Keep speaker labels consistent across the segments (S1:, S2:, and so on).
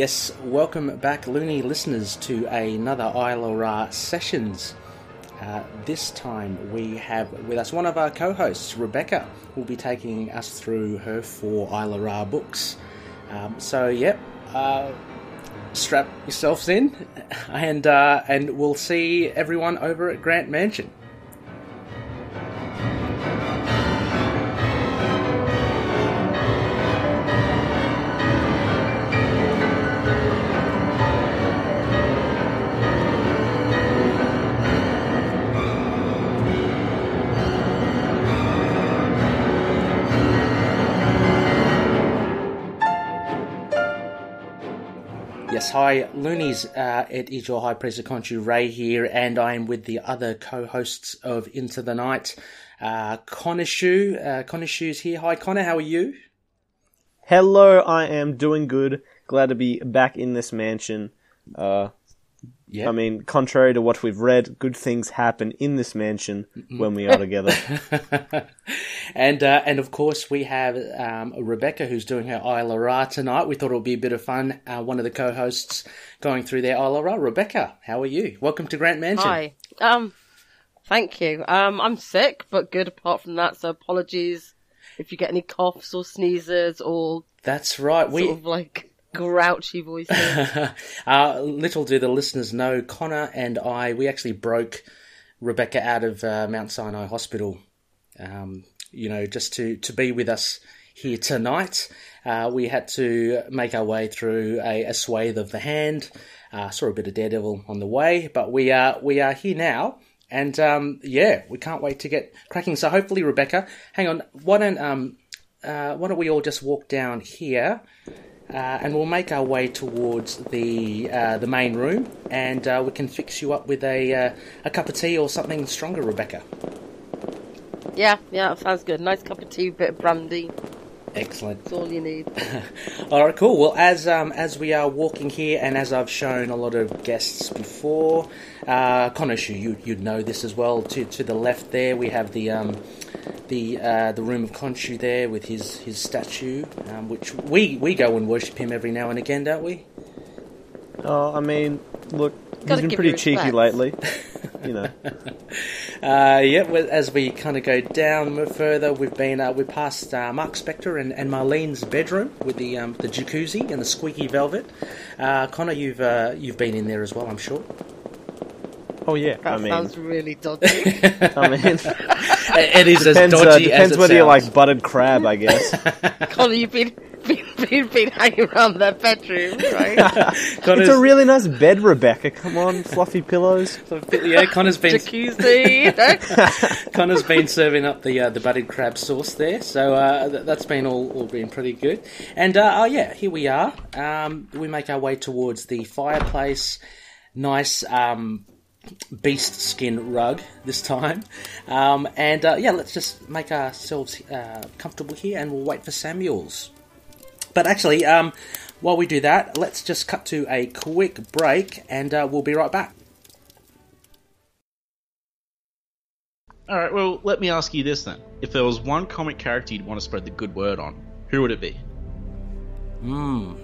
S1: Yes, welcome back, Looney listeners, to another Isle of Ra Sessions. Uh, this time we have with us one of our co hosts, Rebecca, will be taking us through her four Isle of Ra books. Um, so, yep, uh, strap yourselves in, and, uh, and we'll see everyone over at Grant Mansion. Hi, Loonies. Uh, it is your High Priest of Khonshu, Ray here, and I am with the other co-hosts of Into the Night. Uh, Connor Shu, uh, Connor here. Hi, Connor. How are you?
S2: Hello, I am doing good. Glad to be back in this mansion. Uh,
S1: Yeah.
S2: I mean, contrary to what we've read, good things happen in this mansion when we are together.
S1: and uh, and of course we have um, Rebecca who's doing her Isle of Ra tonight. We thought it would be a bit of fun. Uh, one of the co-hosts going through their Isle of Ra. Rebecca, how are you? Welcome to Grant Mansion.
S3: Hi. Um, thank you. Um, I'm sick, but good apart from that. So apologies if you get any coughs or sneezes or
S1: That's right. We
S3: sort of like grouchy voices.
S1: uh, little do the listeners know, Connor and I, we actually broke Rebecca out of uh, Mount Sinai Hospital, um, you know, just to, to be with us here tonight. Uh, we had to make our way through a, a swathe of the hand. Uh, saw a bit of Daredevil on the way, but we are we are here now, and um, yeah, we can't wait to get cracking. So hopefully, Rebecca, hang on, why don't um, uh, why don't we all just walk down here? Uh, and we'll make our way towards the uh, the main room, and uh, we can fix you up with a a cup of tea or something stronger, Rebecca.
S3: yeah, yeah, sounds good. Nice cup of tea, bit of brandy.
S1: Excellent.
S3: That's all you need.
S1: All right, cool. Well, as um, as we are walking here, and as I've shown a lot of guests before, uh, Connor Shu, you you'd know this as well. To to the left there, we have the um, the uh, the room of Khonshu there with his his statue, um, which we we go and worship him every now and again, don't we?
S2: oh, I mean, look,
S3: Gotta
S2: he's been pretty cheeky
S3: respect.
S2: lately. You know,
S1: Uh, yeah, well, as we kind of go down further, we've been uh, we passed uh, Mark Spector and, and Marlene's bedroom with the um, the jacuzzi and the squeaky velvet. Uh, Connor, you've uh, you've been in there as well, I'm sure.
S2: oh yeah,
S3: That
S2: I mean,
S3: sounds really dodgy.
S2: I mean,
S1: it is as
S2: depends, uh,
S1: dodgy
S2: depends
S1: as it
S2: whether you
S1: sounds.
S2: like buttered crab, I guess.
S3: Connor, you've been, been, been, been hanging around their bedroom, right?
S1: Connor's,
S2: it's a really nice bed, Rebecca. Come on, fluffy pillows.
S1: yeah, Connor's been
S3: Jacuzzi.
S1: Connor's been serving up the uh, the buttered crab sauce there, so uh, th- that's been all, all been pretty good. And uh, oh yeah, here we are. Um, we make our way towards the fireplace. Nice um, beast skin rug this time, um, and uh, yeah, let's just make ourselves uh, comfortable here, and we'll wait for Samuels. But actually, um, while we do that, let's just cut to a quick break, and uh, we'll be right back.
S4: All right, well, let me ask you this then: if there was one comic character you'd want to spread the good word on, who would it be?
S5: Hmm.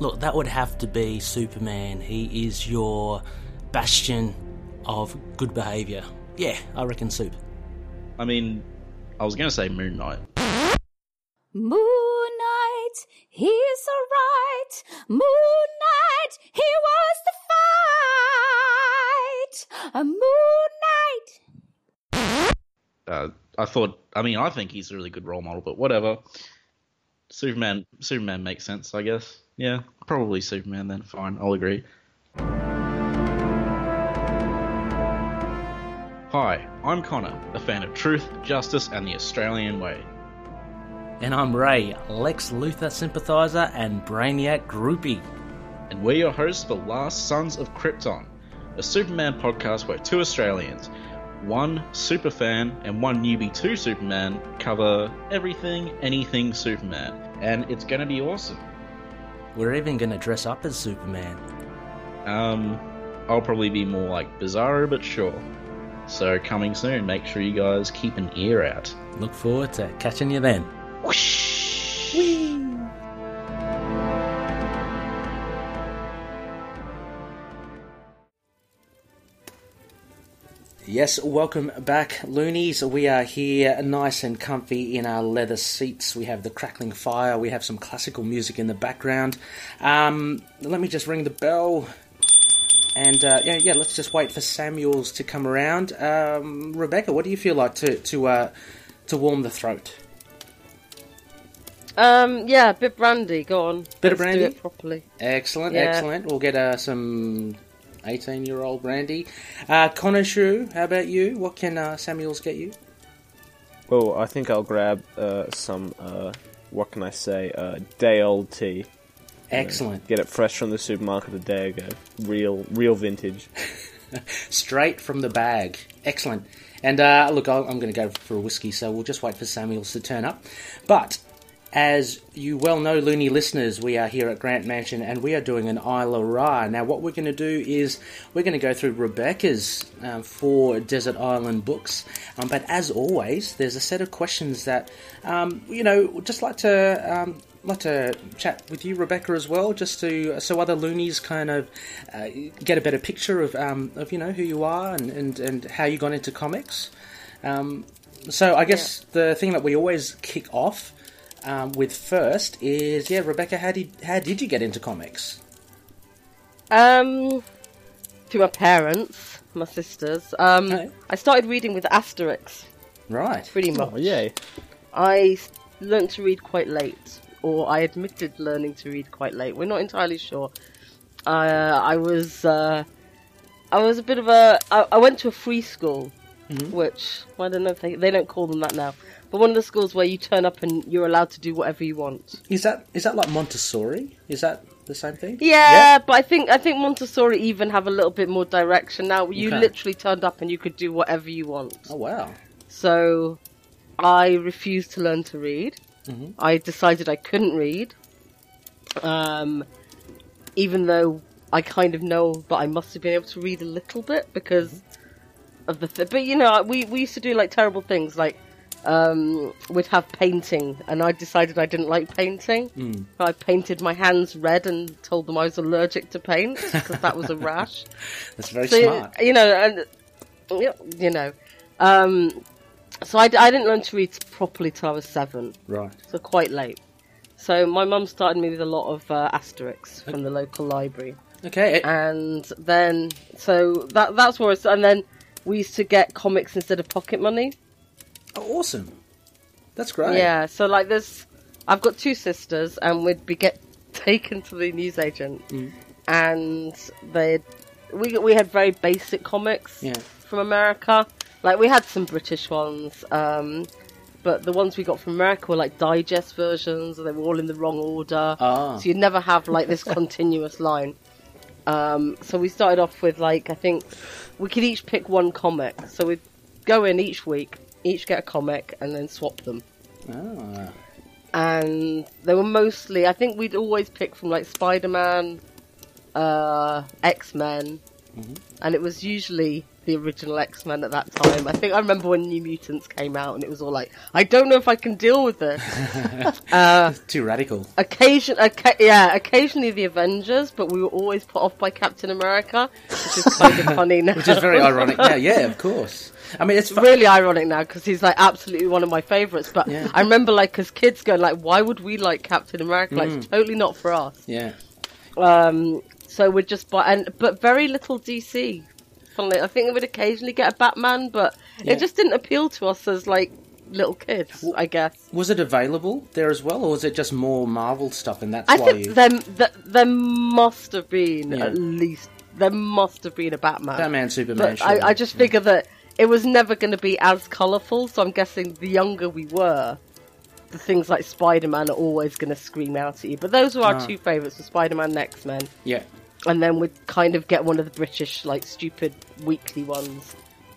S5: Look, that would have to be Superman. He is your bastion of good behaviour. Yeah, I reckon Soup.
S4: I mean, I was going to say Moon Knight.
S6: Moon He's alright. Moon Knight, he was the fight. A Moon Knight.
S4: Uh, I thought, I mean, I think he's a really good role model, but whatever. Superman, Superman makes sense, I guess. Yeah, probably Superman then. Fine, I'll agree. Hi, I'm Connor, a fan of truth, justice, and the Australian way.
S5: And I'm Ray, Lex Luthor sympathiser and Brainiac groupie.
S4: and we're your hosts for Last Sons of Krypton, a Superman podcast where two Australians, one super fan and one newbie to Superman, cover everything, anything Superman. And it's gonna be awesome.
S5: We're even going to dress up as Superman.
S4: Um, I'll probably be more like Bizarro, but sure. So coming soon, make sure you guys keep an ear out.
S5: Look forward to catching you then. Whoosh! Whee!
S1: Yes, welcome back, loonies. We are here, nice and comfy in our leather seats. We have the crackling fire. We have some classical music in the background. Um, let me just ring the bell, and uh, yeah, yeah. Let's just wait for Samuels to come around. Um, Rebecca, what do you feel like to to uh, to warm the throat?
S3: Um, yeah, a bit brandy. Go on.
S1: Bit of
S3: Let's
S1: brandy?
S3: Do it properly.
S1: Excellent,
S3: Yeah.
S1: excellent. We'll get uh, some eighteen-year-old brandy. Uh, Connor Shu, how about you? What can uh, Samuels get you?
S2: Well, I think I'll grab uh, some. Uh, what can I say? Uh, day old tea.
S1: Excellent.
S2: Get it fresh from the supermarket a day ago. Real, real vintage.
S1: straight from the bag. Excellent. And uh, look, I'm going to go for a whiskey, so we'll just wait for Samuels to turn up. But as you well know, loony listeners, we are here at Grant Mansion and we are doing an Isle of Ra. Now, what we're going to do is we're going to go through Rebecca's um, four Desert Island books. Um, but as always, there's a set of questions that, um, you know, would just like to. Um, like to chat with you, Rebecca, as well, just to so other loonies kind of uh, get a better picture of um, of you know who you are and, and, and how you got into comics. Um, so I guess the thing that we always kick off um, with first is yeah, Rebecca, how did how did you get into comics?
S3: Um, through my parents, my sisters. Um,
S1: Right.
S3: I started reading with Asterix,
S1: Right.
S3: pretty much.
S2: Oh, yay.
S3: I s- learnt to read quite late, or I admitted learning to read quite late. We're not entirely sure. Uh, I was, uh, I was a bit of a. I, I went to a free school, which well, I don't know if they they don't call them that now, but one of the schools where you turn up and you're allowed to do whatever you want.
S1: Is that is that like Montessori? Is that the same thing?
S3: Yeah, but I think I think Montessori even have a little bit more direction now. You
S1: Okay.
S3: literally turned up and you could do whatever you want.
S1: Oh wow.
S3: So I refused to learn to read.
S1: Mhm.
S3: I decided I couldn't read. Um, even though I kind of know that I must have been able to read a little bit because of the. Th- but you know, we we used to do like terrible things like. Um, we'd have painting, and I decided I didn't like painting.
S1: Mm.
S3: I painted my hands red and told them I was allergic to paint because that was a rash.
S1: That's very
S3: So,
S1: smart.
S3: you know, and you know, um, so I didn't learn to read properly till I was seven,
S1: Right.
S3: so quite late. So my mum started me with a lot of uh, Asterix from the local library,
S1: Okay.
S3: and then so that that's where it's, and then we used to get comics instead of pocket money.
S1: Oh, awesome. That's great.
S3: Yeah, so like there's, I've got two sisters, and we'd be get taken to the newsagent,
S1: Mm.
S3: and they, we we had very basic comics
S1: Yeah.
S3: from America. Like we had some British ones, um, but the ones we got from America were like digest versions, and they were all in the wrong order.
S1: Ah.
S3: So you'd never have like this continuous line. Um, so we started off with like I think we could each pick one comic. So we'd go in each week, each get a comic, and then swap them
S1: Ah.
S3: and they were mostly I think we'd always pick from like Spider Man, uh, X Men, and it was usually the original X Men at that time. I think I remember when New Mutants came out, and it was all like, I don't know if I can deal with this. uh,
S1: Too radical.
S3: occasion, oca- yeah, occasionally the Avengers, but we were always put off by Captain America, which is kind of funny now.
S1: Which is very ironic. Yeah, yeah, of course. I mean, it's fu-
S3: really ironic now because he's like absolutely one of my favorites. But
S1: Yeah.
S3: I remember like as kids going like, why would we like Captain America? Like
S1: Mm.
S3: it's totally not for us.
S1: Yeah.
S3: Um, so we'd just buy and but very little DC. Funnily, I think we would occasionally get a Batman, but
S1: Yeah.
S3: it just didn't appeal to us as like little kids. I guess.
S1: Was it available there as well, or was it just more Marvel stuff, and that's
S3: I
S1: why
S3: think
S1: you
S3: there, there there must have been
S1: Yeah.
S3: at least there must have been a Batman.
S1: Batman, Superman? Sure.
S3: I, I just
S1: Yeah.
S3: figure that it was never going to be as colourful, so I'm guessing the younger we were, the things like Spider Man are always going to scream out at you. But those were our
S1: Ah.
S3: two favourites: were Spider Man and X Men,
S1: Yeah.
S3: and then we'd kind of get one of the British like stupid weekly ones,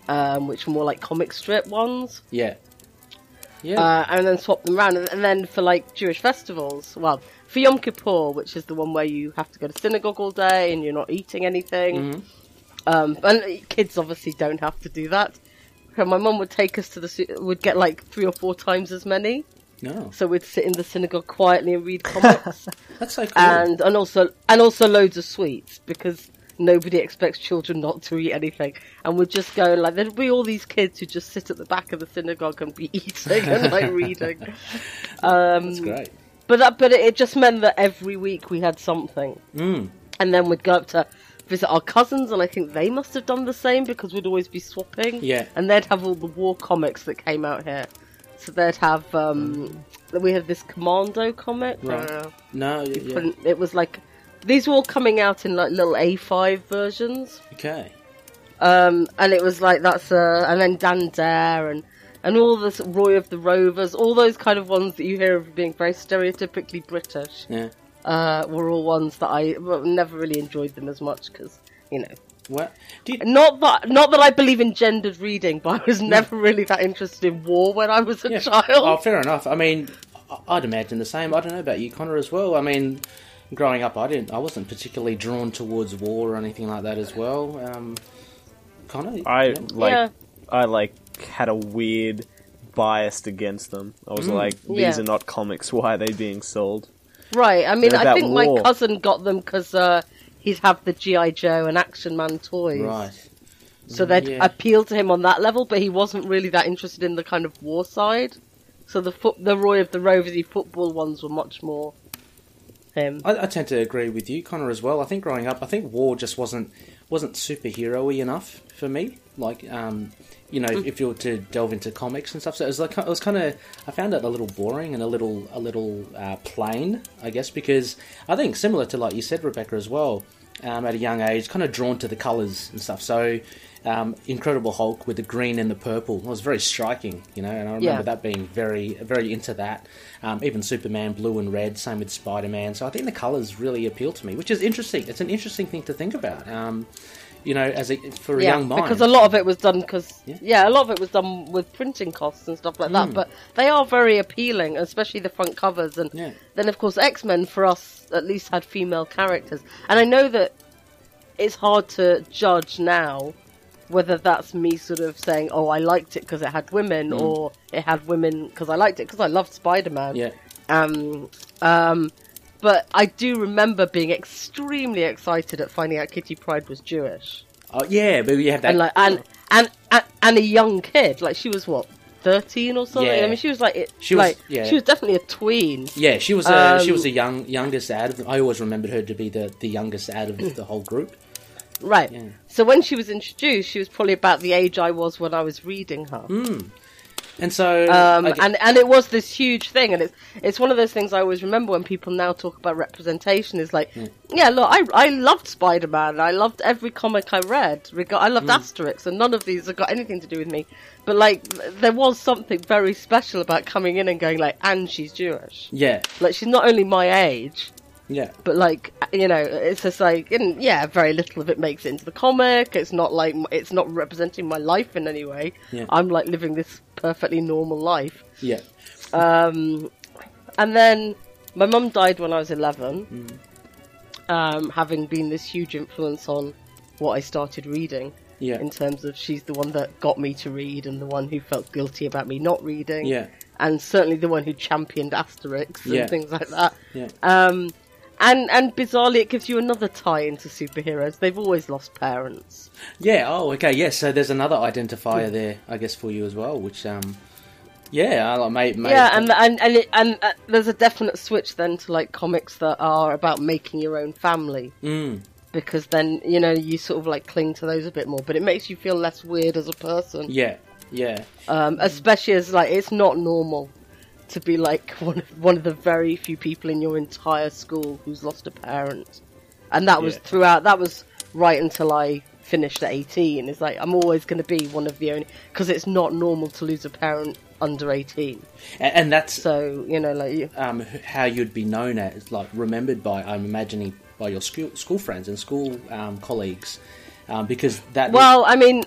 S3: um, which were more like comic strip ones,
S1: Yeah. Yeah.
S3: uh, and then swap them around. And, then for like Jewish festivals, well, for Yom Kippur, which is the one where you have to go to synagogue all day and you're not eating anything.
S1: Mhm.
S3: Um, and kids obviously don't have to do that. So my mum would take us to the, would get like three or four times as many.
S1: no.
S3: So we'd sit in the synagogue quietly and read comics,
S1: That's so cool.
S3: and and also and also loads of sweets because nobody expects children not to eat anything, and we'd just go like there'd be all these kids who just sit at the back of the synagogue and be eating and like reading. Um,
S1: That's great.
S3: but that, but it just meant that every week we had something,
S1: Mm.
S3: and then we'd go up to visit our cousins, and I think they must have done the same because we'd always be swapping.
S1: Yeah.
S3: and they'd have all the war comics that came out here. So they'd have um, we had this Commando comic.
S1: Right.
S3: know.
S1: No, yeah, yeah.
S3: It was like these were all coming out in like little A5 versions.
S1: Okay.
S3: Um, and it was like that's uh, and then Dan Dare and and all this Roy of the Rovers, all those kind of ones that you hear of being very stereotypically British,
S1: Yeah.
S3: Uh, were all ones that I well, never really enjoyed them as much because you know
S1: What? Do you,
S3: not that not that I believe in gendered reading, but I was never really that interested in war when I was a
S1: yeah.
S3: child.
S1: Oh, fair enough. I mean, I- I'd imagine the same. I don't know about you, Connor, as well. I mean, growing up, I didn't. I wasn't particularly drawn towards war or anything like that as well. Um, Connor,
S2: I
S1: yeah.
S2: like
S3: Yeah.
S2: I like had a weird bias against them. I was like, these
S3: Yeah.
S2: are not comics. Why are they being sold?
S3: Right. I mean, I think
S2: war.
S3: my cousin got them because uh, he'd have the GI Joe and Action Man toys.
S1: right.
S3: So they'd
S1: Yeah.
S3: appeal to him on that level, but he wasn't really that interested in the kind of war side. So the foot, the Roy of the Roversy football ones were much more him.
S1: I, I tend to agree with you, Connor, as well. I think growing up, I think war just wasn't wasn't superhero-y enough for me. Like, um, you know, if you were to delve into comics and stuff, so it was like it was kind of I found it a little boring and a little a little uh, plain, I guess, because I think similar to like you said, Rebecca, as well. Um, at a young age, kind of drawn to the colours and stuff. So, um, Incredible Hulk with the green and the purple was very striking, you know, and I remember
S3: Yeah.
S1: that being very, very into that. Um, even Superman, blue and red, same with Spider Man. So I think the colours really appeal to me, which is interesting. It's an interesting thing to think about. You know, as a, for a
S3: yeah,
S1: young mind,
S3: because a lot of it was done because
S1: Yeah.
S3: yeah. a lot of it was done with printing costs and stuff like
S1: Mm.
S3: that. But they are very appealing, especially the front covers. And
S1: Yeah.
S3: then, of course, X Men for us at least had female characters. And I know that it's hard to judge now whether that's me sort of saying, "Oh, I liked it because it had women," or it had women because I liked it because I loved Spider Man.
S1: Mm. yeah,
S3: Um, um, but I do remember being extremely excited at finding out Kitty Pryde was Jewish
S1: oh yeah, but you have that.
S3: and like and and and, and a young kid. Like she was what thirteen or something.
S1: Yeah.
S3: I mean, she was like it,
S1: She was-
S3: like
S1: yeah.
S3: she was definitely a tween.
S1: yeah, she was a she
S3: um,
S1: was a young youngest out of. I always remembered her to be the, the youngest out of the whole group.
S3: Right.
S1: Yeah.
S3: So when she was introduced, she was probably about the age I was when I was reading her.
S1: And so,
S3: Um, and and it was this huge thing, and it's it's one of those things I always remember when people now talk about representation. Is like, yeah, look, I I loved Spider Man. I loved every comic I read. Reg- I loved Asterix, and none of these have got anything to do with me. But like, there was something very special about coming in and going like, and she's Jewish.
S1: yeah,
S3: Like, she's not only my age,
S1: yeah,
S3: but like, you know, it's just like, and yeah, very little of it makes it into the comic. It's not like it's not representing my life in any way.
S1: Yeah.
S3: I'm like living this perfectly normal life.
S1: yeah,
S3: Um, and then my mum died when I was 11, um, having been this huge influence on what I started reading.
S1: yeah,
S3: In terms of she's the one that got me to read and the one who felt guilty about me not reading.
S1: yeah,
S3: And certainly the one who championed Asterix and
S1: Yeah.
S3: things like that.
S1: yeah.
S3: Um, and and bizarrely, it gives you another tie into superheroes. They've always lost parents.
S1: Yeah. Oh, okay. Yes. so there's another identifier there, I guess, for you as well. Which, um, yeah, I like, may, may
S3: yeah, and and and, it, and uh, there's a definite switch then to like comics that are about making your own family.
S1: Mm,
S3: because then you know you sort of like cling to those a bit more but it makes you feel less weird as a person
S1: yeah, yeah,
S3: um, especially as like it's not normal to be like one of, one of the very few people in your entire school who's lost a parent and that was
S1: Yeah.
S3: throughout that was right until i finished at 18 it's like i'm always going to be one of the only because it's not normal to lose a parent under 18
S1: and, and that's
S3: so you know like you,
S1: um, how you'd be known as, like remembered by. I'm imagining by your school school friends and school um, colleagues, um, because that.
S3: Well, I mean,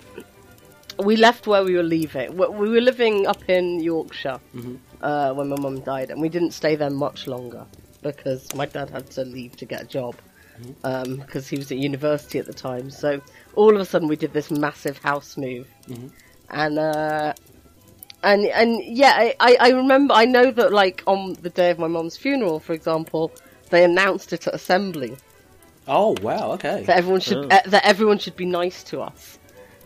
S3: we left where we were leaving. We we were living up in Yorkshire uh, when my mum died, and we didn't stay there much longer because my dad had to leave to get a job because he was at university at the time. So all of a sudden, we did this massive house move, and uh, and and yeah, I, I remember. I know that like on the day of my mum's funeral, for example, they announced it at assembly
S1: Oh wow, okay.
S3: that everyone should uh, that everyone should be nice to us.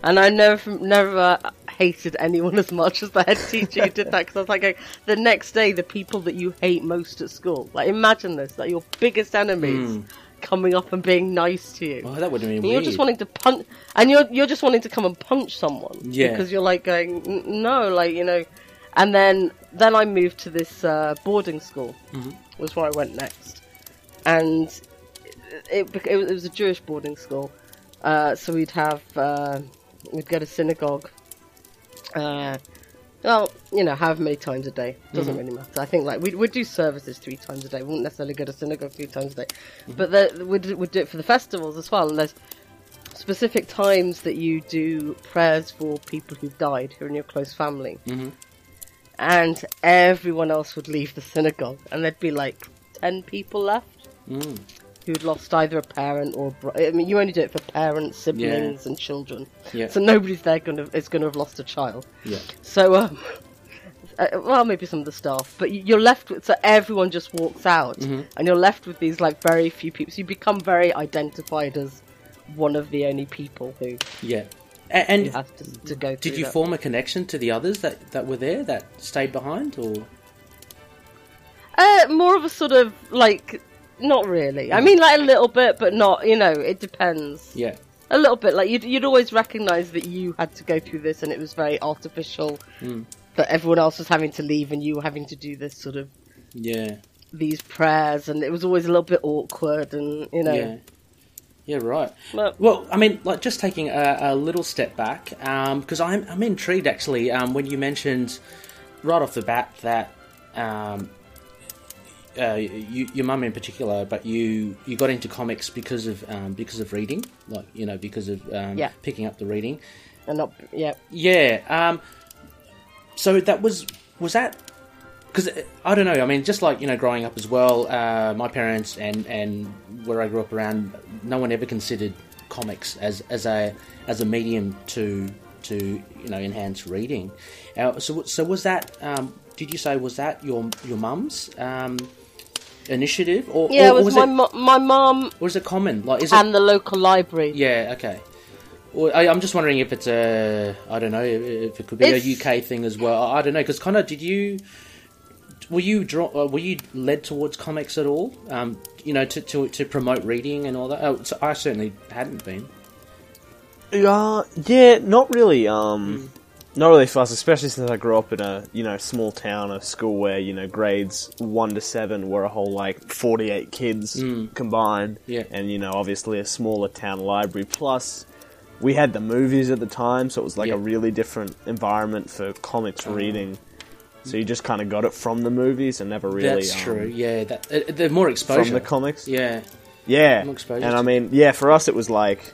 S3: And I never never hated anyone as much as the head teacher who did that because I was like, going, the next day, the people that you hate most at school, like imagine this, like your biggest enemies coming up and being nice to you.
S1: Oh, that would have been.
S3: You're just wanting to punch, and you're you're just wanting to come and punch someone.
S1: Yeah.
S3: Because you're like going, no, like you know. And then then I moved to this uh, boarding school.
S1: Mm-hmm.
S3: Was where I went next, and it, it, it was a Jewish boarding school. Uh, so we'd have uh, we'd go to synagogue. Uh, well, you know, however many times a day doesn't really matter. I think like we'd, we'd do services three times a day. We wouldn't necessarily go to synagogue three times a day, but the, we'd we'd do it for the festivals as well. And there's specific times that you do prayers for people who've died who are in your close family. Mm-hmm. And everyone else would leave the synagogue, and there'd be like 10 people left who'd lost either a parent or. a bro- I mean, you only do it for parents, siblings, and children.
S1: Yeah.
S3: So nobody's there going to is going to have lost a child.
S1: Yeah.
S3: So, um, uh, well, maybe some of the staff, but you- you're left with so everyone just walks out,
S1: Mm-hmm.
S3: and you're left with these like very few people. So you become very identified as one of the only people who
S1: Yeah. And,
S3: have to, to go.
S1: did you
S3: that.
S1: form a connection to the others that, that were there that stayed behind, or
S3: Uh, more of a sort of like, not really. I mean, like a little bit, but not. You know, it depends.
S1: yeah,
S3: A little bit. Like you'd you'd always recognise that you had to go through this, and it was very artificial.
S1: Hmm.
S3: That everyone else was having to leave, and you were having to do this sort of
S1: yeah,
S3: these prayers, and it was always a little bit awkward, and you know.
S1: yeah, yeah, right.
S3: But-
S1: Well, I mean, like just taking a, a little step back, because I'm I'm intrigued actually um, when you mentioned right off the bat that um, uh, you, your mum in particular, but you you got into comics because of um, because of reading, like you know because of um,
S3: Yeah.
S1: picking up the reading.
S3: and not yeah.
S1: Yeah. Um, so that was was that because I don't know. I mean, just like you know, growing up as well, uh, my parents and and where I grew up around, no one ever considered comics as as a as a medium to to you know enhance reading. Uh, so so was that? Um, did you say was that your your mum's um, initiative, or
S3: Yeah,
S1: or,
S3: it was,
S1: was
S3: my
S1: it
S3: mo- my mum
S1: or is it common? Like is it
S3: and the local library.
S1: yeah, okay. Well, I, I'm just wondering if it's a, I don't know, if it could be
S3: It's-
S1: a UK thing as well. I, I don't know, because Connor, did you, were you draw, uh, were you led towards comics at all? Um, you know, to, to to promote reading and all that. Oh, so I certainly hadn't been.
S2: Uh, yeah, not really. Um, not really fast, especially since I grew up in a you know small town, a school where you know grades one to seven were a whole like forty eight kids combined.
S1: Yeah.
S2: and you know obviously a smaller town library. Plus, we had the movies at the time, so it was like
S1: Yeah.
S2: a really different environment for comics reading. So you just kind of got it from the movies and never really
S1: That's
S2: um,
S1: true. Yeah, that uh, they're more exposure
S2: from the comics.
S1: Yeah,
S2: Yeah,
S1: More exposure
S2: and I mean, yeah, for us it was like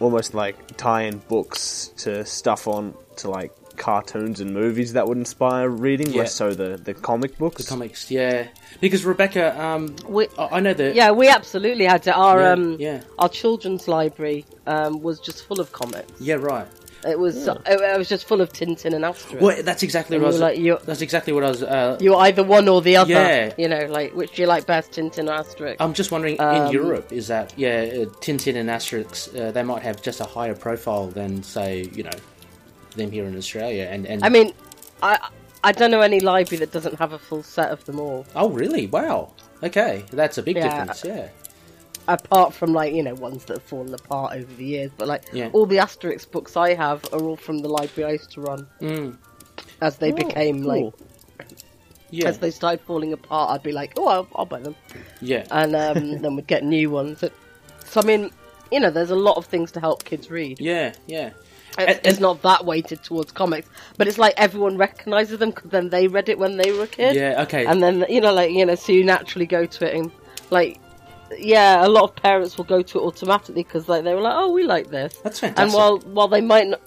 S2: almost like tie-in books to stuff on to like cartoons and movies that would inspire reading,
S1: Yeah.
S2: less so the the comic books.
S1: The comics. Yeah, because Rebecca, um,
S3: We,
S1: I I know that.
S3: yeah, we absolutely had to. Our
S1: Yeah,
S3: um,
S1: yeah.
S3: our children's library um, was just full of comics.
S1: Yeah, right.
S3: It was it, it was just full of Tintin and Asterix.
S1: Well, that's exactly
S3: And
S1: what I was.
S3: like, you-
S1: that's exactly what I was. Uh,
S3: You're either one or the other.
S1: Yeah.
S3: You know, like which do you like best, Tintin or Asterix?
S1: I'm just wondering in
S3: Um,
S1: Europe is that yeah, uh, Tintin and Asterix uh, they might have just a higher profile than say you know them here in Australia and and
S3: I mean, I I don't know any library that doesn't have a full set of them all.
S1: oh really wow okay that's a big
S3: Yeah.
S1: difference yeah
S3: Apart from like you know ones that have fallen apart over the years, but like
S1: Yeah.
S3: all the Asterix books I have are all from the library I used to run.
S1: Mm.
S3: As they became like
S1: yeah
S3: as they started falling apart, I'd be like, oh, I'll, I'll buy them,
S1: yeah
S3: and um, then we'd get new ones. So, so I mean, you know, there's a lot of things to help kids read.
S1: yeah yeah
S3: It's,
S1: And-
S3: it's not that weighted towards comics, but it's like everyone recognizes them because then they read it when they were a kid.
S1: yeah okay
S3: And then you know, like you know, so you naturally go to it and like, yeah, a lot of parents will go to it automatically because like they were like, oh, we like this.
S1: that's fantastic
S3: And while while they might not,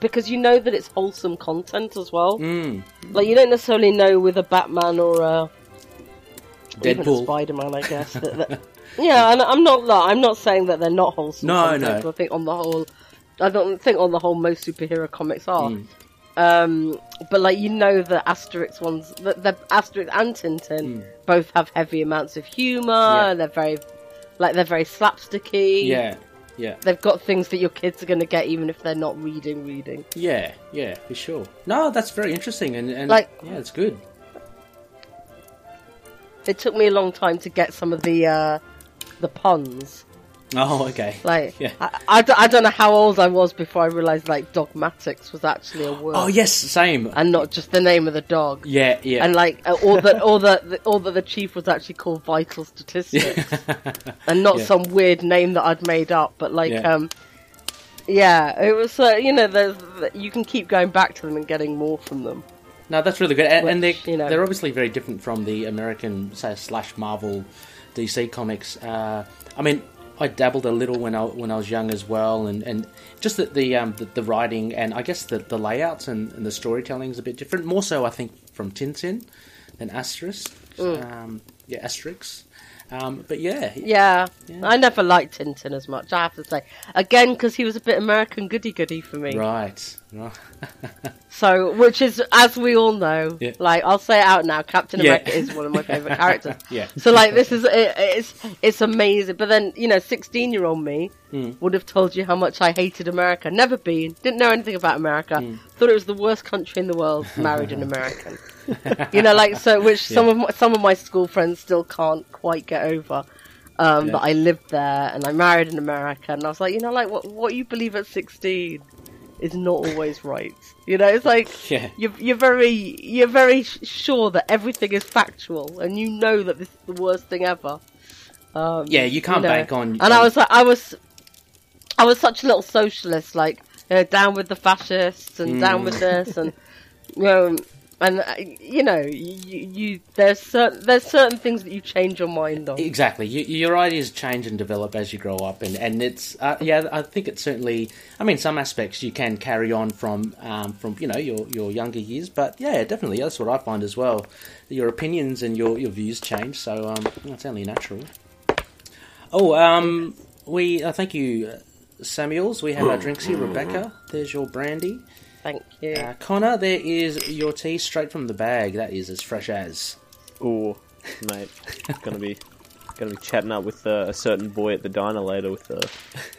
S3: because you know that it's wholesome content as well.
S1: mm.
S3: Like you don't necessarily know with a Batman or a
S1: Deadpool
S3: Spider-Man, I guess. that, that- yeah, and I'm not. I'm not saying that they're not wholesome.
S1: No,
S3: content,
S1: no.
S3: I think on the whole, I don't think on the whole most superhero comics are.
S1: Mm.
S3: Um, but like you know, the Asterix ones, the, the Asterix and Tintin
S1: Mm.
S3: both have heavy amounts of humour.
S1: Yeah.
S3: They're very like they're very slapsticky.
S1: Yeah, yeah,
S3: They've got things that your kids are going to get even if they're not reading. Reading.
S1: yeah, yeah, for sure. No, that's very interesting, and, and
S3: Like-
S1: yeah, it's good.
S3: It took me a long time to get some of the uh, the puns.
S1: Oh, okay.
S3: Like,
S1: Yeah.
S3: I, I, d- I don't know how old I was before I realised like Dogmatix was actually a word
S1: Oh, yes, same.
S3: and not just the name of the dog.
S1: Yeah, yeah.
S3: And like, all that, or that, the- or that the chief was actually called Vitalstatistix, and not
S1: Yeah.
S3: some weird name that I'd made up. But like,
S1: Yeah.
S3: um, yeah, it was. Uh, you know, there's you can keep going back to them and getting more from them.
S1: No, that's really good, and, and they're
S3: you know-
S1: they're obviously very different from the American say slash Marvel, DC comics. Uh, I mean, I dabbled a little when I when I was young as well, and, and just that the, um, the the writing and I guess the the layouts and, and the storytelling is a bit different. More so, I think, from Tintin than Asterix. Um, yeah, Asterix. Um, but yeah,
S3: Yeah,
S1: Yeah.
S3: I never liked Tintin as much. I have to say, again, because he was a bit American goody goody for me.
S1: right,
S3: So, which is, as we all know,
S1: Yeah.
S3: like I'll say it out now, Captain
S1: Yeah.
S3: America is one of my favorite characters.
S1: Yeah.
S3: So, like, this is it, it's it's amazing. But then, you know, sixteen year old me
S1: Hmm.
S3: would have told you how much I hated America. Never been, didn't know anything about America.
S1: Hmm.
S3: Thought it was the worst country in the world. Married an American. you know, like so, which some of my, some of my school friends still can't quite get over. Um,
S1: Yeah.
S3: That I lived there and I married an American, and I was like, you know, like what what you believe at sixteen is not always right. You know, it's like
S1: Yeah.
S3: you're you're very you're very sh- sure that everything is factual, and you know that this is the worst thing ever. Um,
S1: Yeah, you can't
S3: know.
S1: bank on-
S3: And I was like, I was, I was such a little socialist, like you know, down with the fascists and down
S1: Mm.
S3: with this, and you know, and uh, you know, you, you there's certain there's certain things that you change your mind on.
S1: Exactly. You, your ideas change and develop as you grow up, and and it's uh, yeah. I think it's certainly. I mean, some aspects you can carry on from um, from you know your your younger years, but yeah, definitely that's what I find as well. Your opinions and your, your views change, so um, that's only natural. Oh, um, we uh, thank you, uh, Samuels. We have our drinks here. Rebecca, there's your brandy.
S3: Thank you.
S1: Uh, Connor, there is your tea straight from the bag. That is as fresh as.
S2: Ooh, mate, gonna be gonna be chatting up with uh, a certain boy at the diner later with uh,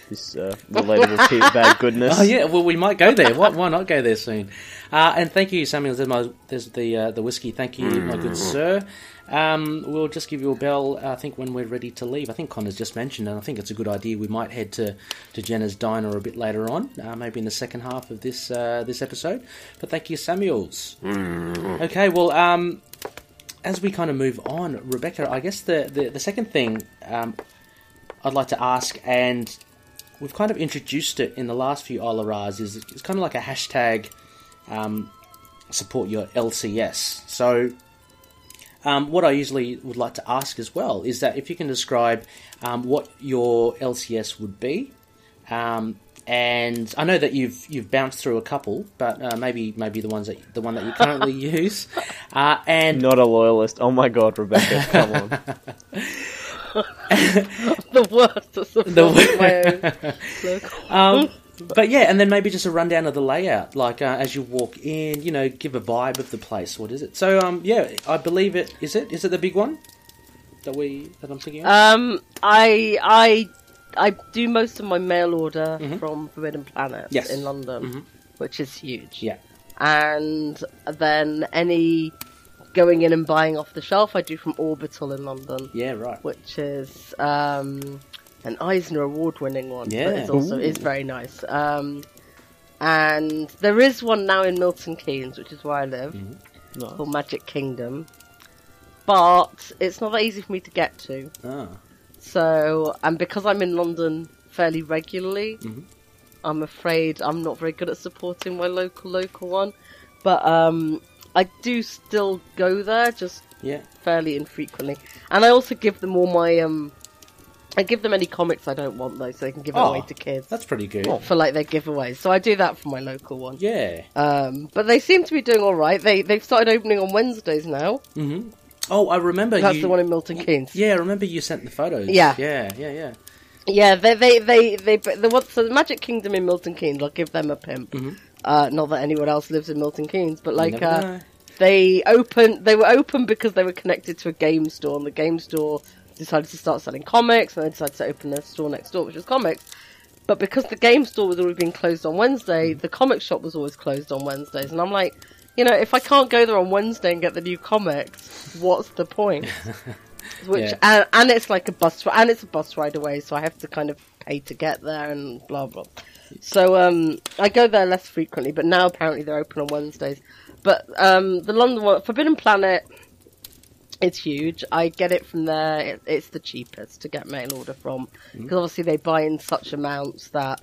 S2: this uh, relatable tea bag goodness.
S1: Oh yeah, well we might go there. Why, why not go there soon? Uh, and thank you, Samuel. There's, my, there's the uh, the whiskey. Thank you, my good sir. Um, we'll just give you a bell. uh, I think when we're ready to leave. I think Connor's just mentioned, and I think it's a good idea. We might head to, to Gena's diner a bit later on, uh, maybe in the second half of this uh, this episode. But thank you, Samuels. Okay, well, um, as we kind of move on, Rebecca, I guess the the, the second thing um, I'd like to ask, and we've kind of introduced it in the last few Olaras, is it's kind of like a hashtag um, support your LCS. So, um, what I usually would like to ask as well is that if you can describe um, what your LCS would be. Um, and I know that you've you've bounced through a couple, but uh, maybe maybe the ones that the one that you currently use, uh, and
S2: Not a loyalist. Oh my god, Rebecca, come on.
S3: the worst at supporting my own local.
S1: Um, but yeah, and then maybe just a rundown of the layout, like uh, as you walk in, you know, give a vibe of the place. What is it? So, um, yeah, I believe it is it. Is it the big one that we that I'm thinking of?
S3: Um, I I I do most of my mail order from Forbidden Planet
S1: Mm-hmm. Yes.
S3: in London,
S1: Mhm.
S3: which is huge.
S1: yeah,
S3: And then any going in and buying off the shelf, I do from Orbital in London,
S1: yeah, right.
S3: which is um, an Eisner Award-winning one.
S1: Yeah.
S3: but it's also
S2: Ooh.
S3: is very nice. Um, and there is one now in Milton Keynes, which is where I live,
S2: Nice.
S3: called Magic Kingdom. But it's not that easy for me to get to.
S1: Ah,
S3: So, and because I'm in London fairly regularly,
S1: Mhm.
S3: I'm afraid I'm not very good at supporting my local local one. But um, I do still go there, just
S1: yeah,
S3: fairly infrequently. And I also give them all my um, I give them any comics I don't want though, so they can give it
S1: Oh,
S3: away to kids
S1: that's pretty good.
S3: for like their giveaways. So I do that for my local one.
S1: Yeah.
S3: Um, but they seem to be doing all right. They they've started opening on Wednesdays now.
S1: hmm Oh, I remember
S3: That's
S1: you.
S3: the one in Milton Keynes.
S1: Yeah, I remember you sent the photos.
S3: Yeah.
S1: yeah, yeah, yeah.
S3: Yeah, they they they they the what so the Magic Kingdom in Milton Keynes. I'll give them a pimp.
S1: Mhm.
S3: Uh, not that anyone else lives in Milton Keynes, but like uh, they open they were open because they were connected to a game store, and the game store decided to start selling comics, and they decided to open their store next door, which was comics. But because the game store was already being closed on Wednesday, the comic shop was always closed on Wednesdays, and I'm like, you know, if I can't go there on Wednesday and get the new comics, what's the point? Which
S1: Yeah.
S3: and, and it's like a bus and it's a bus ride away, so I have to kind of pay to get there and blah blah. So um, I go there less frequently, but now apparently they're open on Wednesdays. But um, the London one, Forbidden Planet, it's huge. I get it from there. It, it's the cheapest to get mail order from because obviously they buy in such amounts that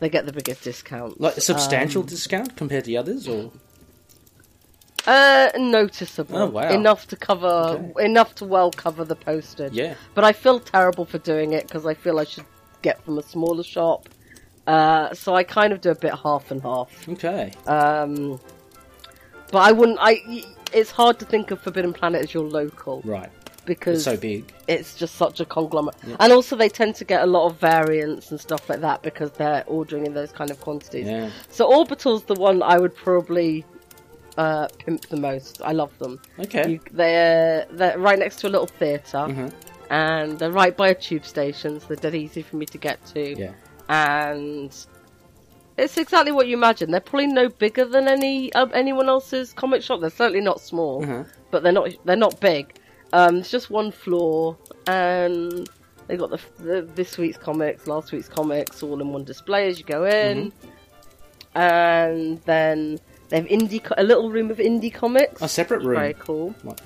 S3: they get the biggest discount.
S1: Like a substantial
S3: Um,
S1: discount compared to the others, or
S3: Uh, noticeable.
S1: Oh, wow.
S3: Enough to cover, enough to well cover the postage.
S1: Yeah.
S3: But I feel terrible for doing it because I feel I should get from a smaller shop. Uh, so I kind of do a bit half and half.
S1: okay,
S3: Um, but I wouldn't. I. It's hard to think of Forbidden Planet as your local
S1: right,
S3: because
S1: it's so big.
S3: it's just such a conglomerate. And also, they tend to get a lot of variants and stuff like that because they're ordering in those kind of quantities.
S1: Yeah.
S3: So Orbital's the one I would probably uh, pimp the most. I love them.
S1: Okay,
S3: You, they're they're right next to a little theater
S1: Mhm.
S3: and they're right by a tube station, so they're dead easy for me to get to.
S1: yeah,
S3: And it's exactly what you imagine. They're probably no bigger than any um, anyone else's comic shop. They're certainly not small,
S1: Mhm.
S3: but they're not they're not big. Um, it's just one floor, and they got the, the this week's comics, last week's comics, all in one display as you go in. And then they have indie, co- a little room of indie comics.
S1: a separate room.
S3: Very cool.
S1: What?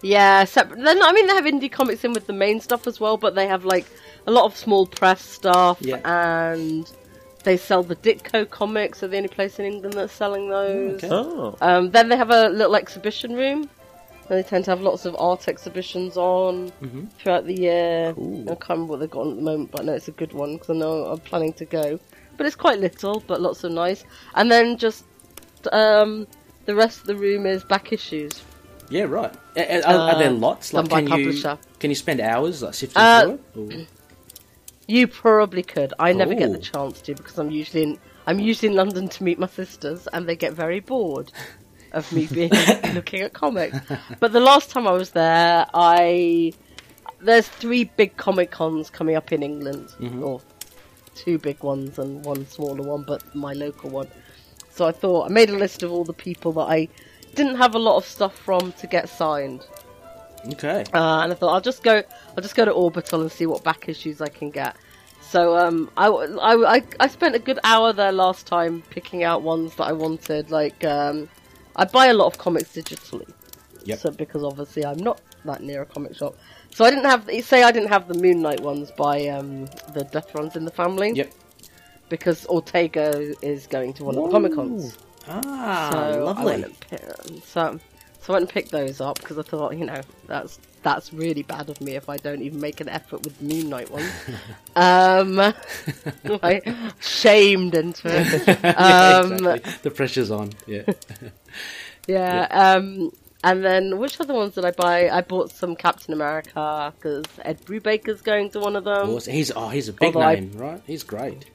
S3: Yeah, separate. Then I mean, they have indie comics in with the main stuff as well, but they have like a lot of small press stuff,
S1: Yeah.
S3: and they sell the Ditko comics. They're the only place in England that's selling those.
S1: okay.
S2: Oh.
S3: Um, then they have a little exhibition room. And they tend to have lots of art exhibitions on
S1: Mhm.
S3: throughout the year.
S1: Cool.
S3: I can't remember what they've got on at the moment, but I know it's a good one because I know I'm planning to go. But it's quite little, but lots of nice. And then just um, the rest of the room is back issues.
S1: Yeah, right. A- a- Are, are there
S3: Uh,
S1: lots?
S3: done
S1: Like,
S3: by
S1: can you
S3: publisher.
S1: can you spend hours like sifting
S3: Uh,
S1: through it? Or-
S3: You probably could. I never get the chance to because I'm usually in I'm usually in London to meet my sisters, and they get very bored of me being looking at comics. But the last time I was there, I there's three big comic cons coming up in England, mm-hmm. or two big ones and one smaller one, but my local one. So I thought I made a list of all the people that I didn't have a lot of stuff from to get signed.
S1: Okay.
S3: Uh, and I thought I'll just go, I'll just go to Orbital and see what back issues I can get. So um, I, I, I, I spent a good hour there last time picking out ones that I wanted. Like um, I buy a lot of comics digitally,
S1: Yep.
S3: so because obviously I'm not that near a comic shop. So I didn't have, say, I didn't have the Moon Knight ones by um, the Death Runs in the Family.
S1: Yep.
S3: Because Ortega is going to one of the comic cons.
S1: Ah,
S3: So
S1: lovely.
S3: so, so I went and picked those up because I thought, you know, that's that's really bad of me if I don't even make an effort with the Moon Knight one. um, like, shamed into it.
S1: yeah,
S3: Um,
S1: exactly. The pressure's on. Yeah.
S3: Yeah. Um, and then which other ones did I buy? I bought some Captain America because Ed Brubaker's going to one of them.
S1: Awesome. He's oh, he's a big
S3: Although I-
S1: name, right? He's great.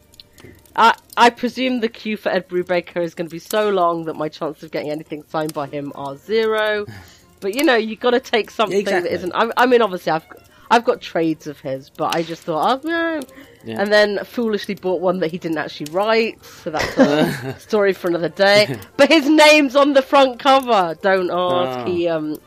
S3: I, I presume the queue for Ed Brubaker is going to be so long that my chances of getting anything signed by him are zero. But you know, you got to take something
S1: exactly.
S3: that isn't. I, I mean, obviously, I've I've got trades of his, but I just thought, oh, yeah.
S1: Yeah.
S3: and then foolishly bought one that he didn't actually write. So that's a story for another day. But his name's on the front cover. Don't ask.
S1: Ah.
S3: He um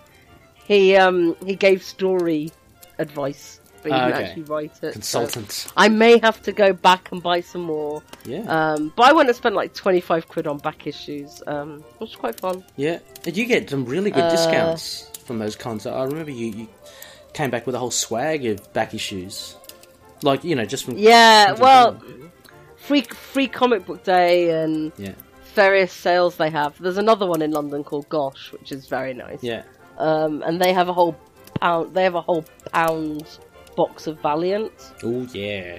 S3: he um he gave story advice, but he
S1: Ah,
S3: didn't
S1: okay.
S3: actually write it. so- I may have to go back and buy some more.
S1: Yeah.
S3: Um, but I went and spent like 25 quid on back issues, um, which was quite fun.
S1: yeah. And you get some really good
S3: Uh,
S1: discounts from those cons. I remember you, you came back with a whole swag of back issues. Like, you know, just from
S3: Yeah, well, free free comic book day and
S1: Yeah.
S3: various sales they have. There's another one in London called Gosh, which is very nice.
S1: Yeah.
S3: Um, and they have a whole pound. They have a whole pound box of Valiant,
S1: Oh yeah.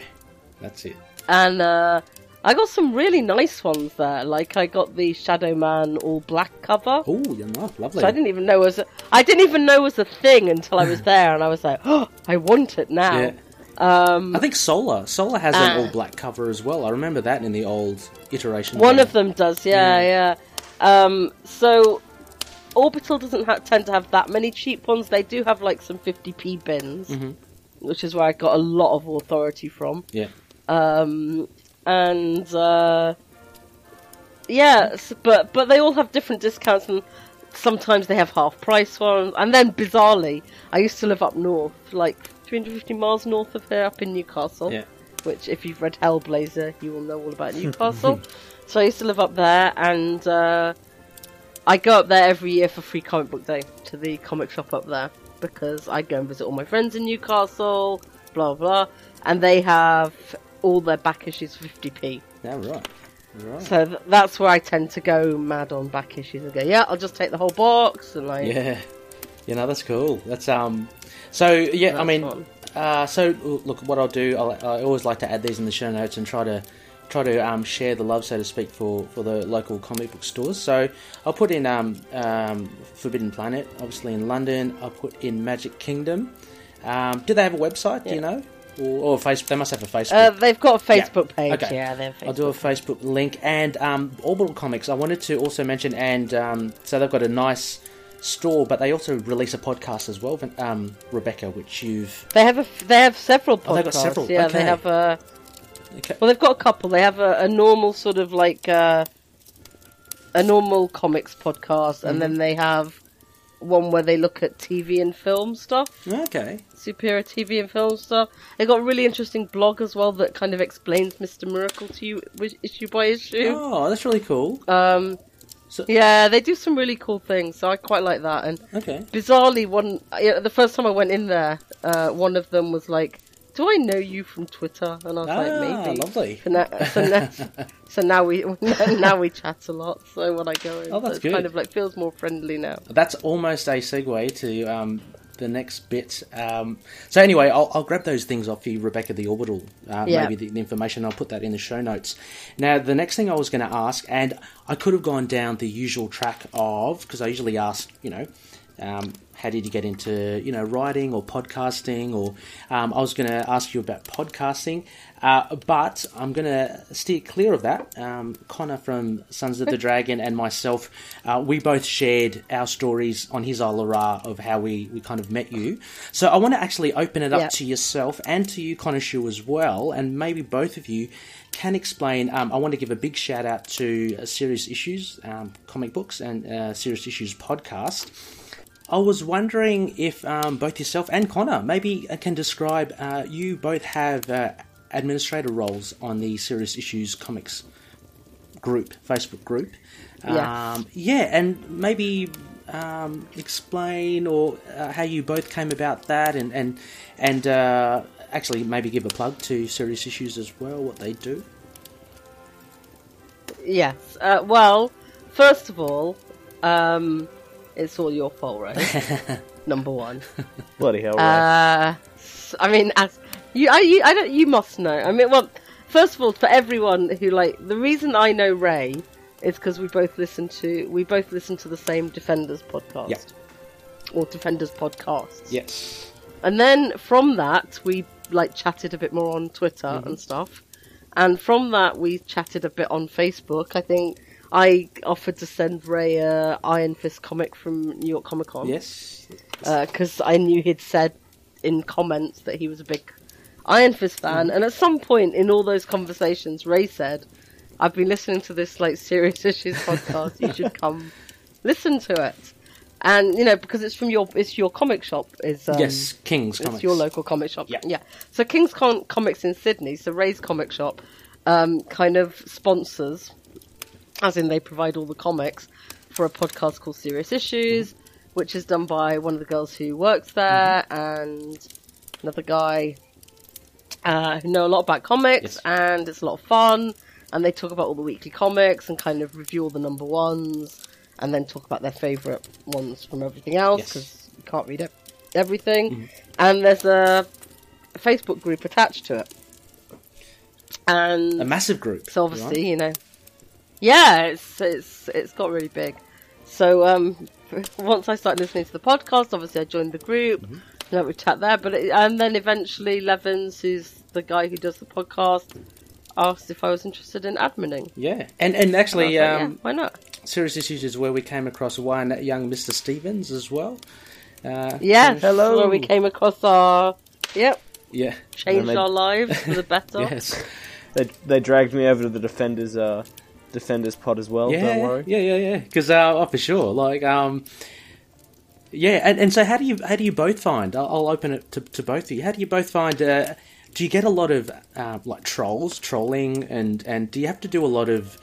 S1: That's it.
S3: and uh, I got some really nice ones there. Like I got the Shadow Man all black cover.
S1: Oh, you're not lovely.
S3: So I didn't even know was a, I didn't even know was a thing until I was there, and I was like, "Oh, I want it now."
S1: Yeah.
S3: Um,
S1: I think Solar. Solar has
S3: Ah.
S1: an all black cover as well. I remember that in the old iteration.
S3: one
S1: game.
S3: of them does, yeah, yeah. Um, so Orbital doesn't ha- tend to have that many cheap ones. They do have like some 50p bins,
S1: Mm-hmm.
S3: Which is where I got a lot of authority from.
S1: Yeah.
S3: Um, and uh, yeah, but but they all have different discounts, and sometimes they have half price ones. And then bizarrely, I used to live up north, like 350 miles north of here, up in Newcastle.
S1: Yeah.
S3: Which, if you've read Hellblazer, you will know all about Newcastle. so I used to live up there, and uh, I go up there every year for free comic book day to the comic shop up there because I go and visit all my friends in Newcastle, blah blah, and they have all their back issues for 50p.
S1: Yeah, right. Right.
S3: So th- that's where I tend to go mad on back issues and go, yeah, I'll just take the whole box and like,
S1: Yeah. You know, that's cool. That's um. So yeah, I mean, uh, so look, what I'll do, I'll, I always like to add these in the show notes and try to try to um, share the love, so to speak, for, for the local comic book stores. So I'll put in um, um, Forbidden Planet, obviously in London. I'll put in Magic Kingdom. Um, do they have a website? Do you know? Or, or Facebook? They must have a Facebook.
S3: uh, they've got a
S1: Yeah.
S3: Facebook page.
S1: Okay.
S3: Yeah, they have Facebook.
S1: I'll do a Facebook link and um, Orbital Comics. I wanted to also mention, and um, so they've got a nice store, but they also release a podcast as well, um, Rebecca, which you've.
S3: They have a f- they have several podcasts.
S1: Oh, they've got several,
S3: Yeah,
S1: okay.
S3: they have a
S1: Okay.
S3: well, they've got a couple. They have a, a normal sort of like uh, a normal comics podcast,
S1: Mm-hmm.
S3: and then they have one where they look at TV and film stuff,
S1: Okay.
S3: superior TV and film stuff. They got a really interesting blog as well that kind of explains Mister Miracle to you issue by issue.
S1: Oh, that's really cool.
S3: Um,
S1: So-
S3: yeah, they do some really cool things, so I quite like that. And
S1: Okay.
S3: bizarrely, one yeah, the first time I went in there, uh, one of them was like, "Do I know you from Twitter?" And I was
S1: Ah,
S3: like, "Maybe."
S1: lovely.
S3: So now, so now, so now we now we chat a lot. So when I go in,
S1: Oh, that's
S3: so
S1: good.
S3: kind of like feels more friendly now.
S1: That's almost a segue to um, the next bit. Um, so anyway, I'll, I'll grab those things off you, Rebecca, the orbital, uh,
S3: Yeah.
S1: maybe the, the information. I'll put that in the show notes. Now, the next thing I was going to ask, and I could have gone down the usual track of because I usually ask, you know. Um, how did you get into you know writing or podcasting or um, I was going to ask you about podcasting uh, but I'm going to steer clear of that. Um, Connor from Sons of the Dragon and myself uh, we both shared our stories on his Ra of how we, we kind of met you. So I want to actually open it up
S3: Yeah.
S1: to yourself and to you Connor Shu as well and maybe both of you can explain um, I want to give a big shout out to uh, Serious Issues um, comic books and uh, Serious Issues podcast I was wondering if um, both yourself and Connor maybe can describe. Uh, you both have uh, administrator roles on the Serious Issues Comics group, Facebook group.
S3: Yes.
S1: Um, yeah, and maybe um, explain or uh, how you both came about that, and and and uh, actually maybe give a plug to Serious Issues as well, what they do.
S3: Yes. Uh, well, first of all, um, it's all your fault, right? Number one.
S2: Bloody hell, right?
S3: Uh, s- I mean, as you, I, you, I don't. You must know. I mean, well, first of all, for everyone who like the reason I know Ray is because we both listen to we both listen to the same Defenders podcast
S1: Yeah.
S3: or Defenders podcasts.
S1: Yes.
S3: And then from that, we like chatted a bit more on Twitter
S1: Mm-hmm.
S3: and stuff. And from that, we chatted a bit on Facebook. I think I offered to send Ray a Iron Fist comic from New York Comic Con
S1: Yes.
S3: because I knew he'd said in comments that he was a big Iron Fist fan.
S1: Mm-hmm.
S3: And at some point in all those conversations, Ray said, "I've been listening to this like serious issues podcast. you should come listen to it." And you know, because it's from your it's your comic shop is um,
S1: yes. King's Comics.
S3: it's
S1: Comics.
S3: your local comic shop.
S1: Yeah.
S3: Yeah. So King's Con- Comics in Sydney, so Ray's comic shop, um, kind of sponsors, as in they provide all the comics for a podcast called Serious Issues, which is done by one of the girls who works there and another guy uh, who know a lot about comics,
S1: Yes.
S3: and it's a lot of fun. And they talk about all the weekly comics and kind of review all the number ones, and then talk about their favourite ones from everything else
S1: Yes.
S3: because you can't read it, everything. And there's a Facebook group attached to it, and
S1: A massive group.
S3: so obviously, you know, yeah, it's it's it's got really big. So um, once I started listening to the podcast, obviously I joined the group.
S1: Mm-hmm.
S3: You know, we chat there, but it, and then eventually Levins, who's the guy who does the podcast, asked if I was interested in adminning.
S1: Yeah, and and
S3: And
S1: actually,
S3: was like,
S1: um,
S3: yeah, why not?
S1: serious issues is where we came across one young Mister Stevens as well. Uh,
S3: Yes,
S2: Hello.
S3: where we came across our. Yep,
S1: yeah,
S3: changed
S2: they-
S3: our lives for the better.
S1: yes,
S2: They they dragged me over to the defenders uh defenders pod as well.
S1: yeah,
S2: Don't worry.
S1: yeah, yeah, yeah. Because uh, oh, for sure, like um. Yeah, and, and so how do you how do you both find? I'll, I'll open it to, to both of you. How do you both find? Uh, do you get a lot of uh, like trolls, trolling, and and do you have to do a lot of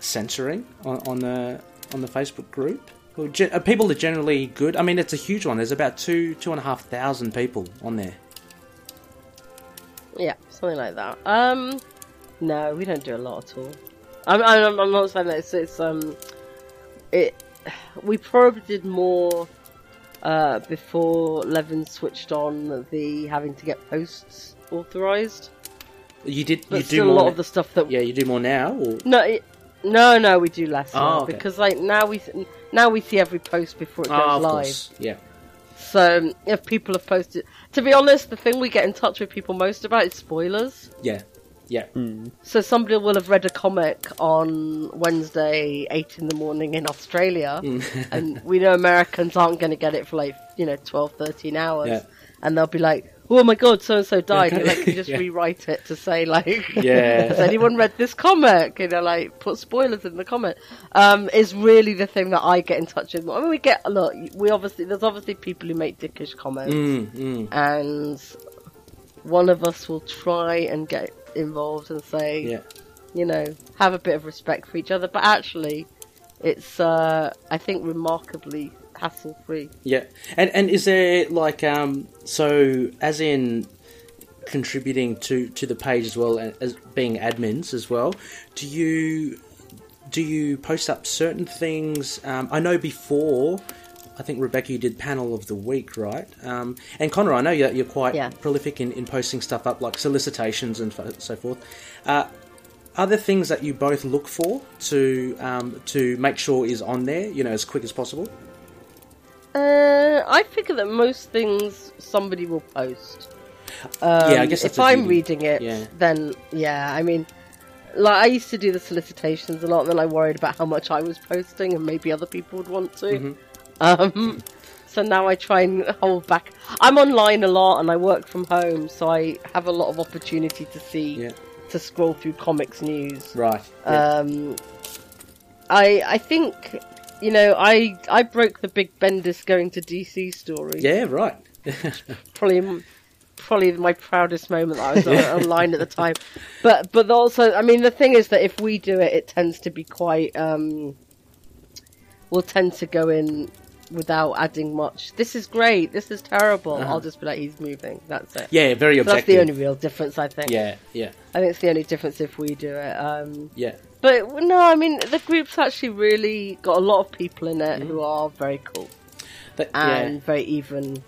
S1: censoring on, on the on the Facebook group? Or ge- are people are generally good? I mean, it's a huge one. There's about two two and a half thousand people on there.
S3: Yeah, something like that. Um, no, we don't do a lot at all. I'm, I'm, I'm not saying that it's, it's um, it. We probably did more uh, before Levin switched on the having to get posts authorized.
S1: You did
S3: But
S1: you do
S3: still, a lot of the stuff that
S1: Yeah, you do more now, or
S3: no, it, no, no, we do less now
S1: Oh, okay.
S3: because like now we now we see every post before it goes
S1: oh,
S3: live.
S1: course, yeah,
S3: So um, if people have posted, to be honest, the thing we get in touch with people most about is spoilers.
S1: yeah, yeah,
S3: So somebody will have read a comic on Wednesday, eight in the morning in Australia, and we know Americans aren't going to get it for like you know 12, 13 hours,
S1: Yeah.
S3: and they'll be like, "Oh my god, so and so died."
S1: Okay.
S3: And like, you just
S1: Yeah.
S3: rewrite it to say like,
S1: Yeah.
S3: "Has anyone read this comic?" You know, like put spoilers in the comment. Um, is really the thing that I get in touch with. I mean, we get a lot. we obviously there's obviously people who make dickish comments
S1: mm, mm.
S3: and one of us will try and get involved and say,
S1: yeah.
S3: you know, have a bit of respect for each other. But actually, it's, uh, I think, remarkably hassle free.
S1: Yeah, and and is there like um so as in contributing to to the page as well as being admins as well? Do you do you post up certain things? Um, I know before. I think Rebecca, you did panel of the week, right? Um, and Connor, I know you're, you're quite
S3: Yeah.
S1: prolific in, in posting stuff up, like solicitations and so forth. Uh, are there things that you both look for to um, to make sure is on there, you know, as quick as possible?
S3: Uh, I figure that most things somebody will post. Um,
S1: Yeah, I guess that's
S3: if I'm reading it,
S1: Yeah.
S3: then yeah, I mean, like I used to do the solicitations a lot, and then I worried about how much I was posting, and maybe other people would want to.
S1: Mm-hmm.
S3: Um, so now I try and hold back. I'm online a lot, and I work from home, so I have a lot of opportunity to see
S1: Yeah.
S3: to scroll through comics news.
S1: Right. yeah.
S3: Um, I I think you know I I broke the big Bendis going to DC story.
S1: Yeah, right.
S3: Probably probably my proudest moment that I was on- online at the time. But but also I mean the thing is that if we do it, it tends to be quite. Um, we'll tend to go in without adding much. This is great. This is terrible. I'll just be like, he's moving. That's it.
S1: Uh-huh. Yeah, very
S3: So that's the only real difference, I think.
S1: Yeah, yeah,
S3: I think it's the only difference if we do it. Um,
S1: yeah.
S3: but no, I mean the group's actually really got a lot of people in
S1: Mm-hmm.
S3: it who are very cool
S1: That-
S3: and
S1: yeah.
S3: very even.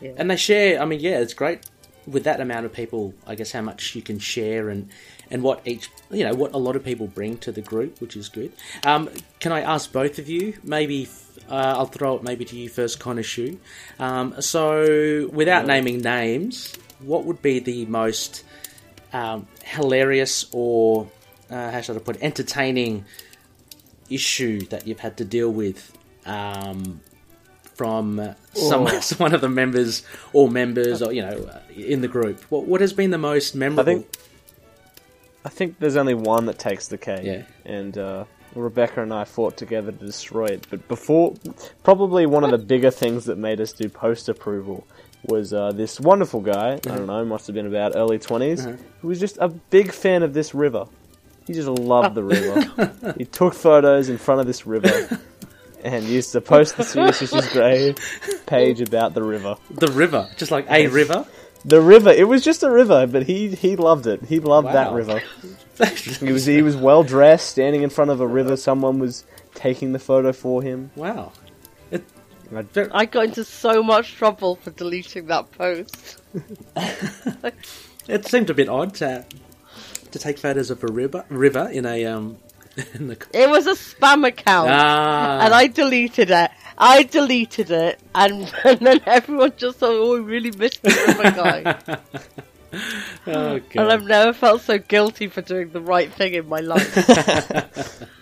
S3: keel.
S1: And they share. I mean, yeah, it's great with that amount of people. I guess how much you can share and and what each you know what a lot of people bring to the group, which is good. Um, can I ask both of you? Maybe uh, I'll throw it maybe to you first, Connor Shu. Um, so, without naming names, what would be the most um, hilarious or uh, how should I put it, entertaining issue that you've had to deal with um, from uh, some one of the members or members or you know uh, in the group? What what has been the most memorable?
S2: think- I think there's only one that takes the cake.
S1: Yeah.
S2: And uh, Rebecca and I fought together to destroy it. But before, probably one of the bigger things that made us do post approval was uh, this wonderful guy. I don't know, must have been about early 20s, who was just a big fan of this river. He just loved the river. he took photos in front of this river. And used to post the Serious Issues Grave page about the river.
S1: the river, just like a river.
S2: The river. It was just a river, but he he loved it. He loved that river. He was he was well dressed, standing in front of a river. Someone was taking the photo for him.
S1: wow.
S3: I got into so much trouble for deleting that post.
S1: It seemed a bit odd to to take photos of a river river in a um in the
S3: It was a spam account,
S1: ah
S3: and I deleted it. I deleted it, and, and then everyone just thought, "Oh, we really missed the river guy."
S1: oh,
S3: and I've never felt so guilty for doing the right thing in my life.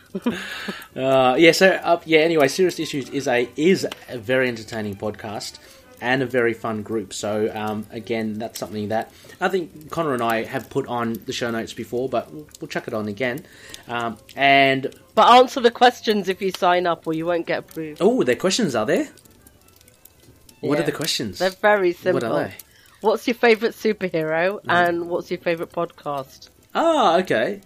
S1: Uh, yeah, so uh, yeah. Anyway, serious issues is a is a very entertaining podcast and a very fun group. So um, again, that's something that I think Connor and I have put on the show notes before, but we'll, we'll chuck it on again. Um, and
S3: But answer the questions if you sign up, or you won't get approved.
S1: oh, their questions are there. What are the questions?
S3: They're very simple.
S1: What are they?
S3: What's your favourite superhero, and what's your favourite podcast?
S1: Ah, okay.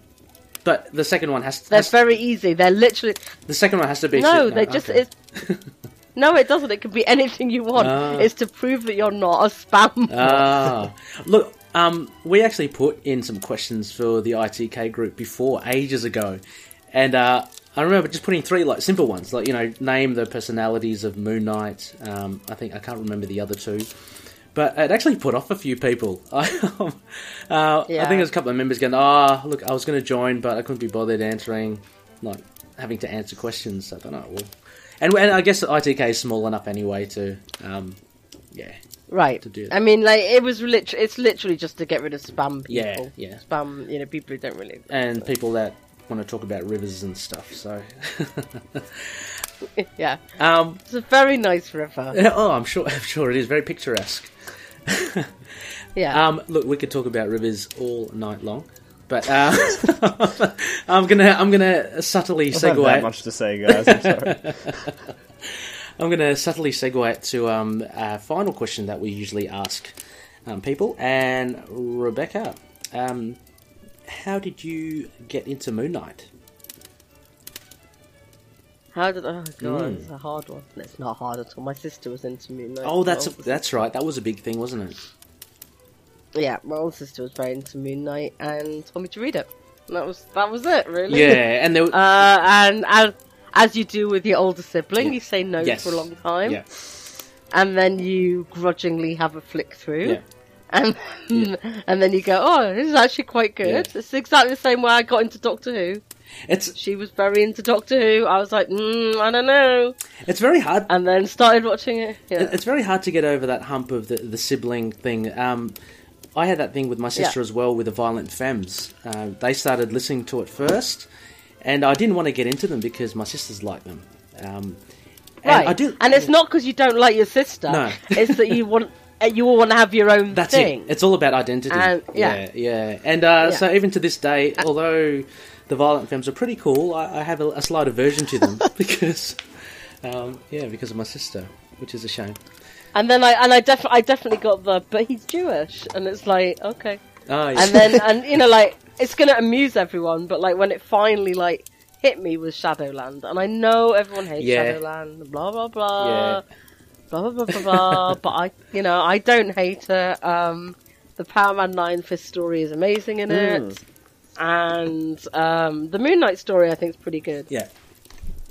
S1: But the second one has,
S3: They're
S1: has
S3: very easy. They're literally
S1: the second one has to be
S3: no.
S1: su-
S3: They just
S1: okay.
S3: it's. No, it doesn't. It can be anything you want.
S1: Ah.
S3: It's to prove that you're not a spam.
S1: Ah, look, um, we actually put in some questions for the ITK group before ages ago, and uh, I remember just putting three like simple ones, like you know, name the personalities of Moon Knight. Um, I think I can't remember the other two, but it actually put off a few people. I, uh, I think there's a couple of members going, "Ah, look, I was going to join, but I couldn't be bothered answering, like having to answer questions." So I don't know. Well, and, and I guess ITK is small enough anyway to, um, yeah,
S3: right.
S1: to do that.
S3: I mean, like it was literally. It's literally just to get rid of spam people.
S1: Yeah, yeah.
S3: Spam. You know, people who don't really.
S1: and people that want to talk about rivers and stuff. So,
S3: yeah,
S1: um,
S3: it's a very nice river.
S1: oh, I'm sure, I'm sure it is very picturesque.
S3: Yeah.
S1: Um, look, we could talk about rivers all night long, but uh, I'm gonna, I'm gonna subtly
S2: I don't have that much to say, guys. I'm sorry.
S1: I'm gonna subtly segue to um, a final question that we usually ask um, people. And Rebecca, um, how did you get into Moon Knight?
S3: How did? Oh god,
S1: Mm.
S3: it's a hard one. It's not hard at all. My sister was into Moon Knight.
S1: Oh, that's
S3: My older
S1: that's right. That was a big thing, wasn't it?
S3: yeah, my older sister was very into Moon Knight and told me to read it. And that was that was it, really.
S1: Yeah, and there.
S3: Uh, and as as you do with your older sibling,
S1: Yeah.
S3: you say no
S1: Yes.
S3: for a long time,
S1: yeah,
S3: and then you grudgingly have a flick through,
S1: yeah.
S3: and and then you go, "Oh, this is actually quite good."
S1: Yeah.
S3: It's exactly the same way I got into Doctor Who.
S1: It's
S3: She was very into Doctor Who. I was like, mm, I don't know,
S1: it's very hard.
S3: and then started watching it. Yeah.
S1: It's very hard to get over that hump of the, the sibling thing. Um, I had that thing with my sister
S3: Yeah.
S1: as well with the Violent Femmes. Uh, they started listening to it first, and I didn't want to get into them because my sisters like them. Um, and
S3: right,
S1: I do,
S3: and it's not because you don't like your sister.
S1: No.
S3: it's that you want uh, you all want to have your own
S1: That's
S3: thing.
S1: it. It's all about identity.
S3: And-
S1: yeah,
S3: yeah.
S1: yeah. And uh,
S3: Yeah.
S1: so even to this day, although the Violent Femmes are pretty cool, I, I have a, a slight aversion to them because, um, yeah, because of my sister, which is a shame.
S3: And then I and I definitely I definitely got the but he's Jewish and it's like okay.
S1: Oh, yeah.
S3: And then and you know like it's gonna amuse everyone, but like when it finally like hit me with Shadowland, and I know everyone hates
S1: Yeah.
S3: Shadowland, blah blah blah,
S1: Yeah.
S3: blah blah blah blah blah. but I you know I don't hate it. Um, the Power Man and Iron Fist story is amazing in it,
S1: Mm.
S3: And um, the Moon Knight story I think is pretty good.
S1: yeah,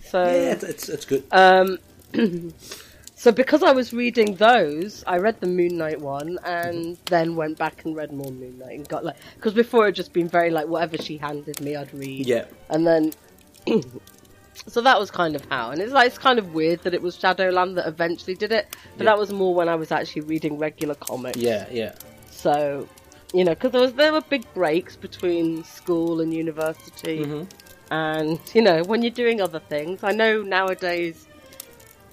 S3: So
S1: yeah, it's, it's, it's good.
S3: um, so because I was reading those, I read the Moon Knight one, and then went back and read more Moon Knight and got like because before it had just been very like whatever she handed me, I'd read.
S1: yeah,
S3: and then. So that was kind of how, and it's like it's kind of weird that it was Shadowland that eventually did it, but
S1: Yeah.
S3: that was more when I was actually reading regular comics.
S1: yeah, yeah.
S3: So, you know, because there was there were big breaks between school and university,
S1: Mhm.
S3: and you know, when you're doing other things, I know nowadays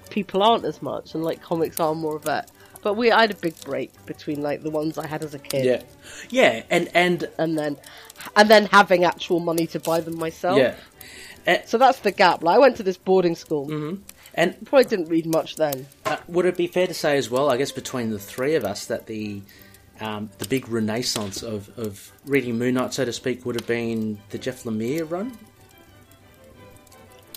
S3: people aren't as much, and like comics are more of it. But we I had a big break between like the ones I had as a kid,
S1: Yeah, yeah, and and
S3: and then and then having actual money to buy them myself.
S1: yeah,
S3: So that's the gap. Like I went to this boarding school.
S1: and
S3: Probably didn't read much then.
S1: uh, would it be fair to say as well? I guess between the three of us, that the um, the big renaissance of, of reading Moon Knight, so to speak, would have been the Jeff Lemire run.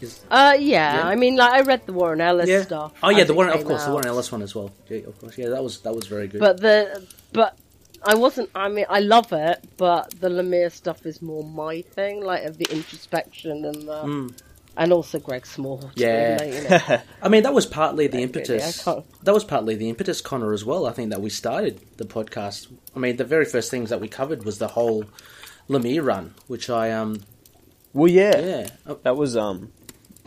S1: Is,
S3: Uh, yeah,
S1: Yeah.
S3: I mean, like I read the Warren Ellis
S1: yeah.
S3: stuff.
S1: Oh yeah, the Warren, of course, the
S3: out.
S1: Warren Ellis one as well. Yeah, of course, yeah, that was that was very good.
S3: But the but I wasn't. I mean, I love it, but the Lemire stuff is more my thing, like of the introspection and the and also Greg Small. too.
S1: Yeah.
S3: you know.
S1: I mean, that was partly the
S3: really,
S1: impetus.
S3: I
S1: that was partly the impetus, Connor, as well. I think that we started the podcast. I mean, the very first things that we covered was the whole Lemire run, which I um
S2: Well, yeah,
S1: yeah oh,
S2: that was um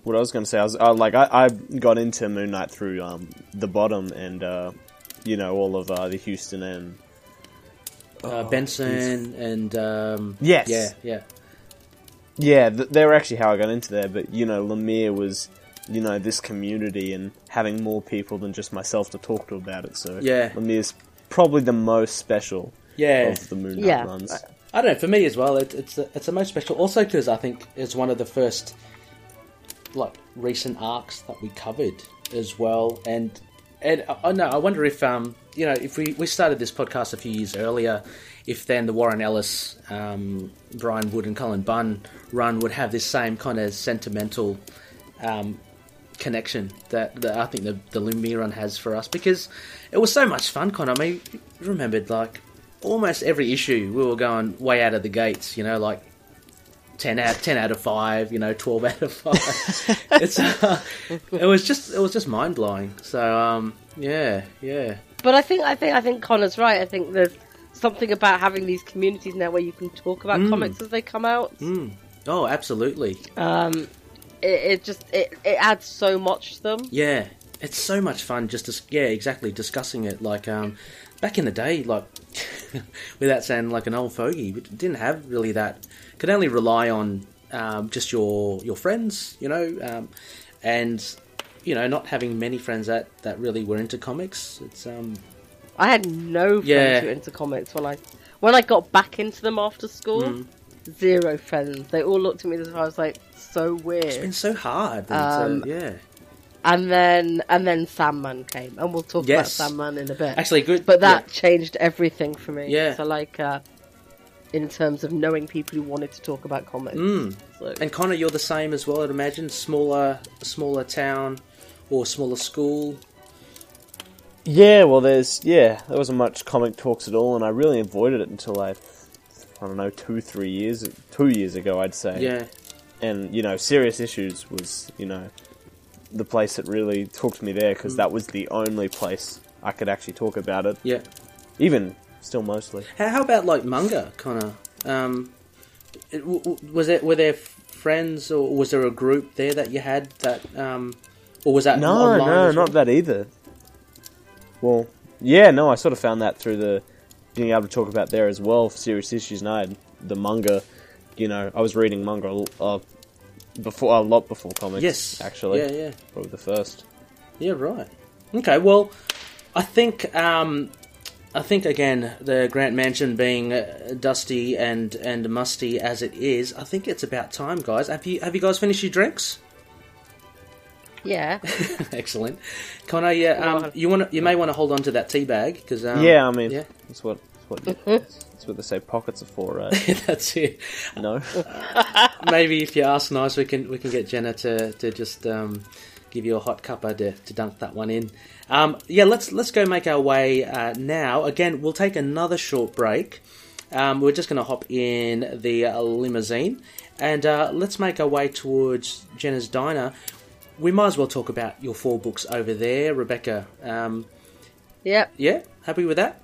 S2: what I was going to say. I was uh, like, I, I got into Moon Knight through um the bottom and uh, you know all of uh, the Huston and
S1: uh, Benson and um
S2: Yes.
S1: yeah yeah
S2: Yeah, th- they're actually how I got into there. But you know, Lemire was, you know, this community and having more people than just myself to talk to about it. So
S1: Yeah.
S2: Lemire's probably the most special
S1: Yeah.
S2: of the Moon Knight
S3: Yeah.
S2: runs.
S1: I don't know. For me as well, it, it's it's the most special. Also, because I think it's one of the first like recent arcs that we covered as well. And and I, I know I wonder if um you know if we we started this podcast a few years earlier, if then the Warren Ellis, um, Brian Wood, and Cullen Bunn run would have this same kind of sentimental um, connection that, that I think the the Lemire run has for us because it was so much fun. Con, I mean, remembered like almost every issue we were going way out of the gates. You know, like. 10 out, 10 out of 5 you know 12 out of 5 it's uh, it was just it was just mind-blowing so um yeah yeah
S3: But I think I think I think Connor's right. I think there's something about having these communities now where you can talk about
S1: Mm.
S3: comics as they come out.
S1: oh absolutely
S3: Um, it, it just it, it adds so much to them.
S1: Yeah, it's so much fun just to yeah, exactly discussing it. Like um, back in the day, like without sounding like an old fogey, we didn't have really that. Could only rely on um, just your your friends, you know, um, and you know, not having many friends that that really were into comics. It's um,
S3: I had no friends
S1: Yeah.
S3: who were into comics when I when I got back into them after school.
S1: Mm.
S3: Zero friends. They all looked at me as if I was like so weird.
S1: It's been so hard.
S3: Um,
S1: yeah,
S3: And then and then Sandman came, and we'll talk
S1: Yes.
S3: about Sandman in a bit.
S1: actually good.
S3: but that
S1: yeah.
S3: changed everything for me.
S1: Yeah.
S3: So like, uh, in terms of knowing people who wanted to talk about comics.
S1: Mm.
S3: So-
S1: And Connor, you're the same as well. I'd imagine smaller, smaller town or smaller school.
S2: Yeah, well, there's yeah, there wasn't much comic talks at all, and I really avoided it until I, I don't know, two, three years, two years ago, I'd say.
S1: Yeah,
S2: and you know, serious issues was you know, the place that really talked to me there because that was the only place I could actually talk about it.
S1: yeah.
S2: Even still, mostly.
S1: How, how about like manga, Connor? Um, it, w- w- was it were there friends or was there a group there that you had that, um, or was that
S2: No, no,
S1: well?
S2: not that either. Well, yeah, no, I sort of found that through the being able to talk about there as well. Serious issues, and I had the manga. You know, I was reading manga uh, before a lot before comics.
S1: Yes,
S2: actually,
S1: yeah, yeah.
S2: probably the first.
S1: Yeah, right. Okay, well, I think um, I think again the Grant Mansion being uh, dusty and and musty as it is, I think it's about time, guys. Have you have you guys finished your drinks?
S3: Yeah.
S1: Excellent, Connor. Yeah, um, you want you may want to hold on to that tea bag because um,
S2: yeah, I mean,
S1: yeah.
S2: that's what that's what that's what they say pockets are for, right?
S1: that's it.
S2: no,
S1: Maybe if you ask nice, we can we can get Gena to to just um, give you a hot cuppa to, to dunk that one in. Um, yeah, let's let's go make our way uh, now. Again, we'll take another short break. Um, we're just going to hop in the uh, limousine and uh, let's make our way towards Gena's diner. We might as well talk about your four books over there, Rebecca. Um,
S3: Yep.
S1: yeah, happy with that?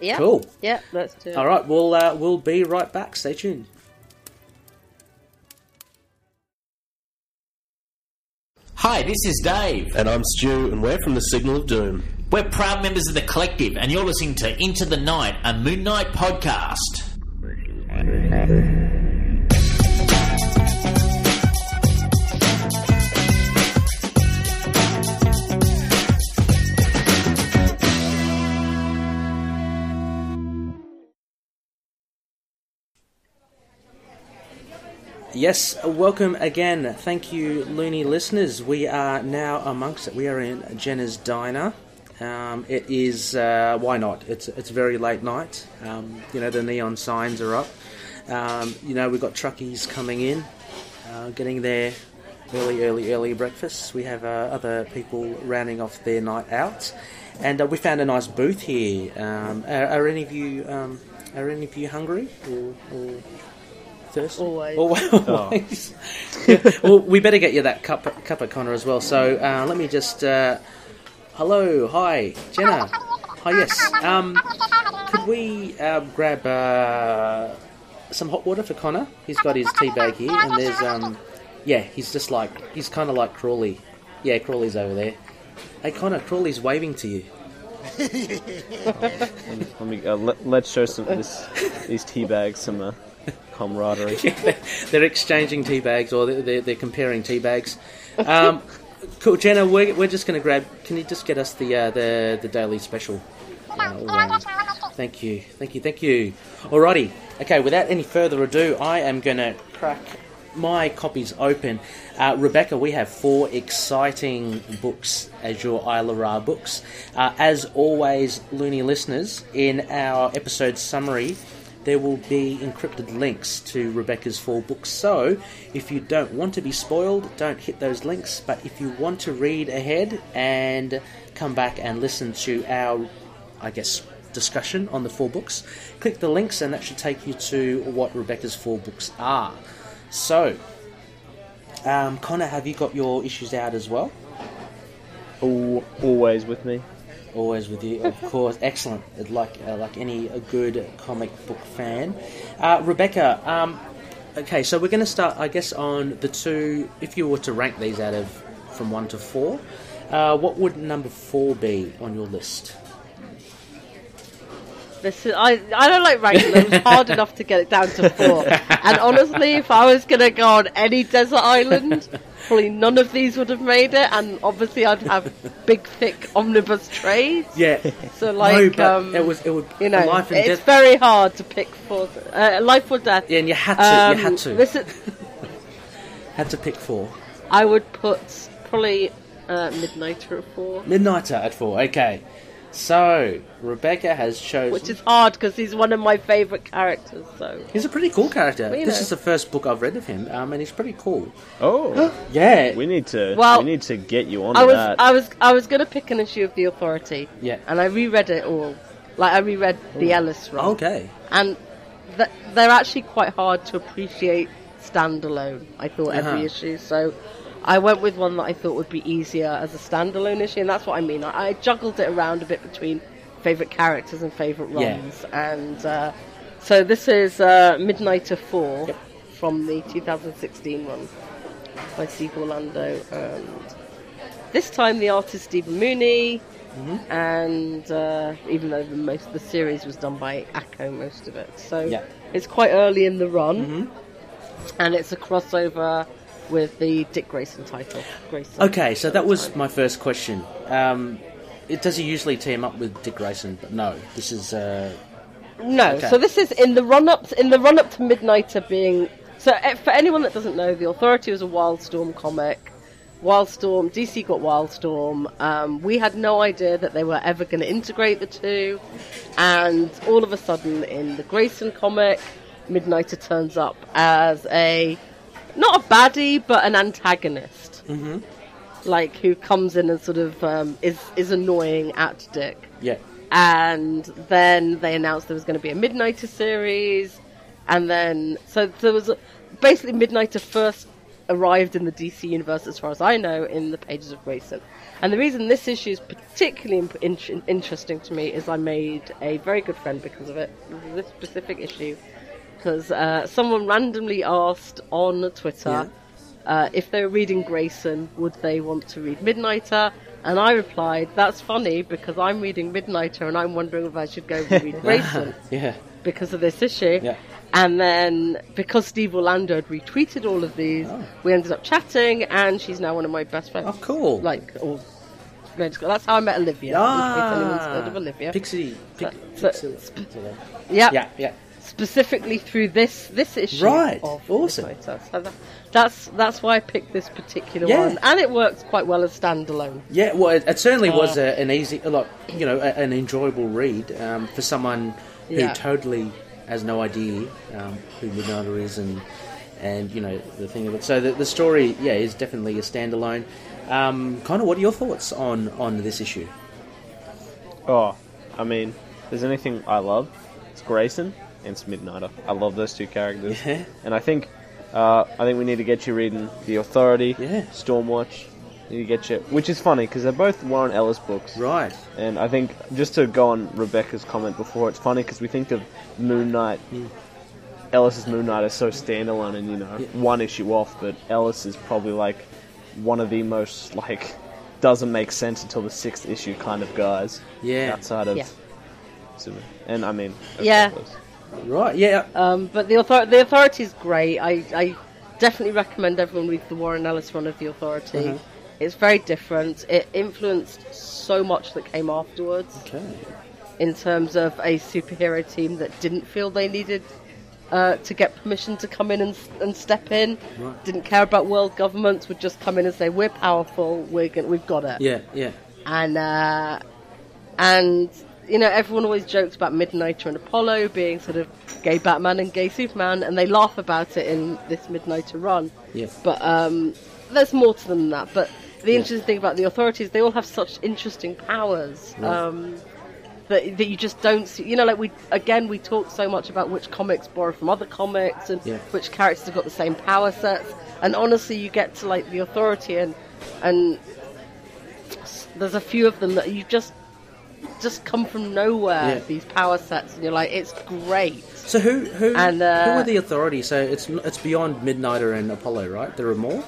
S3: Yep.
S1: Cool.
S3: Yep. Let's do it.
S1: All right, we'll uh, we'll be right back. Stay tuned.
S7: Hi, this is Dave.
S8: And I'm Stu, and we're from the Signal of Doom.
S7: We're proud members of the collective, and you're listening to Into the Night, a Moon Knight podcast.
S1: Yes, welcome again. Thank you, loony listeners. We are now amongst it. We are in Gena's diner. Um, it is uh, why not? It's it's very late night. Um, you know the neon signs are up. Um, you know we've got truckies coming in, uh, getting their early, early, early breakfasts. We have uh, other people rounding off their night out, and uh, we found a nice booth here. Um, are, are any of you um, are any of you hungry or? or thirsty?
S3: Always.
S1: Always. Yeah, well, we better get you that cup, cup of Connor as well. So uh, let me just. Uh, hello, hi, Gena. Hi, yes. Um, could we uh, grab uh, some hot water for Connor? He's got his tea bag here, and there's um, yeah, he's just like he's kind of like Crawley. Yeah, Crawley's over there. Hey, Connor, Crawley's waving to you.
S2: let me uh, let, let's show some this these tea bags some uh, camaraderie.
S1: they're exchanging tea bags or they're, they're, they're comparing tea bags. Um, cool, Gena. We're, we're just going to grab. Can you just get us the uh, the the daily special? Uh, thank you, thank you, thank you. Alrighty. Okay. Without any further ado, I am going to crack my copies open. Uh, Rebecca, we have four exciting books as your Isle of Ra books. Uh, as always, loony listeners, in our episode summary, there will be encrypted links to Rebecca's four books. So, if you don't want to be spoiled, don't hit those links. But if you want to read ahead and come back and listen to our, I guess, discussion on the four books, click the links and that should take you to what Rebecca's four books are. So, um, Connor, have you got your issues out as well?
S2: Al- Always with me.
S1: Always with you, of course. Excellent, like uh, like any good comic book fan. Uh, Rebecca, um, okay, so we're going to start, I guess, on the two. If you were to rank these out of from one to four, uh, what would number four be on your list?
S3: This is, I I don't like ranking them. It's hard enough to get it down to four. And honestly, if I was gonna go on any desert island, probably none of these would have made it. And obviously, I'd have big, thick omnibus trays.
S1: Yeah,
S3: So like,
S1: no,
S3: um,
S1: it was it would
S3: you know,
S1: life and
S3: it's
S1: death.
S3: very hard to pick four. Uh, life or death.
S1: Yeah, and you had to,
S3: Um,
S1: you had to,
S3: This is,
S1: had to pick four.
S3: I would put probably uh, Midnighter at four,
S1: Midnighter at four. Okay, so Rebecca has chosen.
S3: which is hard because he's one of my favourite characters. So
S1: He's a pretty cool character.
S3: Well, you
S1: This
S3: know.
S1: is the first book I've read of him, um, and he's pretty cool.
S2: Oh,
S1: Yeah,
S2: we need to.
S3: Well,
S2: we need to get you on
S3: I was
S2: that.
S3: I was I was gonna pick an issue of the Authority.
S1: Yeah.
S3: And I reread it all. Like I reread the Ellis run.
S1: okay.
S3: And th- they're actually quite hard to appreciate standalone. I thought every
S1: Uh-huh.
S3: issue. So I went with one that I thought would be easier as a standalone issue, and that's what I mean. I, I juggled it around a bit between favorite characters and favorite
S1: Yeah.
S3: runs, and uh, so this is uh, Midnighter Four
S1: Yep.
S3: from the 2016 run by Steve Orlando, and this time the artist Stephen Mooney.
S1: Mm-hmm.
S3: And uh, even though the most the series was done by ACO, most of it, so
S1: Yeah.
S3: it's quite early in the run,
S1: Mm-hmm.
S3: and it's a crossover with the Dick Grayson title. Grayson.
S1: Okay, so that was my first question. Um, it does he usually team up with Dick Grayson? But no, this is uh,
S3: No,
S1: Okay.
S3: so this is in the run up in the run up to Midnighter being so eh, for anyone that doesn't know, the Authority was a Wildstorm comic. Wildstorm, DC got Wildstorm. Um, we had no idea that they were ever going to integrate the two, and all of a sudden, in the Grayson comic, Midnighter turns up as a not a baddie, but an antagonist, mm-hmm. like who comes in and sort of um, is is annoying at Dick
S1: yeah,
S3: and then they announced there was going to be a Midnighter series, and then so there was basically Midnighter first arrived in the DC universe, as far as I know, in the pages of Grayson. And the reason this issue is particularly in- in- interesting to me is I made a very good friend because of it. This specific issue, because uh, someone randomly asked on Twitter. Uh, if they were reading Grayson, would they want to read Midnighter? And I replied, "That's funny because I'm reading Midnighter and I'm wondering if I should go and read Grayson
S1: yeah,
S3: because of this issue."
S1: Yeah.
S3: And then because Steve Orlando had retweeted all of these, we ended up chatting, and she's now one of my best friends.
S1: Oh, cool.
S3: Like, or that's how I met Olivia. anyone's heard of Olivia.
S1: Pixie, Pic-
S3: So-
S1: Pixie-
S3: yeah,
S1: yeah, yeah.
S3: Specifically through this this issue.
S1: Right,
S3: Of
S1: awesome.
S3: Midnighter. So that's that's why I picked this particular
S1: Yeah.
S3: one, and it works quite well as standalone.
S1: Yeah, well, it, it certainly was
S3: Uh,
S1: a, an easy, a lot, you know, a, an enjoyable read um, for someone who
S3: Yeah.
S1: totally has no idea um, who Midnighter is and and you know the thing of it. So the, the story, yeah, is definitely a standalone. Um, Connor, what are your thoughts on on this issue?
S2: Oh, I mean, there's anything I love, it's Grayson and it's Midnighter. I love those two characters,
S1: Yeah.
S2: and I think, uh, I think we need to get you reading The Authority,
S1: Yeah.
S2: Stormwatch. Need to get you, which is funny because they're both Warren Ellis books,
S1: Right.
S2: and I think just to go on Rebecca's comment before, it's funny because we think of Moon Knight. Ellis's Moon Knight is so standalone and you know one issue off, but Ellis is probably like one of the most like doesn't make sense until the sixth issue kind of guys.
S1: Yeah.
S2: outside of
S3: Yeah.
S2: And I mean,
S3: Yeah.
S2: what it was.
S1: Right. Yeah.
S3: Um, but the author- the authority is great. I, I definitely recommend everyone read the Warren Ellis run of the authority.
S1: Uh-huh.
S3: It's very different. It influenced so much that came afterwards
S1: okay.
S3: in terms of a superhero team that didn't feel they needed uh, to get permission to come in and, and step in.
S1: Right.
S3: Didn't care about world governments. Would just come in and say, "We're powerful. We're gonna, we've got it."
S1: Yeah. Yeah.
S3: and uh, and you know everyone always jokes about Midnighter and Apollo being sort of gay Batman and gay Superman, and they laugh about it in this Midnighter run.
S1: Yeah.
S3: But um, there's more to them than that. But the interesting thing about the authorities, they all have such interesting powers. Um, that, that you just don't see, you know, like we again we talk so much about which comics borrow from other comics and
S1: Yeah.
S3: which characters have got the same power sets, and honestly, you get to like the authority and and there's a few of them that you just just come from nowhere.
S1: Yeah.
S3: These power sets, and you're like, it's great.
S1: So who who
S3: And, uh,
S1: who are the authorities? So it's it's beyond Midnighter and Apollo, right? There are more.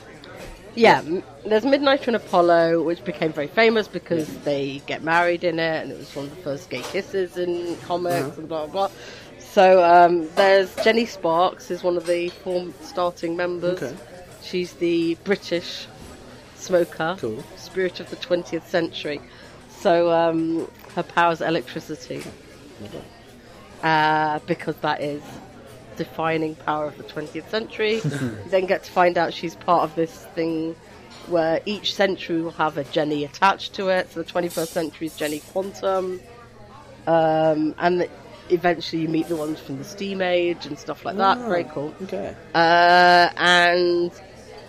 S3: Yeah, there's Midnighter and Apollo, which became very famous because they get married in it, and it was one of the first gay kisses in comics,
S1: Uh-huh.
S3: and blah blah. blah. So um, there's Jenny Sparks, is one of the form starting members.
S1: Okay.
S3: She's the British smoker,
S1: Cool.
S3: spirit of the 20th century. So um, her power's electricity, uh, because that is defining power of the 20th century. You then get to find out she's part of this thing where each century will have a Jenny attached to it. So the 21st century is Jenny Quantum, um, and eventually you meet the ones from the Steam Age and stuff like that.
S1: Oh,
S3: Very cool.
S1: Okay.
S3: Uh, and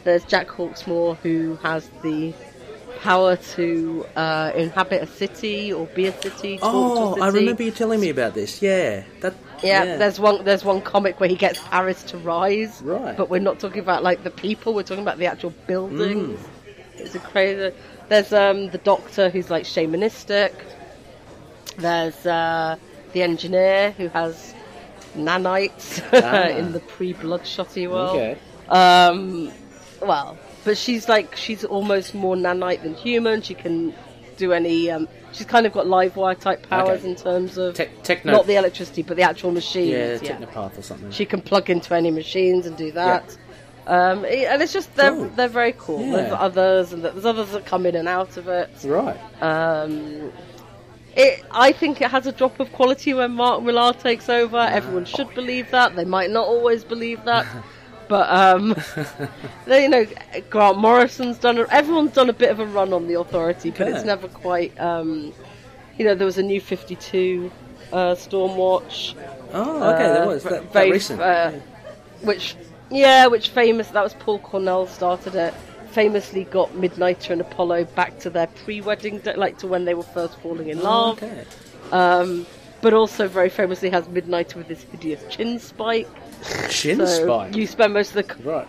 S3: there's Jack Hawksmoor who has the power to uh, inhabit a city or be a city. to a
S1: Oh, I remember you telling me about this. Yeah. That.
S3: Yeah, there's one. There's one comic where he gets Paris to rise.
S1: Right.
S3: But we're not talking about like the people. We're talking about the actual buildings.
S1: Mm.
S3: It's a crazy. There's um the doctor who's like shamanistic. There's uh, the engineer who has nanites
S1: Ah.
S3: in the pre-bloodshotty world.
S1: Okay.
S3: Um, well, but she's like she's almost more nanite than human. She can do any. Um, she's kind of got live wire type powers
S1: Okay.
S3: in terms of
S1: Tech- techno-
S3: not the electricity, but the actual machines.
S1: Yeah,
S3: Yeah,
S1: Technopath or something.
S3: she can plug into any machines and do that. Um, and it's just they're
S1: Cool.
S3: they're very cool.
S1: Yeah.
S3: There's others, and there's others that come in and out of it.
S1: Right.
S3: Um, it, I think it has a drop of quality when Mark Millar takes over. Everyone should believe that. They might not always believe that, but um, you know, Grant Morrison's done. A, everyone's done a bit of a run on the Authority, but it's never quite. Um, you know, there was a new Fifty Two uh, Stormwatch.
S1: Oh, okay.
S3: Uh,
S1: was that, that
S3: very,
S1: recent.
S3: uh, which yeah, which famous that was Paul Cornell started it. Famously got Midnighter and Apollo back to their pre-wedding, day, like to when they were first falling in
S1: Oh,
S3: love.
S1: okay.
S3: Um, but also very famously has Midnighter with this hideous chin spike.
S1: Chin
S3: so. You spend most of the
S1: Right.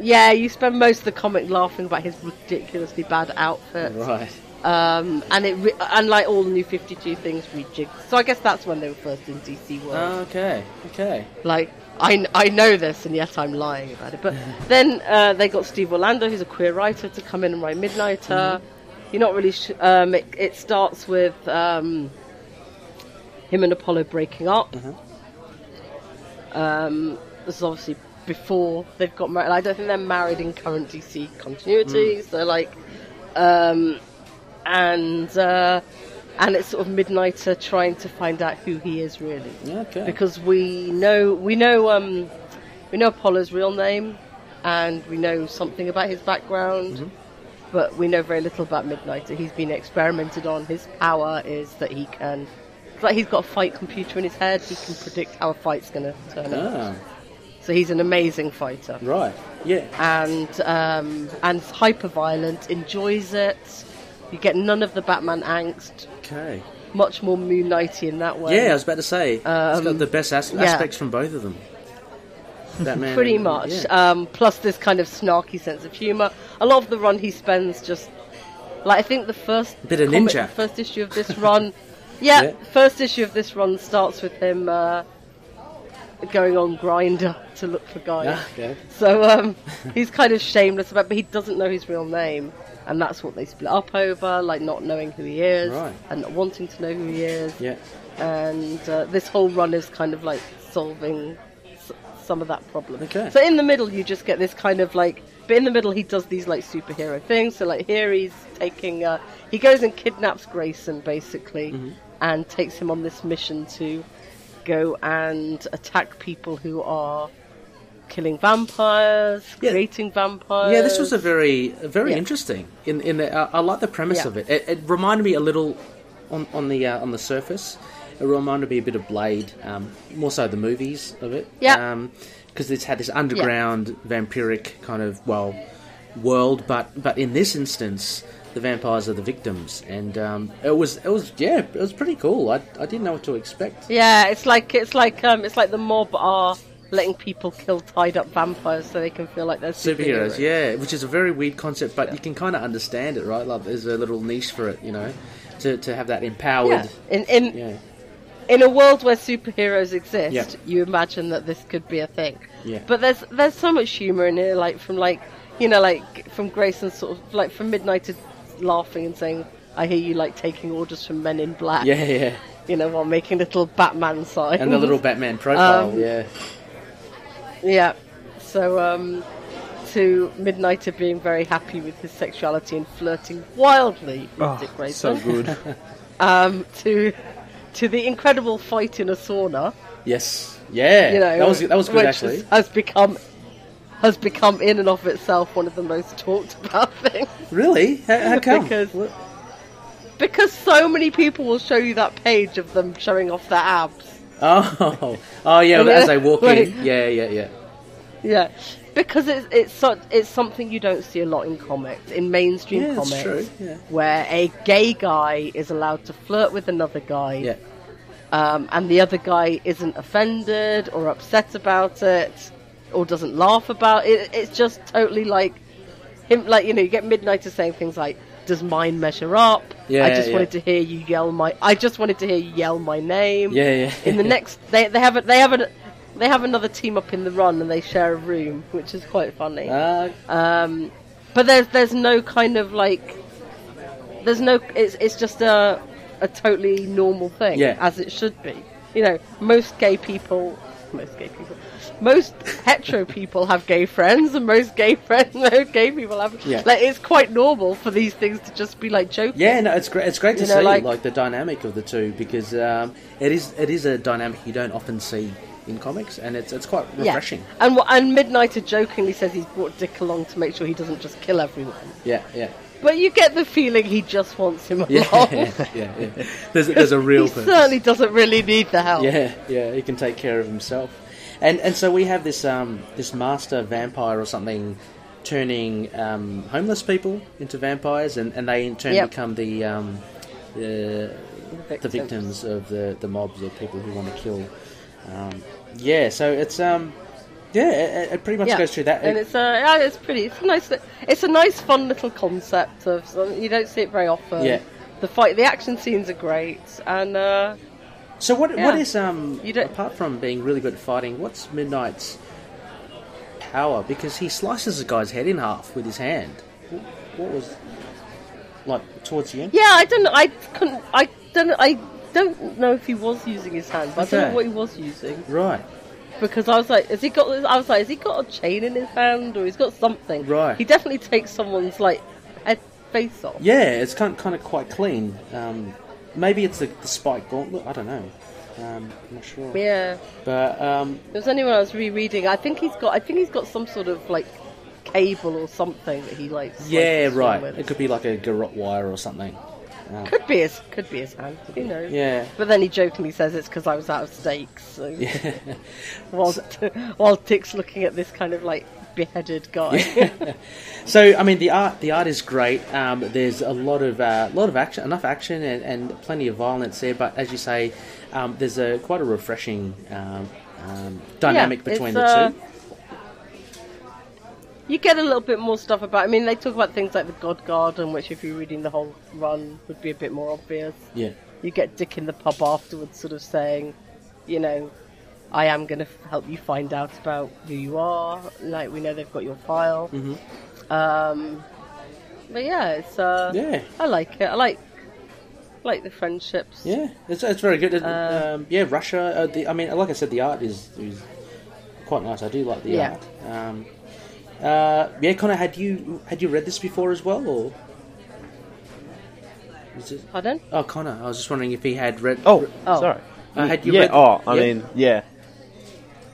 S3: yeah, you spend most of the comic laughing about his ridiculously bad outfit.
S1: Right.
S3: Um, and it re- unlike all the new Fifty Two things rejigged. So I guess that's when they were first in DC World.
S1: Okay. Okay.
S3: Like I, I know this, and yet I'm lying about it. But then uh, they got Steve Orlando, who's a queer writer, to come in and write Midnighter. You're not really. Sh- um, it, it starts with um, him and Apollo breaking up. Um, this is obviously before they've got married. I don't think they're married in current DC continuity. So like, um, and uh, and it's sort of Midnighter trying to find out who he is really
S1: Okay.
S3: because we know we know um, we know Apollo's real name, and we know something about his background, but we know very little about Midnighter. He's been experimented on. His power is that he can, it's like he's got a fight computer in his head. He can predict how a fight's going to turn out.
S1: Ah,
S3: So he's an amazing fighter,
S1: right. Yeah.
S3: and um, and hyper violent. Enjoys it. You get none of the Batman angst.
S1: Okay.
S3: Much more Moon Knighty in that way.
S1: Yeah, I was about to say it's got
S3: Um,
S1: the best as-
S3: yeah.
S1: aspects from both of them. Batman.
S3: pretty
S1: and-
S3: much.
S1: yeah.
S3: Um, plus this kind of snarky sense of humour. A lot of the run he spends just like I think the first
S1: Bit of
S3: comic-
S1: ninja.
S3: first issue of this run. Yeah,
S1: Yeah.
S3: first issue of this run starts with him uh, going on Grindr to look for guys.
S1: Ah, okay.
S3: So um, he's kind of shameless about, but he doesn't know his real name, and that's what they split up over, like not knowing who he is
S1: Right.
S3: and not wanting to know who he is
S1: Yeah.
S3: and uh, this whole run is kind of like solving s- some of that problem.
S1: Okay.
S3: So in the middle, you just get this kind of like, but in the middle, he does these like superhero things. So like here, he's taking, uh, he goes and kidnaps Grayson basically,
S1: Mm-hmm.
S3: And takes him on this mission to go and attack people who are killing vampires,
S1: Yeah.
S3: creating vampires.
S1: Yeah, this was a very very
S3: Yeah.
S1: interesting. In in the, uh, I like the premise
S3: Yeah.
S1: of it. it. It reminded me a little on on the uh, on the surface. It reminded me a bit of Blade, um, more so the movies of it.
S3: Yeah.
S1: because it's had this underground vampiric kind of well world, but but in this instance. The vampires are the victims, and um, it was it was yeah it was pretty cool. I, I didn't know what to expect.
S3: Yeah, it's like it's like um, it's like the mob are letting people kill tied up vampires so they can feel like they're superheroes.
S1: superheroes, yeah, which is a very weird concept, but you can kind of understand it, right? Like there's a little niche for it, you know, to, to have that empowered.
S3: Yeah. In in
S1: Yeah,
S3: in a world where superheroes exist,
S1: Yeah.
S3: you imagine that this could be a thing.
S1: Yeah.
S3: But there's there's so much humor in here, like from like you know like from Grayson sort of like from Midnighter laughing and saying, "I hear you like taking orders from Men in Black."
S1: yeah, yeah,
S3: You know, while making little Batman signs.
S1: and the little Batman profile,
S3: Um,
S1: yeah,
S3: Yeah. So, um, to Midnighter being very happy with his sexuality and flirting wildly with Dick
S2: Oh,
S3: Grayson.
S2: so good.
S3: Um, to to the incredible fight in a sauna.
S1: yes, yeah,
S3: You know,
S1: that was that was good actually.
S3: Has, has become has become in and of itself one of the most talked about things
S1: Really? How, how come?
S3: Because-
S1: What-
S3: because so many people will show you that page of them showing off their abs.
S1: Oh, oh yeah,
S3: Yeah,
S1: as they walk
S3: like-
S1: in, yeah, yeah, yeah,
S3: Yeah, because it's it's so, it's something you don't see a lot in comics, in mainstream
S1: Yeah,
S3: comics,
S1: true, yeah.
S3: where a gay guy is allowed to flirt with another guy,
S1: yeah.
S3: um, and the other guy isn't offended or upset about it, or doesn't laugh about it. It's just totally like him, like you know, you get Midnighter saying things like. Does mine measure up?
S1: Yeah,
S3: I just
S1: yeah.
S3: wanted to hear you yell my. I just wanted to hear you yell my name.
S1: Yeah, yeah.
S3: In the next, they they have a, they have a, they have another team up in the run and they share a room, which is quite funny.
S1: Uh,
S3: Um, but there's there's no kind of like there's no it's it's just a a totally normal thing
S1: Yeah.
S3: as it should be. You know, most gay people most gay people most hetero people have gay friends and most gay friends most gay people have
S1: Yeah.
S3: like it's quite normal for these things to just be like joking.
S1: yeah, no, it's great. It's great to
S3: You know,
S1: see like,
S3: like-
S1: the dynamic of the two because um, it is it is a dynamic you don't often see in comics, and it's it's quite
S3: Yeah.
S1: refreshing.
S3: And and Midnighter jokingly says he's brought Dick along to make sure he doesn't just kill everyone.
S1: Yeah, yeah.
S3: But you get the feeling he just wants him along.
S1: Yeah, yeah, yeah. There's, there's a real
S3: he
S1: purpose.
S3: certainly doesn't really need the help.
S1: Yeah, yeah, he can take care of himself. And and so we have this um this master vampire or something turning um, homeless people into vampires, and, and they in turn
S3: Yep.
S1: become the um the, the
S3: victims.
S1: of the the mobs or people who want to kill. Um, yeah, so it's um yeah, it, it pretty much
S3: Yeah.
S1: goes through that.
S3: and it's uh, yeah, it's pretty. It's a nice. It's a nice, fun little concept of. You don't see it very often.
S1: Yeah.
S3: The fight, the action scenes are great, and uh,
S1: so what what
S3: yeah.
S1: is um
S3: You
S1: apart from being really good at fighting, what's Midnighter's power? Because he slices a guy's head in half with his hand. What was like towards the end?
S3: yeah, I don't. know. I couldn't. I don't. I don't know if he was using his hand. But I don't know what he was using
S1: Right.
S3: because I was like, has he got? I was like, has he got a chain in his hand or he's got something?
S1: Right.
S3: He definitely takes someone's like head face off.
S1: Yeah, it's kind kind of quite clean. Um, maybe it's the, the spike gauntlet. I don't know. Um, I'm not sure.
S3: Yeah.
S1: But um,
S3: There was only when I was rereading. I think he's got. I think he's got some sort of like cable or something that he likes.
S1: yeah, right. It could be like a garrote wire or something. Um,
S3: Could be his. Could be his hand. Who knows?
S1: yeah.
S3: But then he jokingly says it's because I was out of steaks. So
S1: Yeah.
S3: while while Dick's looking at this kind of like beheaded guy.
S1: So I mean, the art the art is great. Um, there's a lot of uh, lot of action, enough action, and, and plenty of violence there. But as you say, um, there's a quite a refreshing um, um, dynamic
S3: Yeah,
S1: between the
S3: uh,
S1: two.
S3: you get a little bit more stuff about. I mean, they talk about things like the God Garden, which if you're reading the whole run would be a bit more obvious.
S1: Yeah.
S3: You get Dick in the pub afterwards, sort of saying, you know, I am going to help you find out about who you are. Like we know they've got your file. Um, but yeah, it's uh,
S1: Yeah.
S3: I like it. I like like the friendships.
S1: Yeah, it's, it's very good. um, yeah, Russia. Uh, the, I mean, like I said, the art is, is quite nice. I do like the
S3: Yeah.
S1: art. Um, uh, yeah, Connor, had you had you read this before as well, or? Is it,
S3: Pardon?
S1: oh, Connor, I was just wondering if he had read.
S2: Oh,
S3: Oh.
S2: sorry.
S1: Uh, had you
S2: yeah.
S1: read-
S2: oh, I
S1: yeah?
S2: mean, yeah.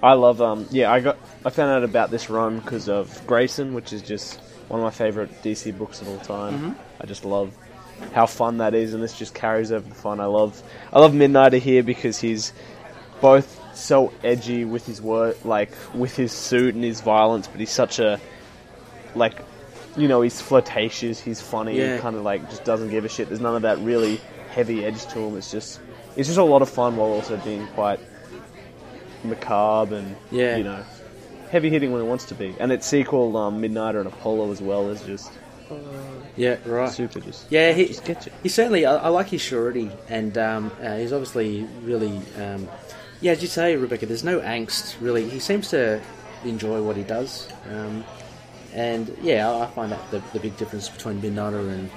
S2: I love. Um. Yeah. I got. I found out about this run because of Grayson, which is just one of my favorite DC books of all time.
S1: Mm-hmm.
S2: I just love how fun that is, and this just carries over the fun. I love. I love Midnighter here because he's both so edgy with his word, like with his suit and his violence, but he's such a like. You know, he's flirtatious. He's funny.
S1: Yeah.
S2: He kind of like just doesn't give a shit. There's none of that really heavy edge to him. It's just it's just a lot of fun while also being quite macabre and
S1: Yeah.
S2: you know heavy hitting when it wants to be. And its sequel, um, Midnighter and Apollo as well, is just
S1: Yeah, right.
S2: super. Just
S1: Yeah, he,
S2: just gets you.
S1: he certainly. I, I like his surety, and um, uh, he's obviously really. Um, yeah, as you say, Rebecca, there's no angst really. He seems to enjoy what he does, um, and yeah, I, I find that the, the big difference between Midnighter and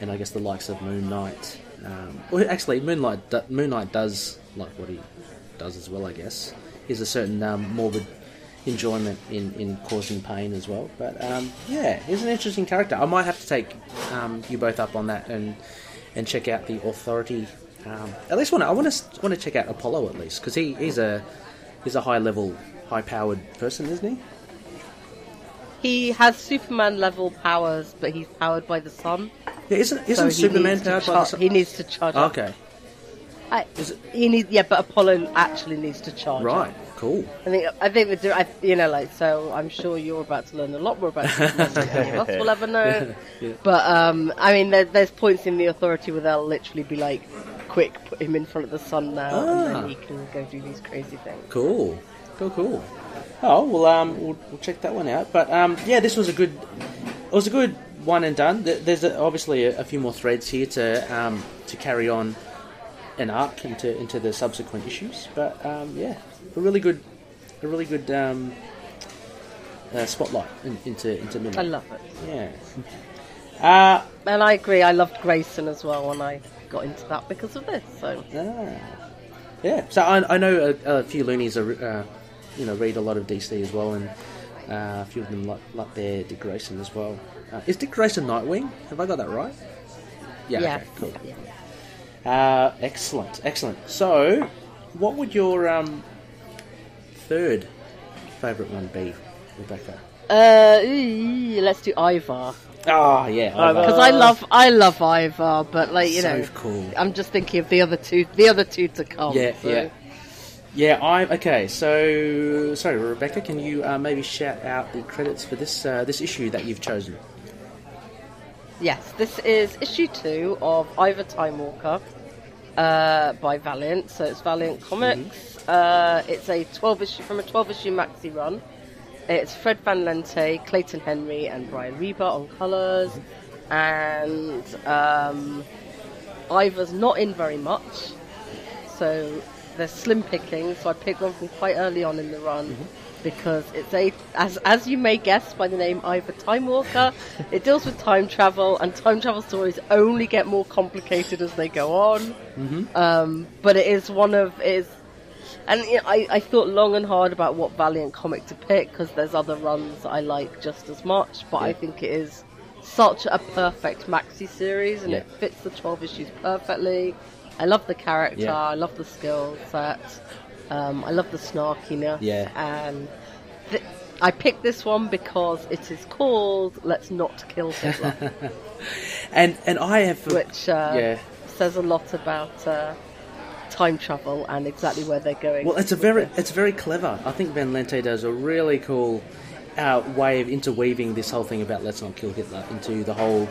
S1: and I guess the likes of Moon Knight. Um, well, actually, Moon Knight do, Moon Knight does like what he does as well. I guess is a certain um, morbid enjoyment in, in causing pain as well. But um, yeah, he's an interesting character. I might have to take um, you both up on that and and check out the Authority. Um, at least I want to want to check out Apollo at least because he, he's a he's a high level, high powered person, isn't he?
S3: He has Superman level powers, but he's powered by the sun.
S1: Yeah, isn't isn't
S3: he
S1: Superman powered by the sun?
S3: He needs to charge. up.
S1: Okay,
S3: I,
S1: Is it-
S3: he needs, yeah, but Apollo actually needs to charge.
S1: right,
S3: up.
S1: cool.
S3: I think I think the, I, you know, like so. I'm sure you're about to learn a lot more about Superman than any of us will ever know.
S1: Yeah.
S3: But um, I mean, there, there's points in the Authority where they'll literally be like, "Quick, put him in front of the sun now, and
S1: Ah.
S3: then he can go do these crazy things."
S1: Cool, cool, cool. Oh well, um, we'll, we'll check that one out. But um, yeah, this was a good, it was a good one and done. There's a, obviously a, a few more threads here to um, to carry on an arc into into the subsequent issues. But um, yeah, a really good, a really good um, uh, spotlight in, into into
S3: I love it,
S1: Yeah. Uh,
S3: and I agree. I loved Grayson as well when I got into that because of this. So
S1: Ah. Yeah, so I, I know a, a few loonies are, uh, you know, read a lot of DC as well, and uh, a few of them like, like their Dick Grayson as well. Uh, is Dick Grayson Nightwing? Have I got that right? Yeah.
S3: yeah,
S1: Okay, cool.
S3: yeah.
S1: Uh, excellent, excellent. So, what would your um, third favourite one be, Rebecca?
S3: Uh, let's do Ivar.
S1: Oh yeah,
S2: Ivar.
S3: Because I love, I love Ivar, but like you
S1: so
S3: know,
S1: cool.
S3: I'm just thinking of the other two, the other two to come.
S1: Yeah,
S3: so-
S1: yeah. Yeah, I okay. So, sorry, Rebecca, can you uh, maybe shout out the credits for this uh, this issue that you've chosen?
S3: Yes, this is issue two of Ivar Time Walker uh, by Valiant. So it's Valiant Comics. Uh, it's a 12 issue from a 12 issue maxi run. It's Fred Van Lente, Clayton Henry, and Brian Reber on colours. And um, Ivar's not in very much, so they're slim picking. So I picked one from quite early on in the run because it's a, as as you may guess by the name Ivar Time Walker, it deals with time travel, and time travel stories only get more complicated as they go on. Um, but it is one of it is. And you know, I, I thought long and hard about what Valiant comic to pick because there's other runs I like just as much, but I think it is such a perfect maxi series and
S1: Yeah.
S3: it fits the 12 issues perfectly. I love the character,
S1: Yeah.
S3: I love the skill set, um, I love the snarkiness,
S1: Yeah.
S3: and th- I picked this one because it is called Let's Not Kill Hitler,
S1: And and I have
S3: which uh,
S1: yeah.
S3: says a lot about uh, time travel and exactly where they're going.
S1: Well, it's a very
S3: this.
S1: it's very clever. I think Van Lente does a really cool uh, way of interweaving this whole thing about let's not kill Hitler into the whole,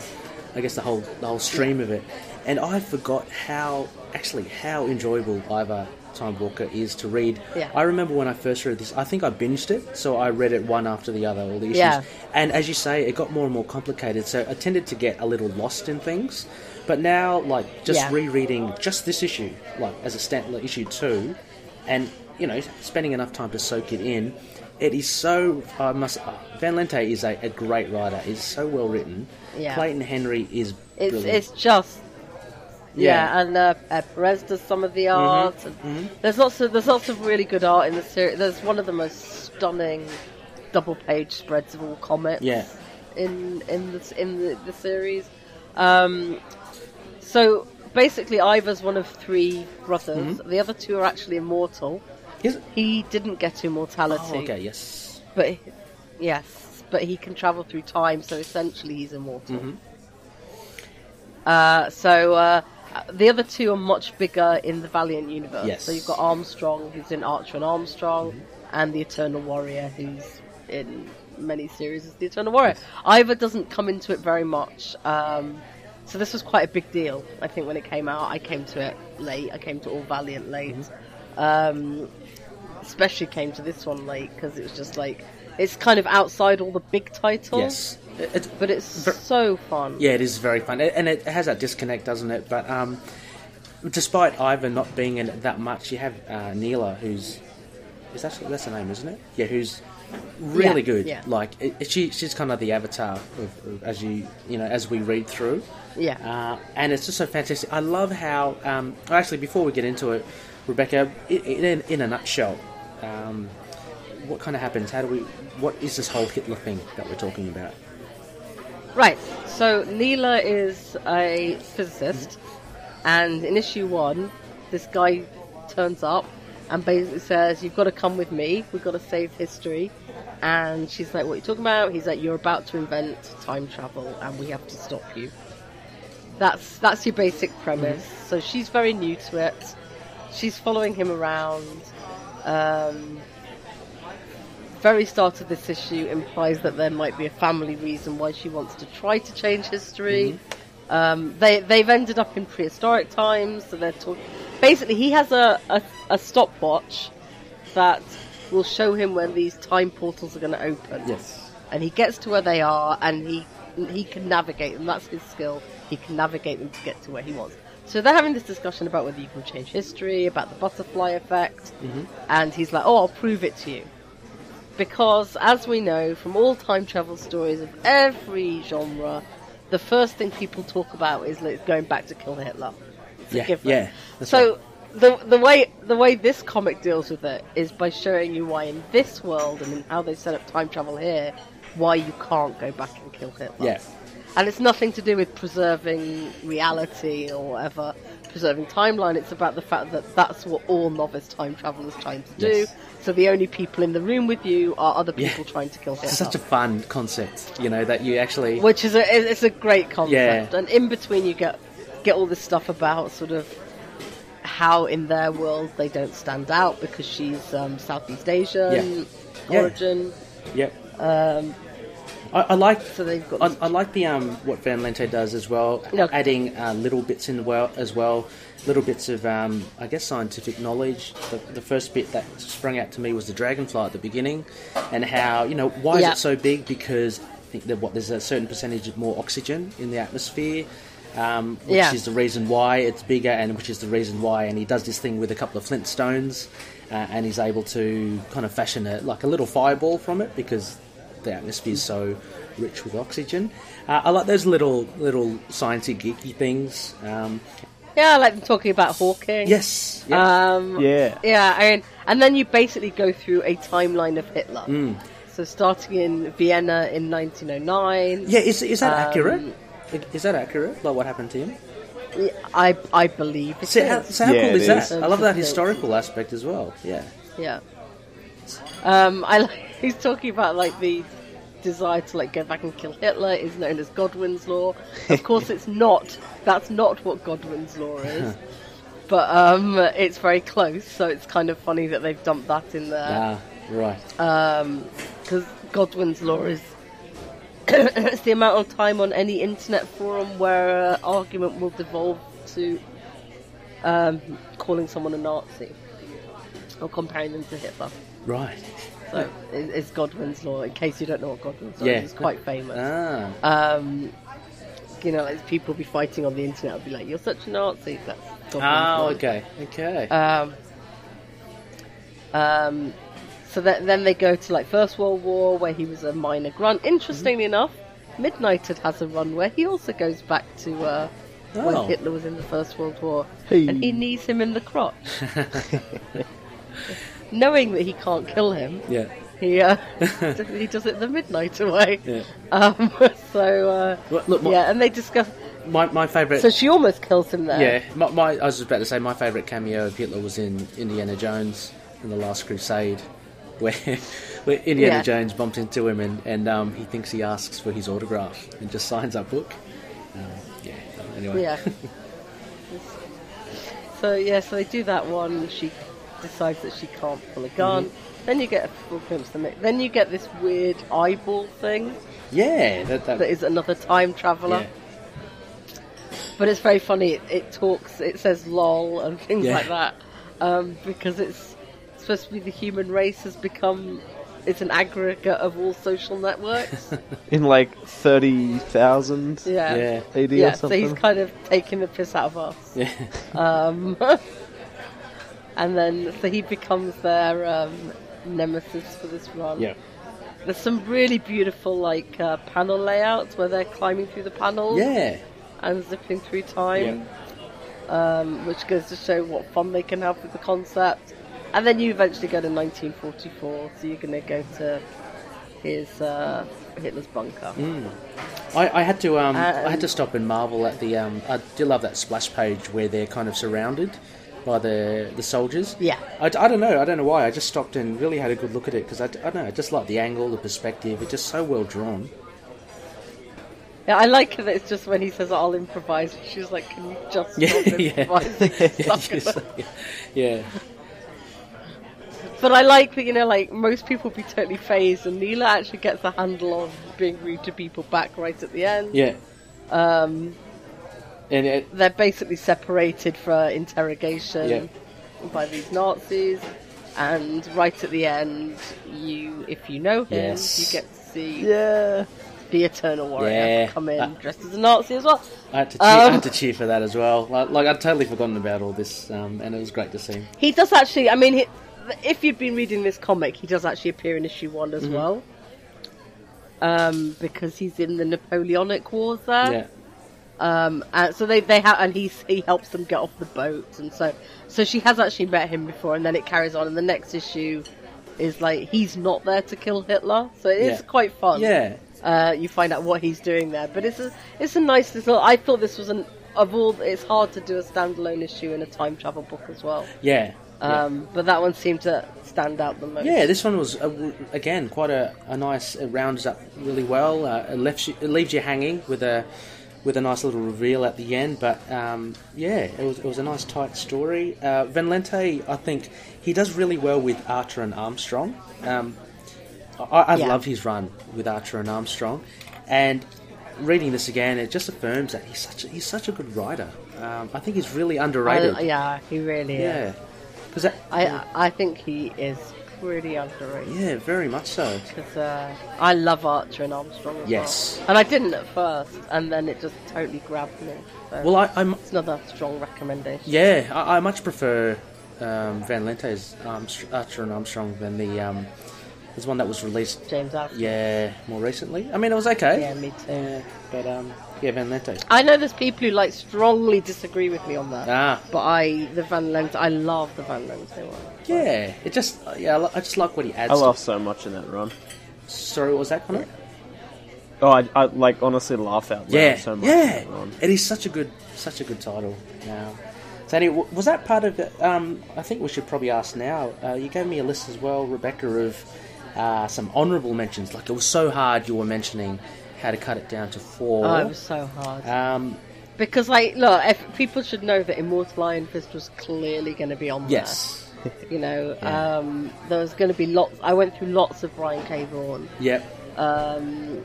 S1: I guess the whole the whole stream of it. And I forgot how actually how enjoyable Ivar Time Walker is to read.
S3: Yeah.
S1: I remember when I first read this, I think I binged it, so I read it one after the other, all the issues.
S3: Yeah.
S1: And as you say, it got more and more complicated, so I tended to get a little lost in things. But now, like, just
S3: Yeah.
S1: rereading just this issue, like, as a stand, like, issue two, and, you know, spending enough time to soak it in, it is so. I must. Van Lente is a, a great writer, is so well written.
S3: Yeah.
S1: Clayton Henry is
S3: It's
S1: brilliant.
S3: it's just Yeah, and uh, uh, Perez does some of the art. And There's lots of there's lots of really good art in the series. There's one of the most stunning double page spreads of all comics.
S1: Yeah.
S3: in in the in the, the series. Um, so basically, Ivar's one of three brothers. The other two are actually immortal.
S1: It?
S3: He didn't get immortality.
S1: Oh, okay, yes.
S3: But he- yes, but he can travel through time, so essentially he's immortal.
S1: Mm-hmm.
S3: Uh, so uh, the other two are much bigger in the Valiant universe.
S1: Yes.
S3: So you've got Armstrong, who's in Archer and Armstrong,
S1: Mm-hmm.
S3: and the Eternal Warrior, who's in many series as the Eternal Warrior. Ivar doesn't come into it very much. Um, so this was quite a big deal. I think when it came out, I came to it late. I came to All Valiant late.
S1: Mm-hmm.
S3: Um, especially came to this one late because it was just like it's kind of outside all the big titles.
S1: Yes. It- It's,
S3: But it's
S1: Ver-
S3: so fun.
S1: yeah, it is very fun, It- and it has that disconnect, doesn't it? But um, despite Ivan not being in it that much, you have uh, Neela, who's is that that's the name, isn't it? Yeah, who's really
S3: Yeah,
S1: good.
S3: yeah.
S1: Like it, she, she's kind of the avatar of, of as you you know as we read through.
S3: Yeah.
S1: Uh, and it's just so fantastic. I love how. Um, actually, before we get into it, Rebecca, in, in a nutshell, um, what kind of happens? How do we? What is this whole Hitler thing that we're talking about?
S3: Right. So Neela is a physicist, and in issue one, this guy turns up and basically says, "You've got to come with me. We've got to save history." And she's like, "What are you talking about?" He's like, "You're about to invent time travel, and we have to stop you." That's that's your basic premise. So she's very new to it. She's following him around. Um, very start of this issue implies that there might be a family reason why she wants to try to change history. Um, they they've ended up in prehistoric times, so they're talking. Basically, he has a, a, a stopwatch that will show him when these time portals are going to open.
S1: Yes.
S3: and he gets to where they are, and he he can navigate them. That's his skill. He can navigate them to get to where he wants. So they're having this discussion about whether you can change history, about the butterfly effect, and he's like, "Oh, I'll prove it to you." Because, as we know from all time travel stories of every genre, the first thing people talk about is like, going back to kill Hitler. It's
S1: Yeah, yeah,
S3: So the the way the way this comic deals with it is by showing you why in this world and in how they set up time travel here, why you can't go back and kill Hitler.
S1: Yeah.
S3: And it's nothing to do with preserving reality or whatever, preserving timeline. It's about the fact that that's what all novice time travelers trying to do.
S1: Yes.
S3: So the only people in the room with you are other
S1: Yeah.
S3: people trying to kill Hitler.
S1: It's such a fun concept, you know, that you actually.
S3: which is a it's a great concept.
S1: Yeah.
S3: And in between, you get get all this stuff about sort of how in their world they don't stand out because she's um, Southeast Asian
S1: Yeah.
S3: origin.
S1: Yep. Um, I, I like.
S3: So they've got
S1: I, I like the um what Van Lente does as well,
S3: Yeah.
S1: adding uh, little bits in the world as well, little bits of um I guess scientific knowledge. The, the first bit that sprung out to me was the dragonfly at the beginning, and how you know why
S3: Yeah.
S1: is it so big? Because I think that what there's a certain percentage of more oxygen in the atmosphere. Um, which
S3: Yeah.
S1: is the reason why it's bigger, and which is the reason why. And he does this thing with a couple of flint stones, uh, and he's able to kind of fashion a, like a little fireball from it because the atmosphere is so rich with oxygen. Uh, I like those little little sciencey geeky things. Um,
S3: Yeah, I like them talking about Hawking.
S1: yes, yeah,
S3: Um,
S2: Yeah.
S3: Yeah, I mean, and then you basically go through a timeline of Hitler.
S1: Mm.
S3: So starting in Vienna in 1909.
S1: yeah. Is is that
S3: um,
S1: accurate? Is that accurate? Like what happened to him?
S3: I I believe it
S1: So how,
S3: is.
S1: so how
S2: Yeah,
S1: cool
S2: it
S1: is
S2: is.
S1: that? I love that historical aspect as well. Yeah.
S3: Yeah. Um, I like, he's talking about like the desire to like go back and kill Hitler is known as Godwin's law. Of course, it's not. That's not what Godwin's law is. But um, it's very close, so it's kind of funny that they've dumped that in there
S1: Ah, right.
S3: because Godwin's law is it's the amount of time on any internet forum where an argument will devolve to um, calling someone a Nazi or comparing them to Hitler.
S1: right.
S3: So it's Godwin's law. In case you don't know what Godwin's law
S1: Yeah.
S3: is, it's quite famous.
S1: Ah.
S3: Um, you know, like people be fighting on the internet. I'll be like, "You're such a Nazi." That's Godwin's
S1: Oh,
S3: law.
S1: okay. Okay.
S3: Um, um, so that, then they go to like First World War, where he was a minor grunt. Interestingly enough, Midnighter has a run where he also goes back to uh, when
S1: Oh.
S3: Hitler was in the First World War,
S2: Hey.
S3: and he knees him in the crotch, knowing that he can't kill him.
S1: Yeah.
S3: He uh, he does it the Midnighter way.
S1: Yeah.
S3: Um, so uh,
S1: Well, look, my,
S3: yeah, and they discuss.
S1: my, my favourite.
S3: So she almost kills him there.
S1: Yeah, my, my, I was about to say my favourite cameo of Hitler was in Indiana Jones in the Last Crusade, where where Indiana
S3: Yeah.
S1: Jones bumped into him and and um, he thinks he asks for his autograph and just signs that book. Um, yeah. Anyway.
S3: Yeah. so yeah, so they do that one. She decides that she can't pull a gun.
S1: Mm-hmm.
S3: Then you get a full glimpse of it. Then you get this weird eyeball thing
S1: Yeah. That, that,
S3: that is another time traveler.
S1: yeah.
S3: But it's very funny. It, it talks. It says "lol" and things
S1: Yeah.
S3: like that um, because it's supposed to be the human race has become. It's an aggregate of all social networks.
S2: In like 30,000
S3: Yeah.
S1: Yeah.
S2: AD
S3: Yeah,
S2: or
S3: so he's kind of taking the piss out of us.
S1: Yeah.
S3: Um, and then, so he becomes their um, nemesis for this run.
S1: Yeah.
S3: There's some really beautiful, like, uh, panel layouts where they're climbing through the panels
S1: Yeah.
S3: and zipping through time, um, which goes to show what fun they can have with the concept. And then you eventually go to 1944, so you're going to go to his uh, Hitler's bunker.
S1: I, I had to um, I
S3: Um,
S1: had to stop and marvel at the um, I do love that splash page where they're kind of surrounded by the the soldiers.
S3: Yeah.
S1: I, I don't know I don't know why I just stopped and really had a good look at it because I, I don't know I just like the angle the perspective it's just so well drawn.
S3: Yeah, I like that it's just when he says, I'll improvise, she's like, can you just
S1: Yeah,
S3: stop
S1: yeah.
S3: improvising?
S1: yeah,
S3: Suck it
S1: just
S3: up.
S1: like- yeah,
S3: But I like that, you know, like, most people be totally phased, and Neela actually gets the handle of being rude to people back right at the end.
S1: yeah.
S3: Um,
S1: it,
S3: they're basically separated for interrogation
S1: Yeah.
S3: by these Nazis, and right at the end, you, if you know him,
S1: Yes.
S3: you get to see
S2: Yeah.
S3: the Eternal Warrior
S1: Yeah.
S3: come in
S1: Uh,
S3: dressed as a Nazi as well.
S1: I had to cheer, I
S3: Um,
S1: had to cheer for that as well. Like, like I'd totally forgotten about all this, um, and it was great to see.
S3: He does actually. I mean, he, if you've been reading this comic, he does actually appear in issue one
S1: Mm-hmm.
S3: as well. Um, because he's in the Napoleonic Wars there.
S1: Yeah,
S3: Um, and so they they have, and he he helps them get off the boat, and so so she has actually met him before, and then it carries on, and the next issue is like he's not there to kill Hitler, so it's
S1: Yeah.
S3: quite fun.
S1: yeah,
S3: Uh, you find out what he's doing there, but it's a it's a nice little. I thought this was an of all. It's hard to do a standalone issue in a time travel book as well.
S1: yeah. yeah.
S3: Um, but that one seemed to stand out the most.
S1: Yeah, this one was uh, w- again quite a, a nice. It rounds up really well. Uh, it left you, it leaves you hanging with a with a nice little reveal at the end. But um, yeah, it was it was a nice tight story. Uh, Van Lente, I think he does really well with Archer and Armstrong. Um, I, I
S3: Yeah.
S1: love his run with Archer and Armstrong, and reading this again, it just affirms that he's such a, he's such a good writer. Um, I think he's really underrated.
S3: I, yeah, he really
S1: yeah,
S3: is.
S1: because
S3: I I think he is pretty underrated.
S1: yeah, very much so.
S3: Because uh, I love Archer and Armstrong.
S1: Yes.
S3: well. and I didn't at first, and then it just totally grabbed me. So
S1: Well, I, I'm
S3: it's another strong recommendation.
S1: Yeah, I, I much prefer um, Van Lente's Archer and Armstrong than the um, there's one that was released.
S3: James Astor.
S1: Yeah, more recently. I mean, it was okay.
S3: Yeah, me too.
S1: Yeah, but um, yeah, Van Lente.
S3: I know there's people who like strongly disagree with me on that.
S1: Ah,
S3: But I, the Van Lente, I love the Van Lente one.
S1: Yeah. It just yeah, I just like what he adds.
S2: I
S1: to-
S2: laughed so much in that run.
S1: Sorry, what was that Connor?
S2: Oh, I, I like honestly laugh out loud
S1: Yeah,
S2: so much.
S1: yeah. It is such a good, such a good title. Yeah. So anyway, was that part of it? Um, I think we should probably ask now. Uh, you gave me a list as well, Rebecca, of uh, some honourable mentions. Like it was so hard. You were mentioning how to cut it down to four.
S3: Oh, it was so hard.
S1: Um,
S3: Because, like, look, if people should know that Immortal Iron Fist was clearly going to be on
S1: yes.
S3: there. You know,
S1: Yeah.
S3: um, there was going to be lots. I went through lots of Brian K. Vaughan.
S1: Yep.
S3: Um,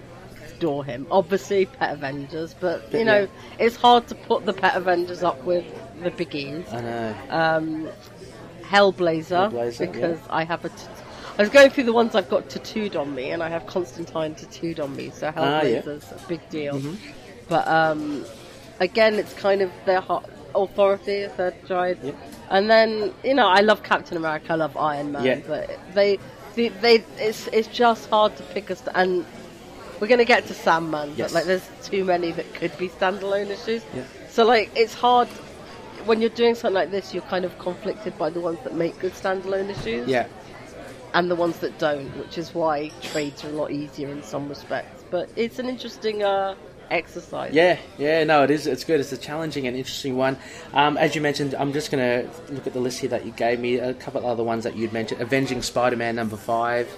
S3: adore him. Obviously, Pet Avengers, but you
S1: Yeah.
S3: know, it's hard to put the Pet Avengers up with the biggies.
S1: I know.
S3: Um, Hellblazer,
S1: Hellblazer,
S3: because I have a. T- I was going through the ones I've got tattooed on me, and I have Constantine tattooed on me, so
S1: Ah, yeah.
S3: Hellblazer's a big deal.
S1: Mhm.
S3: But um, again, it's kind of their hot authority if they're.
S1: Yep.
S3: And then you know, I love Captain America, I love Iron Man, but they, they, they, it's it's just hard to pick us. And we're gonna get to Sandman,
S1: Yes.
S3: but like there's too many that could be standalone issues. So like it's hard when you're doing something like this. You're kind of conflicted by the ones that make good standalone issues,
S1: Yeah.
S3: and the ones that don't, which is why trades are a lot easier in some respects. But it's an interesting uh, exercise.
S1: Yeah, yeah, no, it is. It's good. It's a challenging and interesting one. Um, as you mentioned, I'm just going to look at the list here that you gave me. A couple of other ones that you'd mentioned: Avenging Spider-Man number five,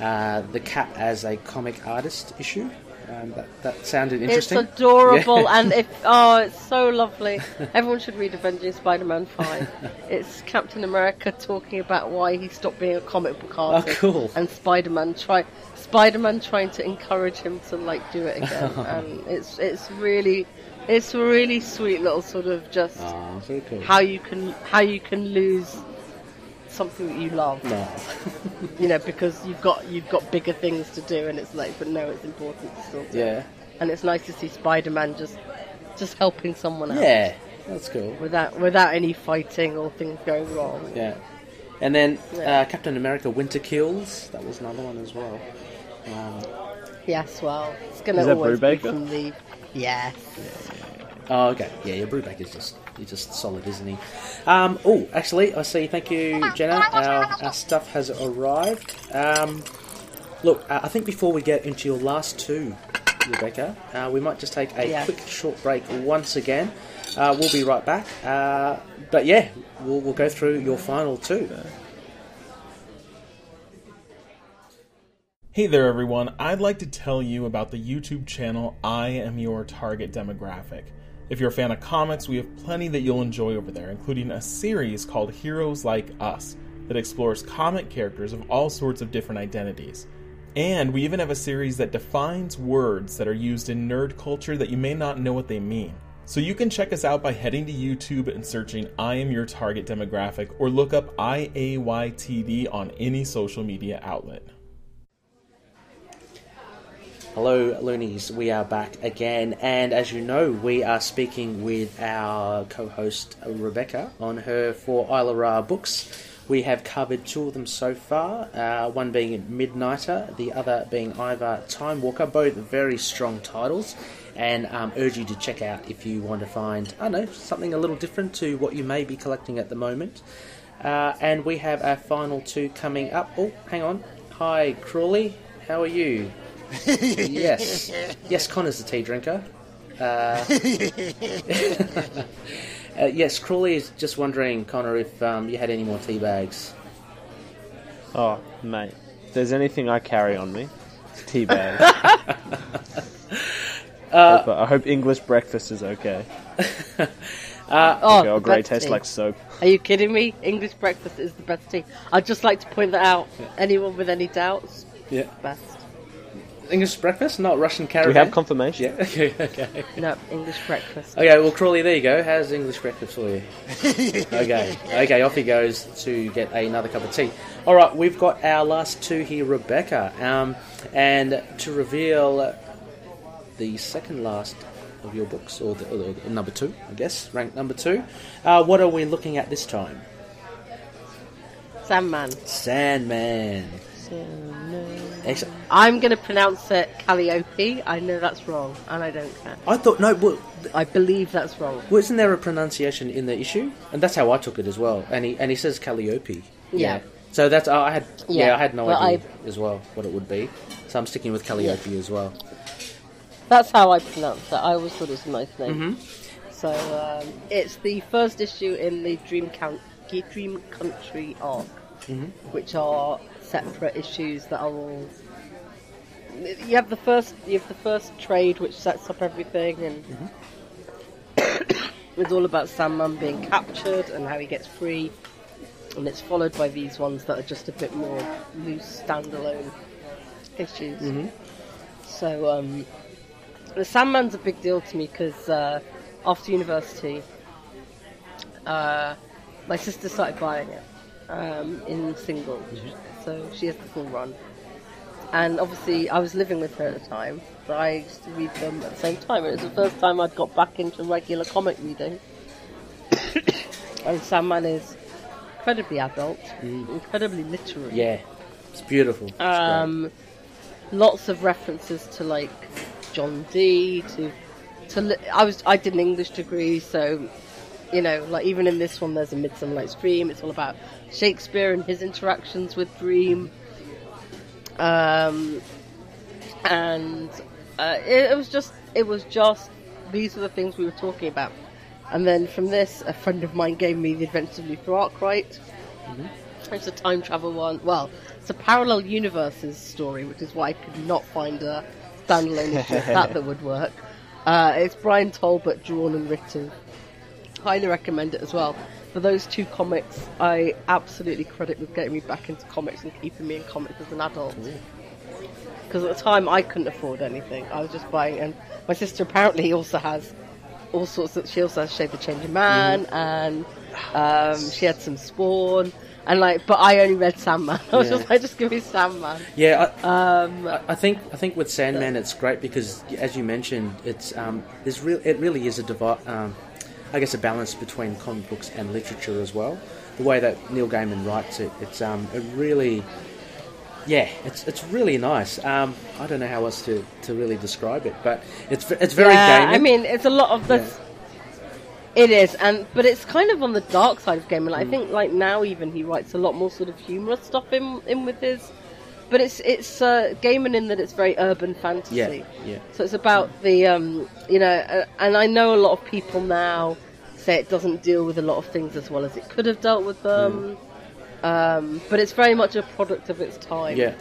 S1: uh, the Cap as a comic artist issue. Um, that, that sounded interesting.
S3: It's adorable,
S1: Yeah.
S3: and if oh, it's so lovely. Everyone should read Avenging Spider-Man Five. it's Captain America talking about why he stopped being a comic book artist.
S1: Oh, cool.
S3: And Spider-Man try Spider-Man trying to encourage him to like do it again, and it's it's really it's a really sweet little sort of just
S1: Oh, cool.
S3: how you can how you can lose something that you love
S1: no.
S3: you know because you've got you've got bigger things to do and it's like but no it's important to still do
S1: Yeah.
S3: and it's nice to see Spider-Man just just helping someone out.
S1: Yeah, that's cool.
S3: without without any fighting or things going wrong.
S1: Yeah. And then
S3: Yeah.
S1: uh, Captain America Winter Kills. That was another one as well. Um,
S3: Yes, well, it's gonna
S2: Is that
S3: always be from the yes.
S1: Oh, okay. Yeah, yeah, Brubaker's just he's just solid, isn't he? Um, oh, actually, I see. Thank you, Gena. Our, our stuff has arrived. Um, look, uh, I think before we get into your last two, Rebecca, uh, we might just take a
S3: Yes.
S1: quick short break once again. Uh, we'll be right back. Uh, but yeah, we'll, we'll go through your final two.
S9: Hey there, everyone. I'd like to tell you about the YouTube channel I Am Your Target Demographic. If you're a fan of comics, we have plenty that you'll enjoy over there, including a series called Heroes Like Us that explores comic characters of all sorts of different identities. And we even have a series that defines words that are used in nerd culture that you may not know what they mean. So you can check us out by heading to YouTube and searching I Am Your Target Demographic or look up IAYTD on any social media outlet.
S1: Hello, Loonies. We are back again, and as you know, we are speaking with our co-host Rebecca on her Four Isla Ra books. We have covered two of them so far. Uh, one being Midnighter, the other being Ivar Time Walker. Both very strong titles, and um, urge you to check out if you want to find I don't know something a little different to what you may be collecting at the moment. Uh, and we have our final two coming up. Oh, hang on. Hi, Crawley. How are you? Yes. Yes, Connor's the tea drinker. Uh, uh, yes, Crawley is just wondering, Connor, if um, you had any more tea bags.
S2: Oh, mate. If there's anything I carry on me, it's tea bag.
S1: Uh,
S2: but I hope English breakfast is okay.
S1: Uh,
S3: Oh, Earl
S2: Grey tastes
S3: tea.
S2: like soap.
S3: Are you kidding me? English breakfast is the best tea. I'd just like to point that out. Anyone with any doubts,
S1: Yeah.
S3: best.
S1: English breakfast, not Russian
S2: Do
S1: caravan.
S2: we have confirmation?
S1: Yeah, okay, okay.
S3: No, English breakfast.
S1: Okay, well, Crawley, there you go. How's English breakfast for you? okay, okay, off he goes to get another cup of tea. All right, we've got our last two here, Rebecca, um, and to reveal the second last of your books, or, the, or the number two, I guess, ranked number two. Uh, what are we looking at this time?
S3: Sandman.
S1: Sandman. Sandman. Excellent.
S3: I'm going to pronounce it Calliope. I know that's wrong, and I don't care.
S1: I thought no, well,
S3: I believe that's wrong.
S1: wasn't there a pronunciation in the issue? And that's how I took it as well. And he and he says Calliope.
S3: Yeah.
S1: So that's I had yeah,
S3: Yeah,
S1: I had no
S3: but
S1: idea as well what it would be. So I'm sticking with Calliope as well.
S3: That's how I pronounce it. I always thought it was a nice name.
S1: Mm-hmm.
S3: So um, it's the first issue in the Dream, Count- Dream Country arc,
S1: Mm-hmm.
S3: which are separate issues that are all. You have the first. You have the first trade, which sets up everything, and
S1: Mm-hmm.
S3: it's all about Sandman being captured and how he gets free. And it's followed by these ones that are just a bit more loose, standalone issues.
S1: Mm-hmm.
S3: So um, the Sandman's a big deal to me because uh, after university, uh, my sister started buying it um, in single, so she has the full run. And obviously, I was living with her at the time, so I used to read them at the same time. It was the first time I'd got back into regular comic reading. and Sandman is incredibly adult, incredibly literary.
S1: Yeah, it's beautiful. It's.
S3: Um, lots of references to like John Dee to to li- I was I did an English degree, so you know, like even in this one, there's a Midsummer Night's Dream. It's all about Shakespeare and his interactions with Dream. Um, and uh, it, it was just it was just these are the things we were talking about. And then from this, a friend of mine gave me the Adventures of Luther Arkwright. It's a time travel one. Well, it's a parallel universes story, which is why I could not find a standalone that that would work. Uh, it's Bryan Talbot, drawn and written. Highly recommend it as well. For those two comics, I absolutely credit with getting me back into comics and keeping me in comics as an adult. Because at the time I couldn't afford anything. I was just buying, and my sister apparently also has all sorts of. She also has Shade the Changing Man, and um, she had some Spawn, and like. But I only read Sandman. I was
S1: Yeah.
S3: just like, just give me Sandman.
S1: Yeah, I,
S3: Um,
S1: I- I think I think with Sandman it's great because, as you mentioned, it's um, there's real it really is a divi- um, I guess a balance between comic books and literature as well. The way that Neil Gaiman writes it, it's um, it really, yeah, it's it's really nice. Um, I don't know how else to, to really describe it, but it's it's very
S3: yeah,
S1: Gaiman.
S3: I mean, it's a lot of this. It is, and but it's kind of on the dark side of Gaiman.
S1: Mm.
S3: I think, like now, even he writes a lot more sort of humorous stuff in in with his. But it's it's uh, Gaiman in that it's very urban fantasy.
S1: yeah, yeah.
S3: So it's about the, um, you know, uh, and I know a lot of people now say it doesn't deal with a lot of things as well as it could have dealt with them. Um, but it's very much a product of its time.
S1: Yeah,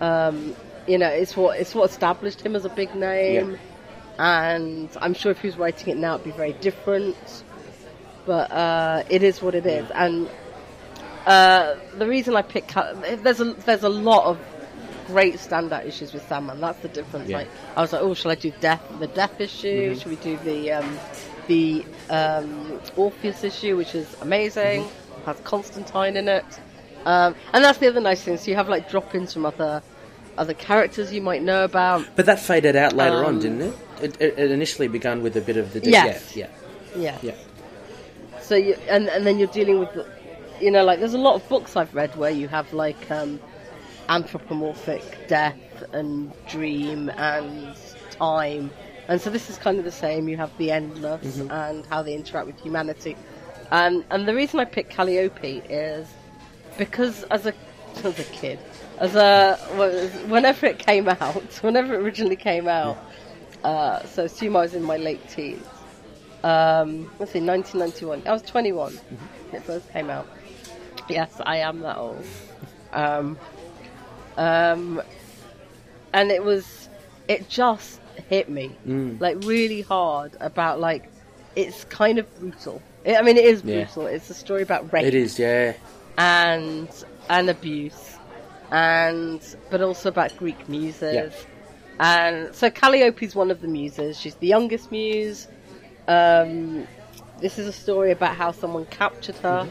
S1: Um,
S3: You know, it's what it's what established him as a big name. And I'm sure if he was writing it now, it'd be very different. But uh, it is what it is. And uh, the reason I picked Cal- there's a there's a lot of great standout issues with Sandman. That's the difference.
S1: Yeah.
S3: Like I was like, oh, shall I do Death the Death issue? Should we do the um, the um, Orpheus issue, which is amazing, has Constantine in it, um, and that's the other nice thing. So you have like drop-ins from other other characters you might know about.
S1: but that faded out later on,
S3: Um,
S1: didn't it? It, it? it initially began with a bit of the
S3: Yes.
S1: yeah,
S3: Yeah.
S1: yeah,
S3: So you and and then you're dealing with, the, you know, like there's a lot of books I've read where you have like um, anthropomorphic death and dream and time, and so this is kind of the same. You have the endless and how they interact with humanity, and and the reason I picked Calliope is because as a as a kid, as a whenever it came out, whenever it originally came out, uh, so assume I was in my late teens um, let's see, 1991. I was 21 when it first came out. Yes, I am that old. Um, um, and it was, it just hit me like really hard about like, it's kind of brutal. It, I mean, it is
S1: Yeah.
S3: brutal. It's a story about rape
S1: it is. Yeah,
S3: and and abuse, and but also about Greek muses.
S1: Yeah.
S3: And so Calliope's one of the muses. She's the youngest muse. Um, this is a story about how someone captured her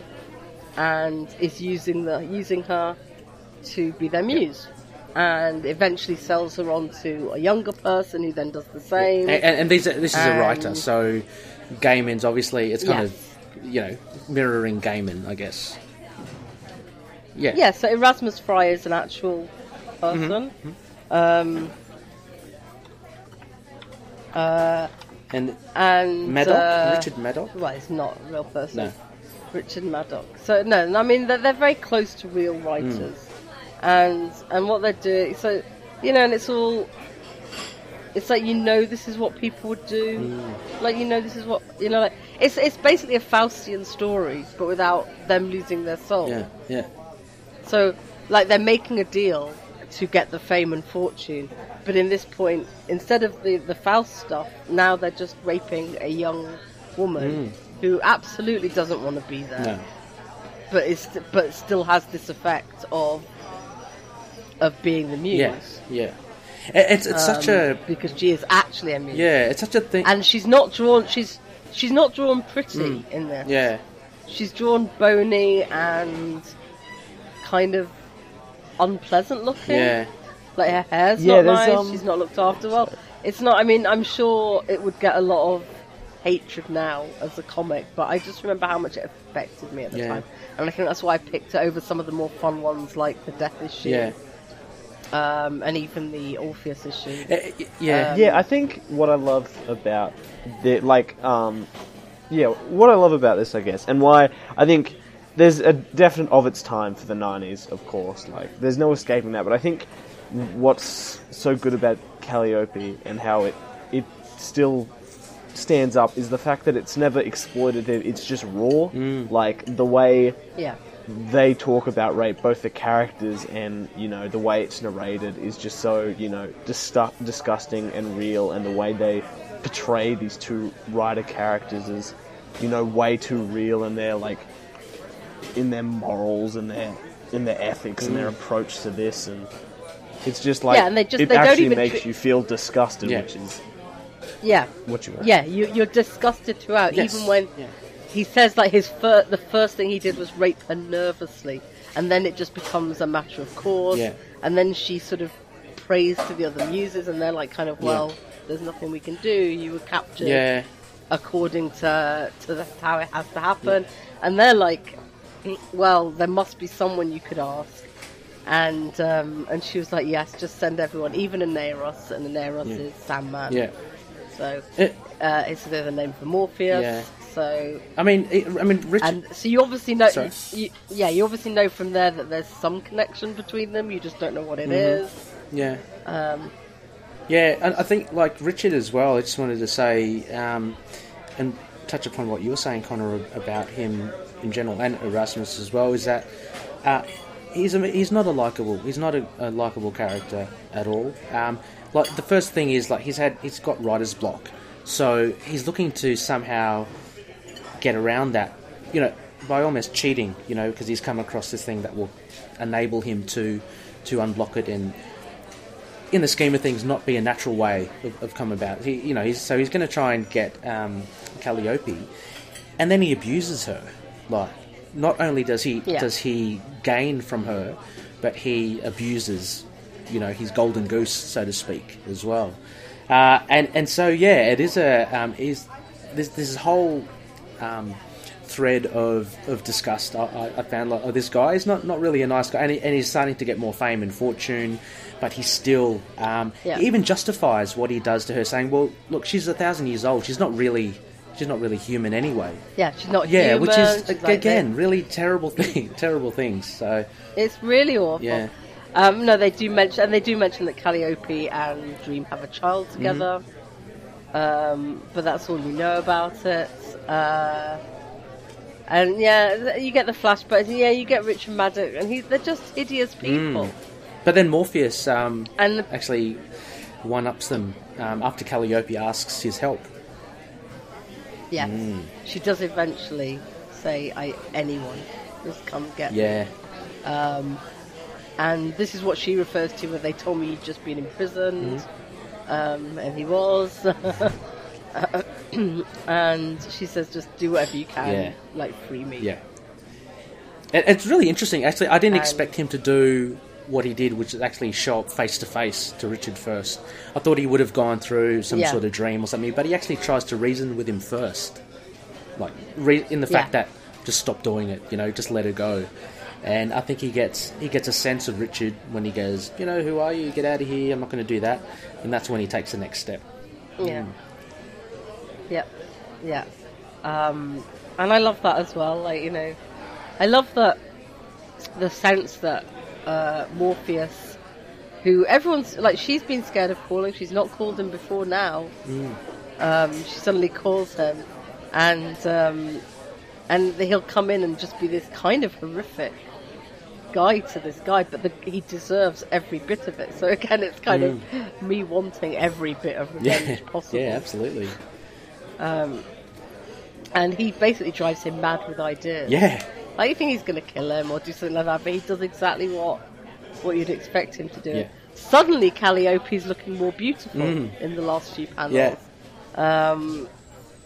S3: and is using the using her to be their muse, and eventually sells her on to a younger person who then does the same.
S1: and, and, and these are, this is a writer,
S3: And-
S1: so Gaiman's obviously it's kind
S3: Yeah.
S1: of you know mirroring Gaiman, I guess. Yeah,
S3: Yeah, so Erasmus Fry is an actual person.
S1: Mm-hmm.
S3: Um, uh,
S1: and
S3: and
S1: Madoc,
S3: uh,
S1: Richard Madoc.
S3: Well, it's not a real person.
S1: No.
S3: Richard Madoc. So no, I mean they're, they're very close to real writers, and and what they're doing. So you know, and it's all. It's like you know this is what people would do, mm. like you know this is what you know. Like it's it's basically a Faustian story, but without them losing their soul.
S1: Yeah, yeah,
S3: So, like, they're making a deal to get the fame and fortune, but in this point, instead of the, the Faust stuff, now they're just raping a young woman mm. Who absolutely doesn't want to be there,
S1: no,
S3: but is but still has this effect of of being the muse.
S1: yeah, yeah. It- It's it's such
S3: um,
S1: a
S3: because she is actually a muse,
S1: yeah. It's such a thing.
S3: and she's not drawn. She's she's not drawn pretty in this.
S1: yeah,
S3: She's drawn bony and kind of unpleasant looking.
S1: yeah,
S3: Like her hair's
S2: Yeah,
S3: not
S2: there's,
S3: nice.
S2: um,
S3: She's not looked after well. It's not. I mean, I'm sure it would get a lot of hatred now as a comic, but I just remember how much it affected me at the
S1: Yeah.
S3: time, and I think that's why I picked it over some of the more fun ones like the Death Issue.
S1: yeah.
S3: um, and even the Orpheus issue.
S1: Uh, yeah,
S3: Um,
S2: yeah, I think what I love about the like, um, yeah, what I love about this, I guess, and why I think there's a definite of its time for the '90s, of course. Like, there's no escaping that. But I think what's so good about Calliope and how it it still stands up is the fact that it's never exploitative. It's just raw. Mm. Like the way
S3: Yeah,
S2: they talk about rape, both the characters and you know the way it's narrated is just so you know disgu- disgusting and real, and the way they portray these two writer characters is you know way too real, and they're like in their morals and their in their ethics and their mm. approach to this, and it's just like
S3: Yeah, and they just-
S2: it
S3: they don't
S2: actually
S3: even
S2: makes
S3: tri-
S2: you feel disgusted,
S1: Yeah.
S2: which is
S3: yeah,
S2: what you want.
S3: yeah. You, you're disgusted throughout,
S1: Yes.
S3: even when
S1: Yeah.
S3: he says like his fir- the first thing he did was rape her nervously, and then it just becomes a matter of course.
S1: Yeah.
S3: And then she sort of prays to the other muses, and they're like, kind of, well, there's nothing we can do. You were captured.
S1: yeah,
S3: according to to the, how it has to happen, and they're like, well, there must be someone you could ask, and um, and she was like, yes, just send everyone, even Oneiros, and Oneiros
S1: Yeah.
S3: is Sandman,
S1: yeah.
S3: So
S1: It,
S3: uh, it's the other name for Morpheus,
S1: Yeah.
S3: so
S1: I mean, it, I mean, Richard.
S3: and so you obviously know, you, yeah, you obviously know from there that there's some connection between them. You just don't know what it
S1: Mm-hmm.
S3: is.
S1: Yeah.
S3: Um,
S1: Yeah, and I think like Richard as well. I just wanted to say um, and touch upon what you were saying, Connor, about him in general, and Erasmus as well. Is that uh, he's a, he's not a likable he's not a, a likable character at all. Um, like the first thing is like he's had he's got writer's block, so he's looking to somehow get around that. You know, by almost cheating. You know, because he's come across this thing that will enable him to to unblock it and in the scheme of things, not be a natural way of, of come about. He, you know, he's, so he's going to try and get um, Calliope, and then he abuses her. Like, not only does he
S3: Yeah.
S1: does he gain from her, but he abuses, you know, his golden goose, so to speak, as well. Uh, and and so yeah, it is a um, is this this whole um, thread of, of disgust. I, I- found like, oh, this guy is not, not really a nice guy, and, he, and he's starting to get more fame and fortune, but he still um,
S3: Yeah.
S1: he even justifies what he does to her, saying, "Well, look, she's a thousand years old. She's not really." She's not really human anyway.
S3: yeah, she's not
S1: Yeah,
S3: human.
S1: which is
S3: she's like
S1: again really terrible thing, terrible things. So
S3: It's really awful.
S1: Yeah.
S3: Um, no, they do mention, and they do mention that Calliope and Dream have a child
S1: Mm-hmm.
S3: together. Um, but that's all you know about it. Uh, and yeah, you get the flashbacks. Yeah, you get Richard Madoc, and he's they're just hideous people.
S1: But then Morpheus um,
S3: And the-
S1: actually one ups them um, after Calliope asks his help.
S3: Yes,
S1: Mm.
S3: she does eventually say, "I anyone just come get me."
S1: Yeah,
S3: Um, and this is what she refers to when they told me he'd just been imprisoned,
S1: Mm-hmm.
S3: um, and he was. and she says, "Just do whatever you can,
S1: Yeah.
S3: like free me."
S1: yeah. It, it's really interesting. Actually, I didn't
S3: And-
S1: expect him to do what he did, which is actually show up face to face to Richard first. I thought he would have gone through some
S3: Yeah.
S1: sort of dream or something, but he actually tries to reason with him first, like re- in the fact
S3: Yeah.
S1: that just stop doing it, you know, just let it go. And I think he gets he gets a sense of Richard when he goes, you know, who are you? Get out of here! I'm not going to do that. And that's when he takes the next step.
S3: Yeah. Yep. Yeah. Um, and I love that as well. Like you know, I love that the sense that uh, Morpheus, who everyone's like, she's been scared of calling. She's not called him before now. Um, she suddenly calls him, and um, and he'll come in and just be this kind of horrific guy to this guy, but the, he deserves every bit of it. So again, it's kind of me wanting every bit of revenge
S1: Yeah,
S3: possible.
S1: yeah, absolutely.
S3: And he basically drives him mad with ideas.
S1: Yeah,
S3: Like you think he's going to kill him or do something like that, but he does exactly what what you'd expect him to do.
S1: Yeah.
S3: Suddenly, Calliope's looking more beautiful
S1: Mm.
S3: in the last few panels.
S1: yeah.
S3: Um,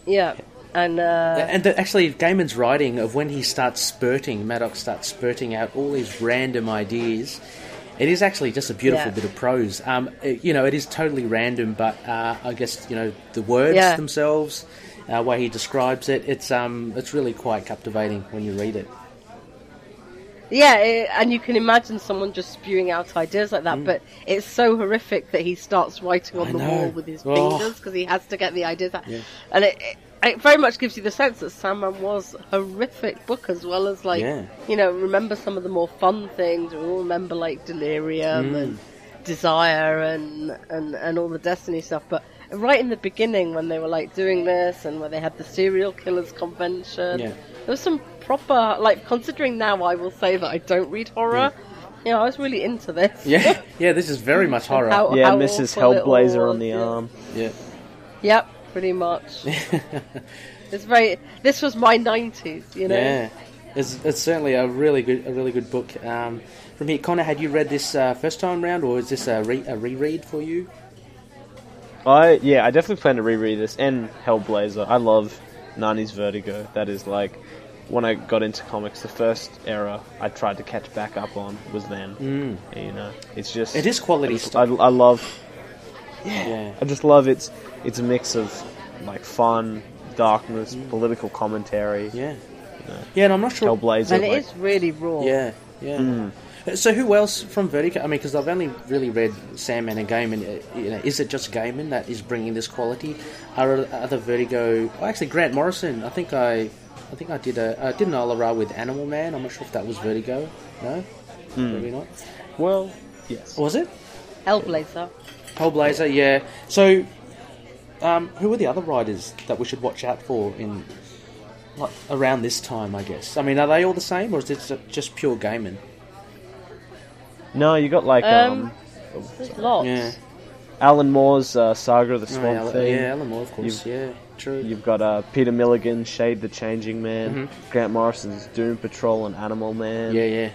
S3: yeah. And uh,
S1: And the, actually, Gaiman's writing of when he starts spurting, Madoc starts spurting out all these random ideas. It is actually just a beautiful
S3: Yeah.
S1: bit of prose. Um, it- you know, it is totally random, but uh, I guess you know the words
S3: Yeah.
S1: themselves, uh, way he describes it, it's um, it's really quite captivating when you read it.
S3: Yeah, it, and you can imagine someone just spewing out ideas like that, but it's so horrific that he starts writing on
S1: Mm. I
S3: the
S1: know.
S3: wall with his
S1: Oh.
S3: fingers because he has to get the ideas out.
S1: Yeah.
S3: And it, it, it very much gives you the sense that Sandman was a horrific book as well as, like,
S1: Yeah.
S3: you know, remember some of the more fun things. We all remember, like, Delirium
S1: Mm.
S3: and Desire and, and, and all the Destiny stuff, but right in the beginning when they were, like, doing this and when they had the serial killers convention,
S1: Yeah.
S3: there was some proper, like, considering now I will say that I don't read horror. You know, I was really into this.
S1: Yeah, yeah. This is very much horror.
S3: How-
S2: Yeah,
S3: how
S2: Mrs.
S3: awful it all
S2: Hellblazer on the arm.
S1: yeah.
S3: Yep, pretty much. it's very. This was my nineties, you know.
S1: Yeah, it's, it's certainly a really good a really good book. Um, from here, Connor, had you read this uh, first time round, or is this a, re- a reread for you?
S2: I yeah, I definitely plan to reread this and Hellblazer. I love Nani's Vertigo. That is like when I got into comics, the first era I tried to catch back up on was then. Mm. You know, it's just
S1: It is quality
S2: I, just-
S1: stuff.
S2: I, I love.
S1: Yeah,
S2: I just love it's it's a mix of like fun, darkness, mm. political commentary.
S1: yeah, yeah. And I'm not sure.
S2: Hellblazer.
S3: And it
S2: like,
S3: is really raw. Mm.
S1: Yeah, yeah. Uh, so who else from Vertigo? I mean, because I've only really read Sandman and Gaiman. uh, You know, is it just Gaiman that is bringing this quality? Are other Vertigo? Oh, actually, Grant Morrison. I think I, I think I did a I did an Isle of Ra with Animal Man. I'm not sure if that was Vertigo. No, hmm. maybe not.
S2: well, yes.
S1: Was it?
S3: Hellblazer.
S1: Hellblazer? Yeah. So, um, who are the other riders that we should watch out for in like, around this time? I guess. I mean, are they all the same, or is this just pure Gaiman?
S2: No, you got like
S3: Um,
S2: um,
S3: There's lots.
S1: Yeah.
S2: Alan Moore's uh, Saga of the
S1: Oh,
S2: Swamp
S1: Alan-
S2: Thing.
S1: yeah, Alan Moore, of course. Yeah, true.
S2: You've got uh, Peter Milligan, Shade the Changing Man,
S1: Mm-hmm.
S2: Grant Morrison's Doom Patrol and Animal Man.
S1: Yeah, yeah,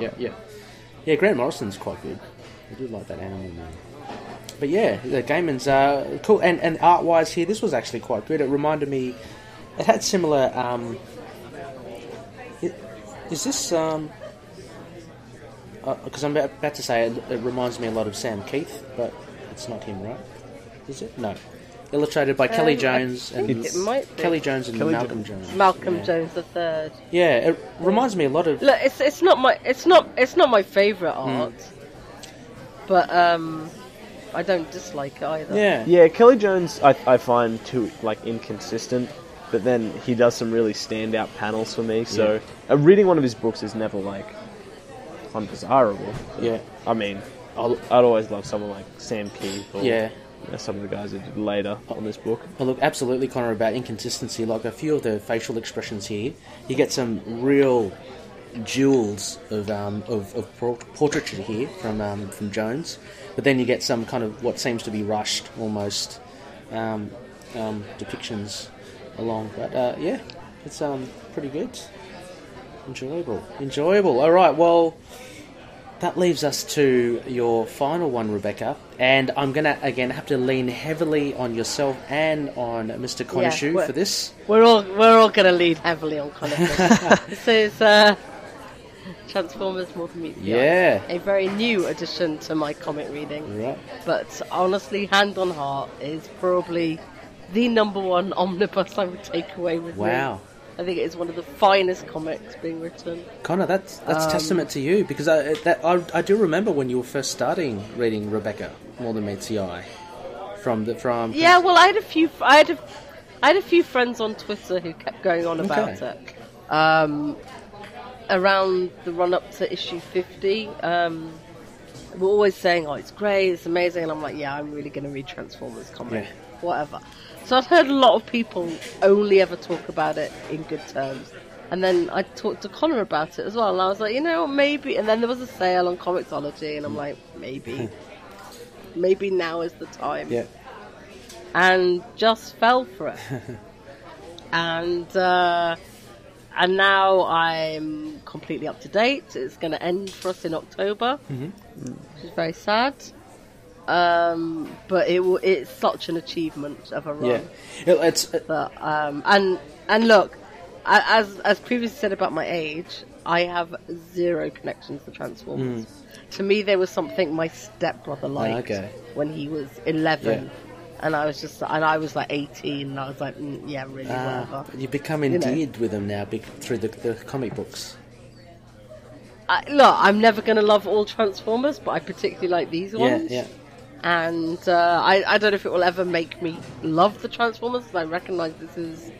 S1: yeah, yeah. Yeah, Grant Morrison's quite good. I do like that animal man. But yeah, the Gaiman's uh, cool, and and art wise here, this was actually quite good. It reminded me, it had similar. Um, i- is this um? Because I'm about about to say it, it reminds me a lot of Sam Kieth, but it's not him, right? Is it? No. Illustrated by Kelly
S3: Um, I
S1: Jones and
S3: it might be.
S1: Kelly Jones and
S2: Kelly
S1: Malcolm Jones.
S3: Malcolm
S1: yeah.
S3: Jones the third.
S1: Yeah, it reminds me a lot of.
S3: Look, it's it's not my it's not it's not my favourite
S1: Hmm.
S3: art, but um, I don't dislike it either.
S1: Yeah,
S2: Yeah, Kelly Jones, I, I find too like inconsistent, but then he does some really standout panels for me. So uh, reading one of his books is never like undesirable.
S1: yeah,
S2: I mean, I'll, I'd always love someone like Sam Kieth or
S1: yeah.
S2: you know, some of the guys that did later on this book.
S1: Well, look, absolutely, Connor, about inconsistency. Like a few of the facial expressions here, you get some real jewels of um, of, of por- portraiture here from um, from Jones, but then you get some kind of what seems to be rushed, almost um, um, depictions along. But uh, yeah, it's um, pretty good, enjoyable, enjoyable. All right, well. That leaves us to your final one, Rebecca. And I'm going to, again, have to lean heavily on yourself and on Mr. Connor Shu
S3: we're-
S1: for this.
S3: We're all we're all going to lean heavily on Connor. this is uh, Transformers Multimedia.
S1: Yeah.
S3: a very new addition to my comic reading.
S1: Right.
S3: But honestly, hand on heart, is probably the number one omnibus I would take away with me.
S1: Wow.
S3: I think it is one of the finest comics being written.
S1: Connor, that's that's
S3: Um,
S1: testament to you because I, that, I, I do remember when you were first starting reading Rebecca More Than Meets the Eye from the from
S3: Yeah, well, I had a few. I had a, I had a few friends on Twitter who kept going on about
S1: Okay.
S3: it. Um, around the run up to issue fifty, um, we're always saying, "Oh, it's great, it's amazing," and I'm like, "Yeah, I'm really going to read Transformers comic,
S1: Yeah.
S3: whatever." So I've heard a lot of people only ever talk about it in good terms. And then I talked to Connor about it as well, and I was like, you know, maybe. And then there was a sale on Comixology, and I'm like, maybe, maybe now is the time
S1: yeah
S3: and just fell for it. and uh, and now I'm completely up to date. It's going to end for us in October, which is very sad. Um, but it it's such an achievement of a run.
S1: yeah It- it's
S3: But um, and and look, as as previously said about my age, I have zero connections to Transformers. To me, they were something my stepbrother liked
S1: okay.
S3: when he was eleven,
S1: Yeah.
S3: And I was just and I was like eighteen, and I was like, mm, yeah, really,
S1: uh,
S3: whatever.
S1: you become
S3: You know.
S1: endeared with them now through the, the comic books.
S3: I, look, I'm never going to love all Transformers, but I particularly like these ones.
S1: yeah. yeah.
S3: And uh, I, I don't know if it will ever make me love the Transformers, I recognise this is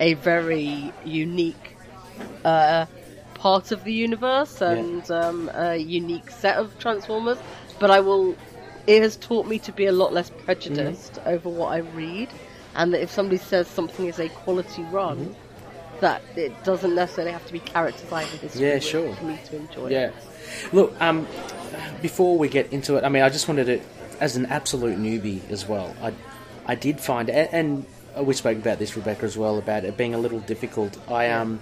S3: a very unique uh, part of the universe and um, a unique set of Transformers. But I will. It has taught me to be a lot less prejudiced
S1: Mm-hmm.
S3: over what I read, and that if somebody says something is a quality run,
S1: Mm-hmm.
S3: that it doesn't necessarily have to be characters I have a
S1: Yeah, sure.
S3: for me to enjoy
S1: Yeah.
S3: it.
S1: Look, um, before we get into it, I mean, I just wanted to, as an absolute newbie as well, I, I did find, and, and we spoke about this, Rebecca, as well, about it being a little difficult. I um,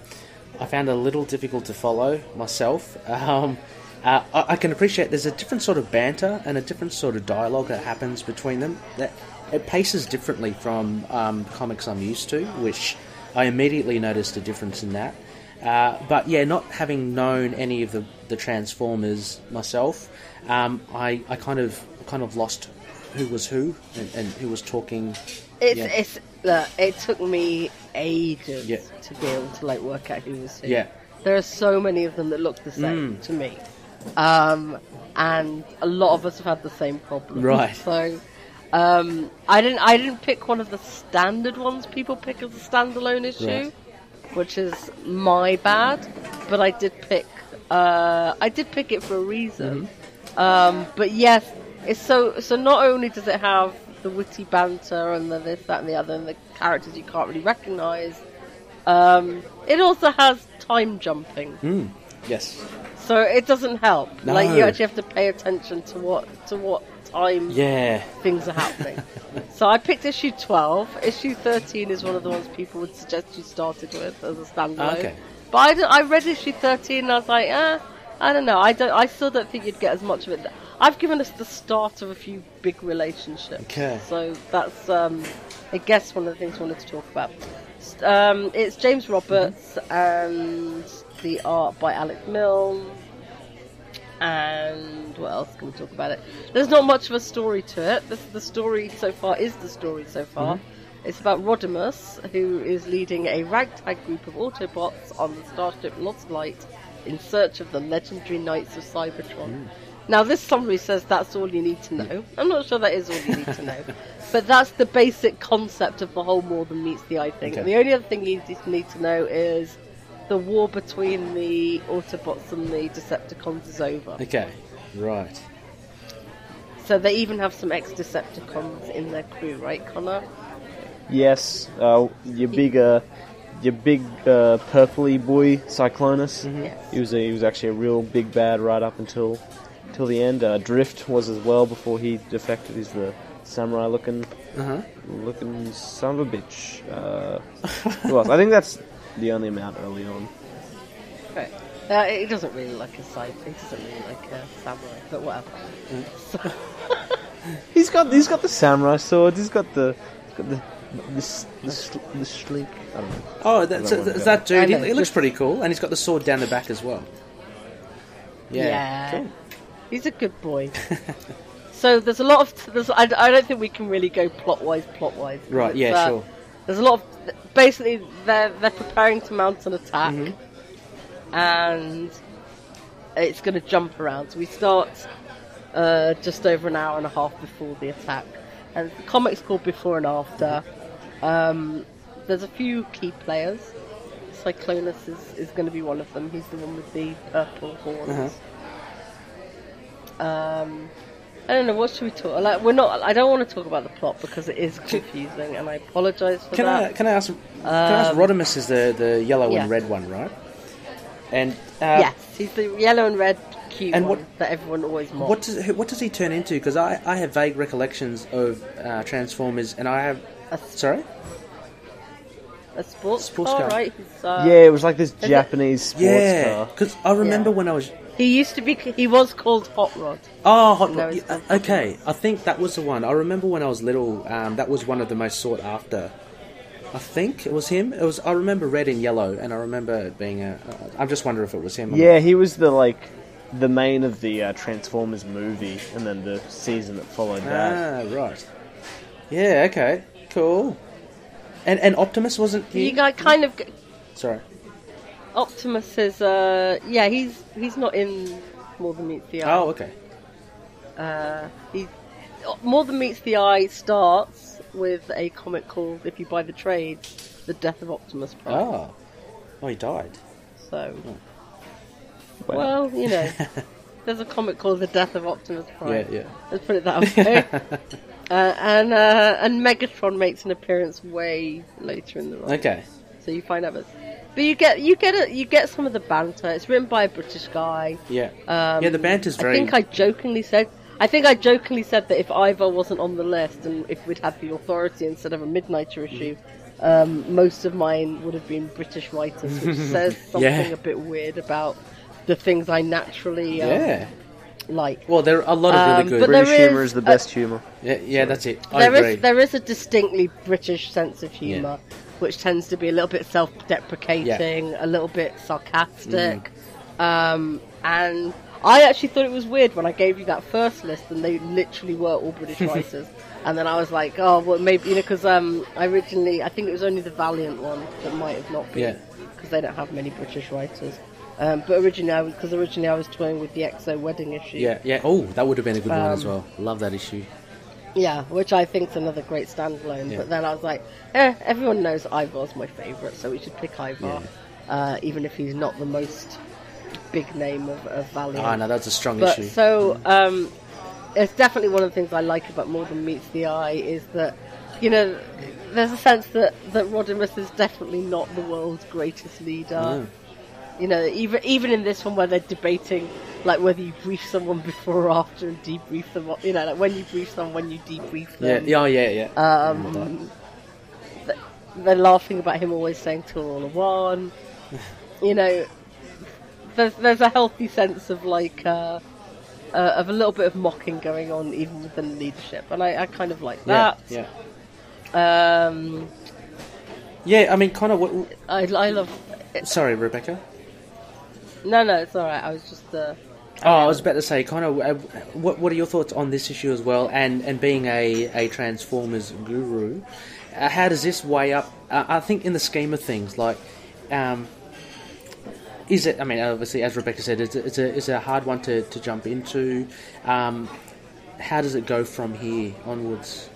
S1: I found it a little difficult to follow myself. Um, uh, I, I can appreciate there's a different sort of banter and a different sort of dialogue that happens between them. That it paces differently from um, comics I'm used to, which I immediately noticed a difference in that. Uh, but yeah, not having known any of the, the Transformers myself, um, I, I kind of kind of lost who was who and, and who was talking.
S3: It's
S1: Yeah.
S3: it's look, it took me ages
S1: Yeah.
S3: to be able to like work out who was who.
S1: Yeah.
S3: There are so many of them that look the same
S1: Mm.
S3: to me. Um, and a lot of us have had the same problem.
S1: Right.
S3: So um, I didn't I didn't pick one of the standard ones people pick as a standalone issue,
S1: Right.
S3: which is my bad. But I did pick uh, I did pick it for a reason.
S1: Mm-hmm.
S3: Um, but yes, it's so so. Not only does it have the witty banter and the this, that, and the other, and the characters you can't really recognise, um, it also has time jumping.
S1: Mm, yes.
S3: So it doesn't help.
S1: No.
S3: Like you actually have to pay attention to what to what time
S1: Yeah.
S3: things are happening. so I picked issue twelve. Issue thirteen is one of the ones people would suggest you started with as a standalone.
S1: Okay.
S3: But I, I read issue thirteen and I was like, eh, I don't know. I don't. I still don't think you'd get as much of it. I've given us the start of a few big relationships.
S1: Okay.
S3: So that's, um, I guess, one of the things I wanted to talk about. Um, it's James Roberts and the art by Alex Milne. And what else can we talk about it? There's not much of a story to it. This, the story so far is the story so far.
S1: Mm-hmm.
S3: It's about Rodimus, who is leading a ragtag group of Autobots on the starship Lost Light in search of the legendary Knights of Cybertron.
S1: Mm.
S3: Now, this summary says that's all you need to know. I'm not sure that is all you need to know. But that's the basic concept of the whole More Than Meets the Eye thing.
S1: Okay.
S3: The only other thing you just need to know is the war between the Autobots and the Decepticons is over.
S1: Okay. Right.
S3: So they even have some ex-Decepticons in their crew, right, Connor?
S2: Yes, uh, your big, uh, your big uh, purpley boy Cyclonus.
S3: Yes.
S2: He was a, he was actually a real big bad right up until till the end. Uh, Drift was as well before he defected. He's the samurai looking
S1: Uh-huh.
S2: looking son of a bitch. Uh, who else? I think that's the only amount early on.
S3: Right. Uh, he doesn't really like a side. He doesn't really like a samurai, but whatever. So,
S2: He's got he's got the samurai sword. He's got the he's got the the, s- the, sl- the sleek. I don't know.
S1: Oh, that's,
S2: don't
S1: that's
S2: know.
S1: that dude.
S3: I
S1: He, he looks pretty cool, and he's got the sword down the back as well. Yeah.
S3: yeah,
S1: Cool.
S3: he's a good boy. so there's a lot of. There's, I, I don't think we can really go plot wise, plot wise.
S1: Right. Yeah. sure.
S3: There's a lot of. Basically, they're they're preparing to mount an attack,
S1: Mm-hmm.
S3: and it's going to jump around. So we start uh, just over an hour and a half before the attack, and the comic's called Before and After. Um, there's a few key players. Cyclonus is, is going to be one of them. He's the one with the purple horns.
S1: Uh-huh.
S3: Um, I don't know. What should we talk? Like, we're not. I don't want to talk about plot because it is confusing, and I apologise for
S1: Can I
S3: that.
S1: can I ask? Can I ask?
S3: Um,
S1: Rodimus is the the yellow
S3: yeah.
S1: and red one, right? And uh,
S3: yes, he's the yellow and red cute
S1: And
S3: one
S1: what-
S3: that everyone always mocks.
S1: What does what does he turn into? Because I, I have vague recollections of uh, Transformers, and I have
S3: A,
S1: sorry.
S3: a sports,
S1: Sports
S3: car,
S1: car.
S3: right? Uh,
S2: yeah, it was like this
S3: it-
S2: Japanese sports
S1: Yeah,
S2: car.
S1: because I remember
S3: Yeah.
S1: when I was
S3: He used to be. He was called Hot Rod.
S1: oh hot Rod. yeah, okay. I think that was the one. I remember when I was little. Um, that was one of the most sought after. I think it was him. It was. I remember red and yellow, and I remember it being a. Uh, I'm just wondering if it was him. or
S2: Yeah, he was the like the main of the uh, Transformers movie, and then the season that followed
S1: not.
S2: that.
S1: Ah, right. Yeah. Okay. Cool. And and Optimus wasn't he?
S3: You got kind of.
S1: Sorry.
S3: Optimus is uh yeah he's he's not in More Than Meets the Eye.
S1: Oh, okay.
S3: Uh, he, More Than Meets the Eye starts with a comic called If You Buy the Trade, The Death of Optimus Prime.
S1: Oh, oh, he died.
S3: So, well, you know, there's a comic called The Death of Optimus Prime.
S1: Yeah, yeah.
S3: Let's put it that way. uh, and uh, and Megatron makes an appearance way later in the run.
S1: Okay.
S3: So you find out, but, but you get you get a, you get some of the banter. It's written by a British guy.
S1: Yeah.
S3: Um,
S1: yeah, the banter's very.
S3: I think I jokingly said. I think I jokingly said that if Ivar wasn't on the list and if we'd had the authority instead of a Midnighter issue, um, most of mine would have been British writers, which says something
S1: Yeah.
S3: a bit weird about the things I naturally um,
S1: Yeah.
S3: like.
S1: Well, there are a lot of
S3: Um,
S1: really good.
S3: but
S2: British humour
S3: is
S2: is the
S3: a-
S2: best humour.
S1: yeah, yeah, that's it. I
S3: There
S1: agree.
S3: is there is a distinctly British sense of humour, which tends to be a little bit self-deprecating, a little bit sarcastic,
S1: Mm.
S3: um, and I actually thought it was weird when I gave you that first list, and they literally were all British writers. And then I was like, oh, well, maybe you know, because um, I originally I think it was only the Valiant one that might have not been,
S1: Yeah.
S3: because they don't have many British writers. Um, but originally, I was because originally I was toying with the EXO wedding issue.
S1: Yeah, yeah. Oh, that would have been a good one as
S3: Um,
S1: well. Love that issue.
S3: Yeah, which I think is another great standalone.
S1: Yeah.
S3: But then I was like, eh, everyone knows Ivar's my favourite, so we should pick Ivar, uh, even if he's not the most big name of, of Valiant.
S1: Ah, no, that's a strong
S3: but
S1: issue.
S3: so um, it's definitely one of the things I like about More Than Meets the Eye is that you know there's a sense that that Rodimus is definitely not the world's greatest leader.
S1: No.
S3: You know, even even in this one where they're debating like whether you brief someone before or after and debrief them, you know, like when you brief someone, when you debrief
S1: Yeah,
S3: them.
S1: yeah, oh, yeah, yeah.
S3: Um, they're laughing about him always saying "to all of one." You know, there's there's a healthy sense of like uh, uh, of a little bit of mocking going on even within leadership, and I, I kind of like that.
S1: yeah.
S3: Um,
S1: Yeah, I mean, kind of. What,
S3: I I love.
S1: sorry, Rebecca.
S3: No, no, it's all right. I was just. Uh,
S1: Oh, I was about to say, kind of, uh, what what are your thoughts on this issue as well? And and being a, a Transformers guru, uh, how does this weigh up? Uh, I think in the scheme of things, like, um, is it? I mean, obviously, as Rebecca said, it's a it's a, it's a hard one to, to jump into. Um, how does it go from here onwards?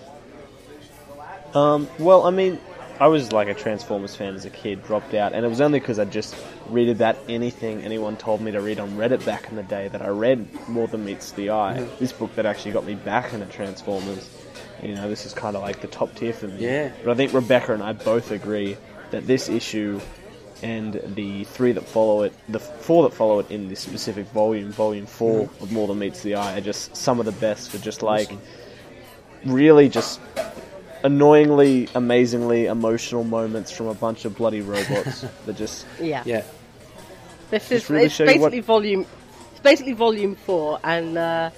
S2: Um, well, I mean, I was like a Transformers fan as a kid, dropped out, and it was only because I just read about anything anyone told me to read on Reddit back in the day that I read More Than Meets the Eye.
S1: Mhm.
S2: This book that actually got me back into Transformers. You know, this is kind of like the top tier for me.
S1: Yeah.
S2: But I think Rebecca and I both agree that this issue and the three that follow it, the four that follow it in this specific volume, volume 4
S1: Mhm.
S2: of More Than Meets the Eye, are just some of the best for just like really just annoyingly, amazingly emotional moments from a bunch of bloody robots that just
S3: yeah.
S1: Yeah.
S3: This is
S2: really
S3: it's
S2: show you what-
S3: basically volume. It's basically volume four, and uh,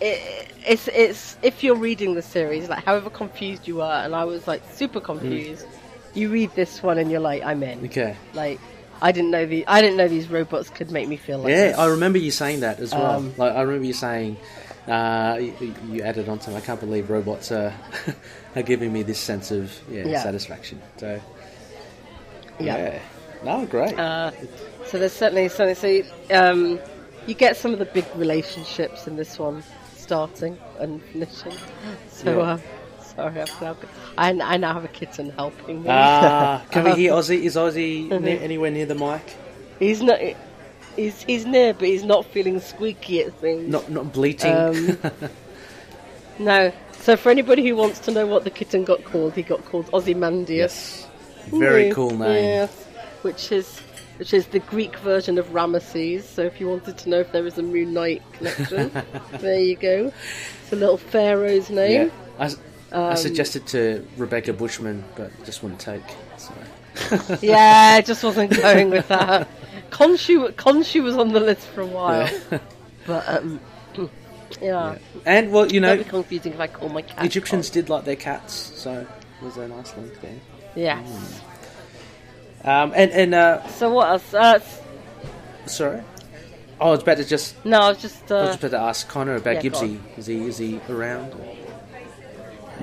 S3: it, it's it's if you're reading the series, like however confused you are, and I was like super confused. You read this one and you're like, I'm in.
S1: Okay.
S3: Like, I didn't know the I didn't know these robots could make me feel like
S1: yeah,
S3: this.
S1: I remember you saying that as well.
S3: Um,
S1: like I remember you saying uh, you, you added on to. I can't believe robots are are giving me this sense of yeah,
S3: Yeah.
S1: satisfaction. So
S3: Yeah.
S1: yeah, no, great.
S3: Uh, so there's certainly something. So you, um, you get some of the big relationships in this one starting and finishing. So
S1: Yeah.
S3: uh, sorry, I've now, I, I now have a kitten helping me.
S1: Ah, can we
S3: Um,
S1: hear Ozzy? Is Ozzy
S3: Mhm.
S1: ne- anywhere near the mic?
S3: He's not. He's he's near, but he's not feeling squeaky. It seems.
S1: Not not bleating.
S3: Um, no. So for anybody who wants to know what the kitten got called, he got called Ozymandias.
S1: Very
S3: Yes,
S1: cool name.
S3: Yes, which is which is the Greek version of Ramesses. So if you wanted to know if there was a Moon Knight connection, there you go. It's a little pharaoh's
S1: yeah,
S3: name.
S1: I, s- I
S3: Um,
S1: suggested to Rebecca Bushman, but just wouldn't take. So.
S3: yeah, just wasn't going with that. Khonshu, Khonshu was on the list for a while,
S1: Yeah.
S3: but um, yeah.
S1: And well, you know,
S3: That'd be confusing if I call my cat.
S1: Egyptians did like their cats, so was a nice link there.
S3: Yes.
S1: Um, and and uh,
S3: So what else? Uh,
S1: sorry, oh, I was about to just.
S3: no, I was just.
S1: I
S3: Uh,
S1: was just about to ask Connor about
S3: yeah,
S1: Gibbsy. Is he is he around?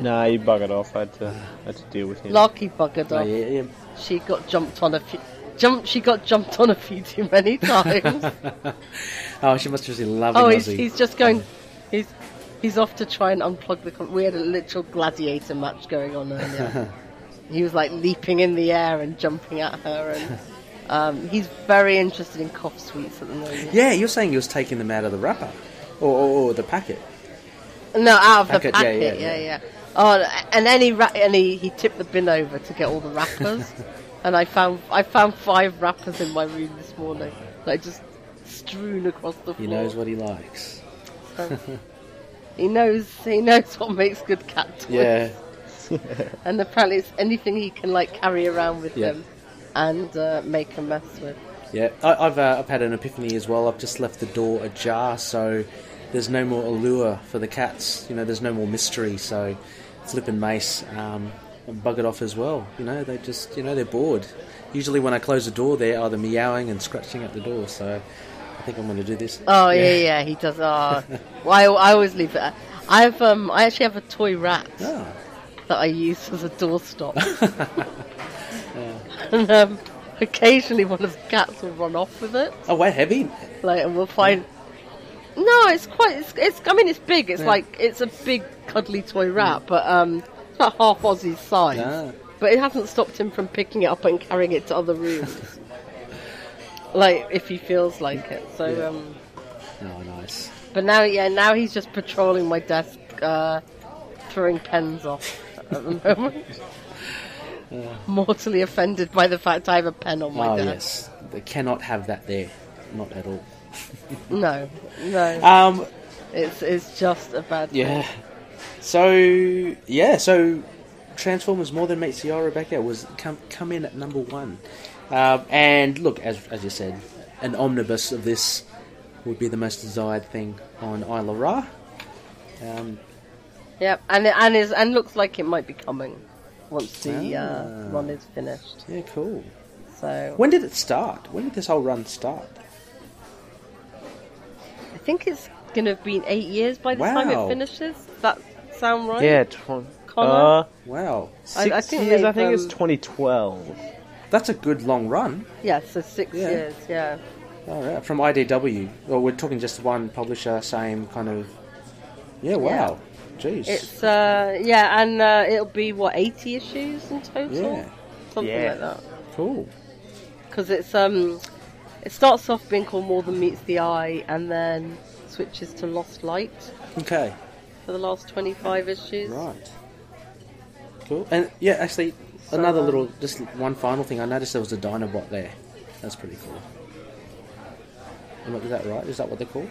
S2: Nah, he buggered off. I had to, I had to deal with him.
S3: Larky buggered
S1: Oh,
S3: off.
S1: yeah, yeah.
S3: She got jumped on a few. Jumped. She got jumped on a few too many times.
S1: Oh, she must just be loving
S3: oh, he's, he's just going. He's he's off to try and unplug the. Com- we had a literal gladiator match going on earlier. he was like leaping in the air and jumping at her, and um, he's very interested in cough sweets at the moment.
S1: Yeah, you're saying he was taking them out of the wrapper, or, or, or the packet.
S3: No, out of
S1: Packet,
S3: the packet.
S1: yeah,
S3: Yeah,
S1: yeah.
S3: yeah. Oh, and then he ra- and he, he tipped the bin over to get all the wrappers, and I found I found five wrappers in my room this morning, like just strewn across the floor.
S1: He knows what he likes.
S3: So, he knows he knows what makes good cat toys.
S1: Yeah,
S3: and apparently it's anything he can like carry around with
S1: Yeah.
S3: him and uh, make a mess with.
S1: yeah. I, I've uh, I've had an epiphany as well. I've just left the door ajar, so there's no more allure for the cats. You know, there's no more mystery. So Flip and Mace um, bug it off as well. You know, they just you know they're bored. Usually when I close the door, they're either meowing and scratching at the door. So I think I'm going to do this.
S3: Oh yeah, yeah, he does. Oh, well, I, I always leave it. I have um, I actually have a toy rat
S1: Oh.
S3: that I use as a doorstop. and um, occasionally one of the cats will run off with it.
S1: Oh, wow, heavy.
S3: Like, and we'll find. No, it's quite. It's, it's. I mean, it's big. It's
S1: Yeah.
S3: like it's a big cuddly toy rat, but um, half Ozzy size. But it hasn't stopped him from picking it up and carrying it to other rooms. like if he feels like it. So
S1: Yeah.
S3: um.
S1: Oh, nice.
S3: But now, yeah, now he's just patrolling my desk, uh, throwing pens off at the moment. Mortally offended by the fact I have a pen on my
S1: Oh,
S3: desk.
S1: yes. They cannot have that there. Not at all.
S3: No, no,
S1: Um,
S3: it's it's just a bad. thing.
S1: So, yeah, so Transformers More Than Meets the Eye, Rebecca, was come, come in at number one. Um, and look, as, as you said, an omnibus of this would be the most desired thing on Isle of Ra. Um,
S3: Yep, and it, and is and looks like it might be coming once the uh,
S1: Ah.
S3: run is finished.
S1: yeah, cool.
S3: So
S1: When did it start? When did this whole run start?
S3: I think it's going to have been eight years by the time it finishes. Does that sound right?
S2: Yeah, tw-
S3: Connor?
S2: uh,
S1: Wow.
S3: I-
S2: six
S3: I think
S2: years. I
S3: they've,
S2: think it's
S3: um,
S2: 2012.
S1: That's a good long run.
S3: Yeah, so six
S1: Yeah.
S3: years. Yeah.
S1: All right, from IDW. Well, we're talking just one publisher, same kind of. Yeah, wow. Jeez.
S3: It's uh yeah, and uh, it'll be what eighty issues in total,
S1: Yeah.
S3: something
S2: Yeah.
S3: like that.
S1: cool.
S3: Because it's um, it starts off being called More Than Meets the Eye, and then switches to Lost Light
S1: Okay,
S3: for the last twenty-five issues.
S1: right. Cool. And yeah, actually,
S3: So,
S1: another
S3: um,
S1: little, just one final thing. I noticed there was a Dinobot there. That's pretty cool. Am I- Is that right? Is that what they're called?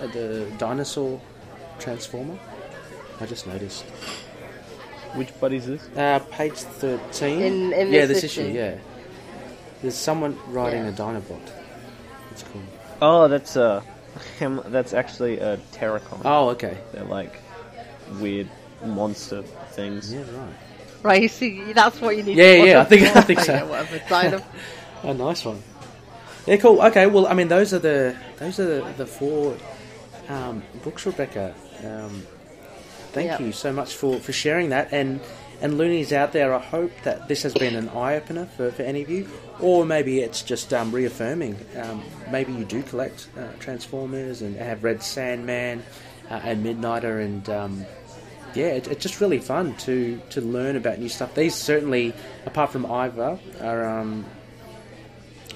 S1: Uh, the dinosaur transformer? I just noticed.
S2: Which buddy's this?
S1: Uh, page 13.
S3: In- in
S1: yeah,
S3: this
S1: this issue,
S3: issue.
S1: yeah. There's someone riding
S3: Yeah.
S1: a Dinobot. That's cool.
S2: Oh, that's uh, him. That's actually a Terrorcon.
S1: Oh, okay.
S2: They're like weird monster things.
S1: Yeah, right.
S3: Right, you see, that's what you need.
S1: Yeah,
S3: to
S1: yeah, I think- I think so.
S3: yeah, Whatever, Dino-
S1: A nice one. Yeah, cool. Okay, well, I mean, those are the those are the, the four um, books, Rebecca. Um, thank
S3: Yep.
S1: you so much for, for sharing that. And and loonies out there, I hope that this has been an eye opener for, for any of you, or maybe it's just um, reaffirming. Um, maybe you do collect uh, Transformers and have read Sandman uh, and Midnighter, and um, yeah, it, it's just really fun to to learn about new stuff. These certainly, apart from Ivar, are um,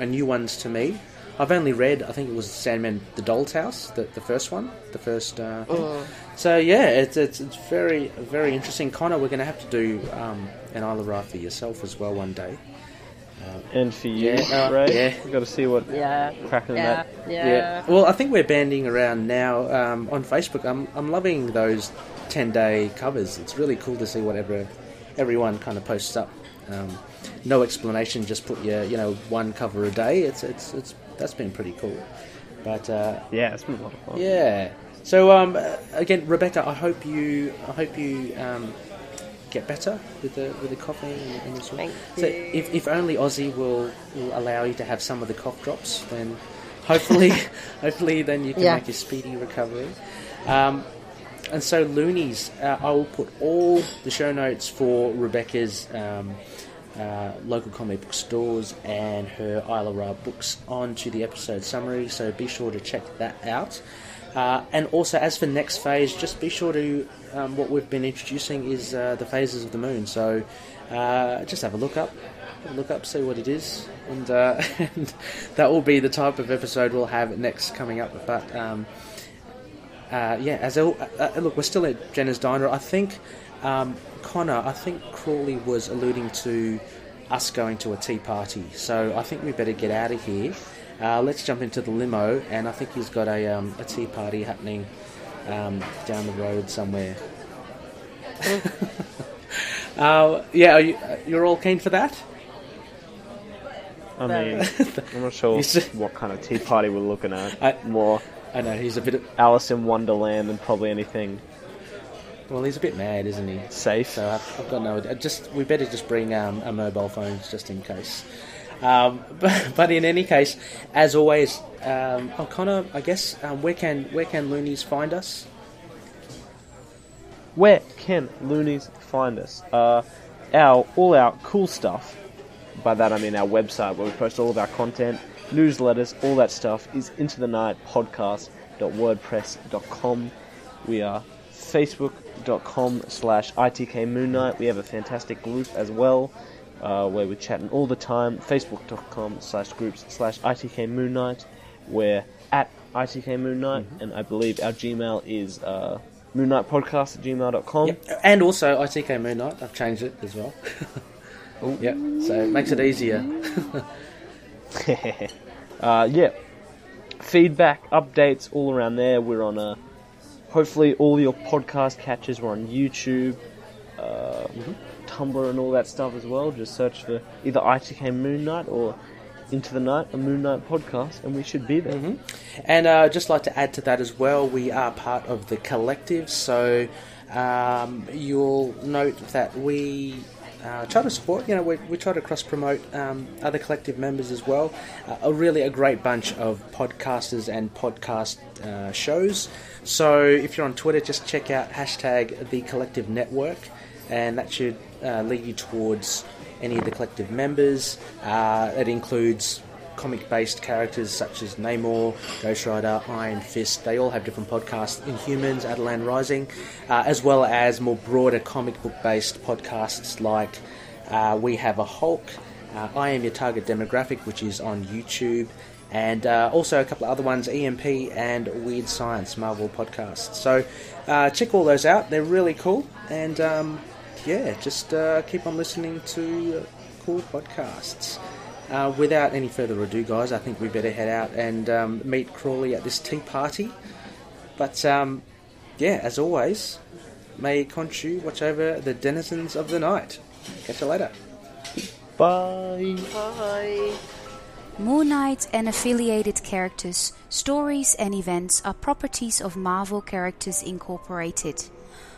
S1: are new ones to me. I've only read, I think it was Sandman, the Doll's House, the, the first one, the first. Uh, thing.
S3: Mm.
S1: So yeah, it's, it's it's very very interesting. Connor, we're going to have to do um, an Isle of Ra for yourself as well one day.
S2: And for you,
S1: Yeah, uh,
S2: right?
S1: yeah.
S2: We got to see what
S3: yeah,
S2: cracking
S3: yeah,
S2: that.
S3: yeah.
S1: Well, I think we're banding around now um, on Facebook. I'm I'm loving those ten day covers. It's really cool to see whatever everyone kind of posts up. Um, no explanation, just put your you know one cover a day. It's it's it's that's been pretty cool. But uh,
S2: Yeah, it's been a lot of fun.
S1: yeah. So um, again, Rebecca, I hope you I hope you um, get better with the with the coughing and, and this.
S3: Thank
S1: so
S3: you.
S1: if if only Ozzy will, will allow you to have some of the cough drops, then hopefully hopefully then you can
S3: Yeah.
S1: make a speedy recovery. Um, and so Loonies, uh, I will put all the show notes for Rebecca's um, uh, local comic book stores and her Isle of Ra books onto the episode summary, so be sure to check that out. Uh, and also, as for next phase, just be sure to um, what we've been introducing is uh, the phases of the moon. So uh, just have a look up, a look up, see what it is, and, uh, and that will be the type of episode we'll have next coming up. But um, yeah, as uh, look, we're still at Gena's Diner. I think um, Connor, I think Crawley was alluding to us going to a tea party, so I think we better get out of here. Uh, let's jump into the limo, and I think he's got a, um, a tea party happening um, down the road somewhere. uh, yeah, are you, you're all keen for that?
S2: I mean, I'm not sure what kind of tea party we're looking at.
S1: I-
S2: More
S1: I know he's a bit. of...
S2: Alice in Wonderland than probably anything
S1: Well, he's a bit mad, isn't he?
S2: safe.
S1: So I've, I've got no. idea. Just we better just bring um, our mobile phones just in case. Um, but, but in any case, as always, um, oh, Connor, I guess um, where can where can loonies find us?
S2: Where can loonies find us? Uh, our all our cool stuff. By that I mean our website where we post all of our content, newsletters, all that stuff is into the night podcast.wordpress.com. We are facebook.com slash ITK Moon Knight. We have a fantastic group as well uh, where we're chatting all the time. Facebook.com slash groups slash ITK Moon Knight. We're at ITK Moon Knight, and I believe our Gmail is uh, moonknightpodcast at gmail.com.
S1: Yep. And also ITK Moon Knight. I've changed it as well. Yep. So it makes it easier.
S2: uh, yeah. Feedback, updates, all around there. We're on uh, hopefully all your podcast catches. We're on YouTube, uh, Tumblr, and all that stuff as well. Just search for either ITK Moon Knight or Into the Night, a Moon Knight podcast, and we should be there.
S1: And uh, just like to add to that as well, we are part of the collective, so um, you'll note that we uh, try to support. You know, we, we try to cross promote um, other collective members as well. Uh, a really a great bunch of podcasters and podcast uh, shows. So if you're on Twitter, just check out hashtag the collective network, and that should uh, lead you towards any of the collective members. Uh, it includes comic-based characters such as Namor, Ghost Rider, Iron Fist. They all have different podcasts. Inhumans, Attilan Rising, uh, as well as more broader comic book-based podcasts like uh, We Have a Hulk, uh, I Am Your Target Demographic, which is on YouTube, and uh, also a couple of other ones, EMP and Weird Science Marvel podcasts. So uh, check all those out. They're really cool, and um, yeah, just uh, keep on listening to cool podcasts. Uh, without any further ado, guys, I think we better head out and um, meet Crawley at this tea party. But um, yeah, as always, may Khonshu watch over the denizens of the night. Catch you later.
S2: Bye.
S3: Bye.
S6: Moon Knight and affiliated characters, stories, and events are properties of Marvel Characters Incorporated.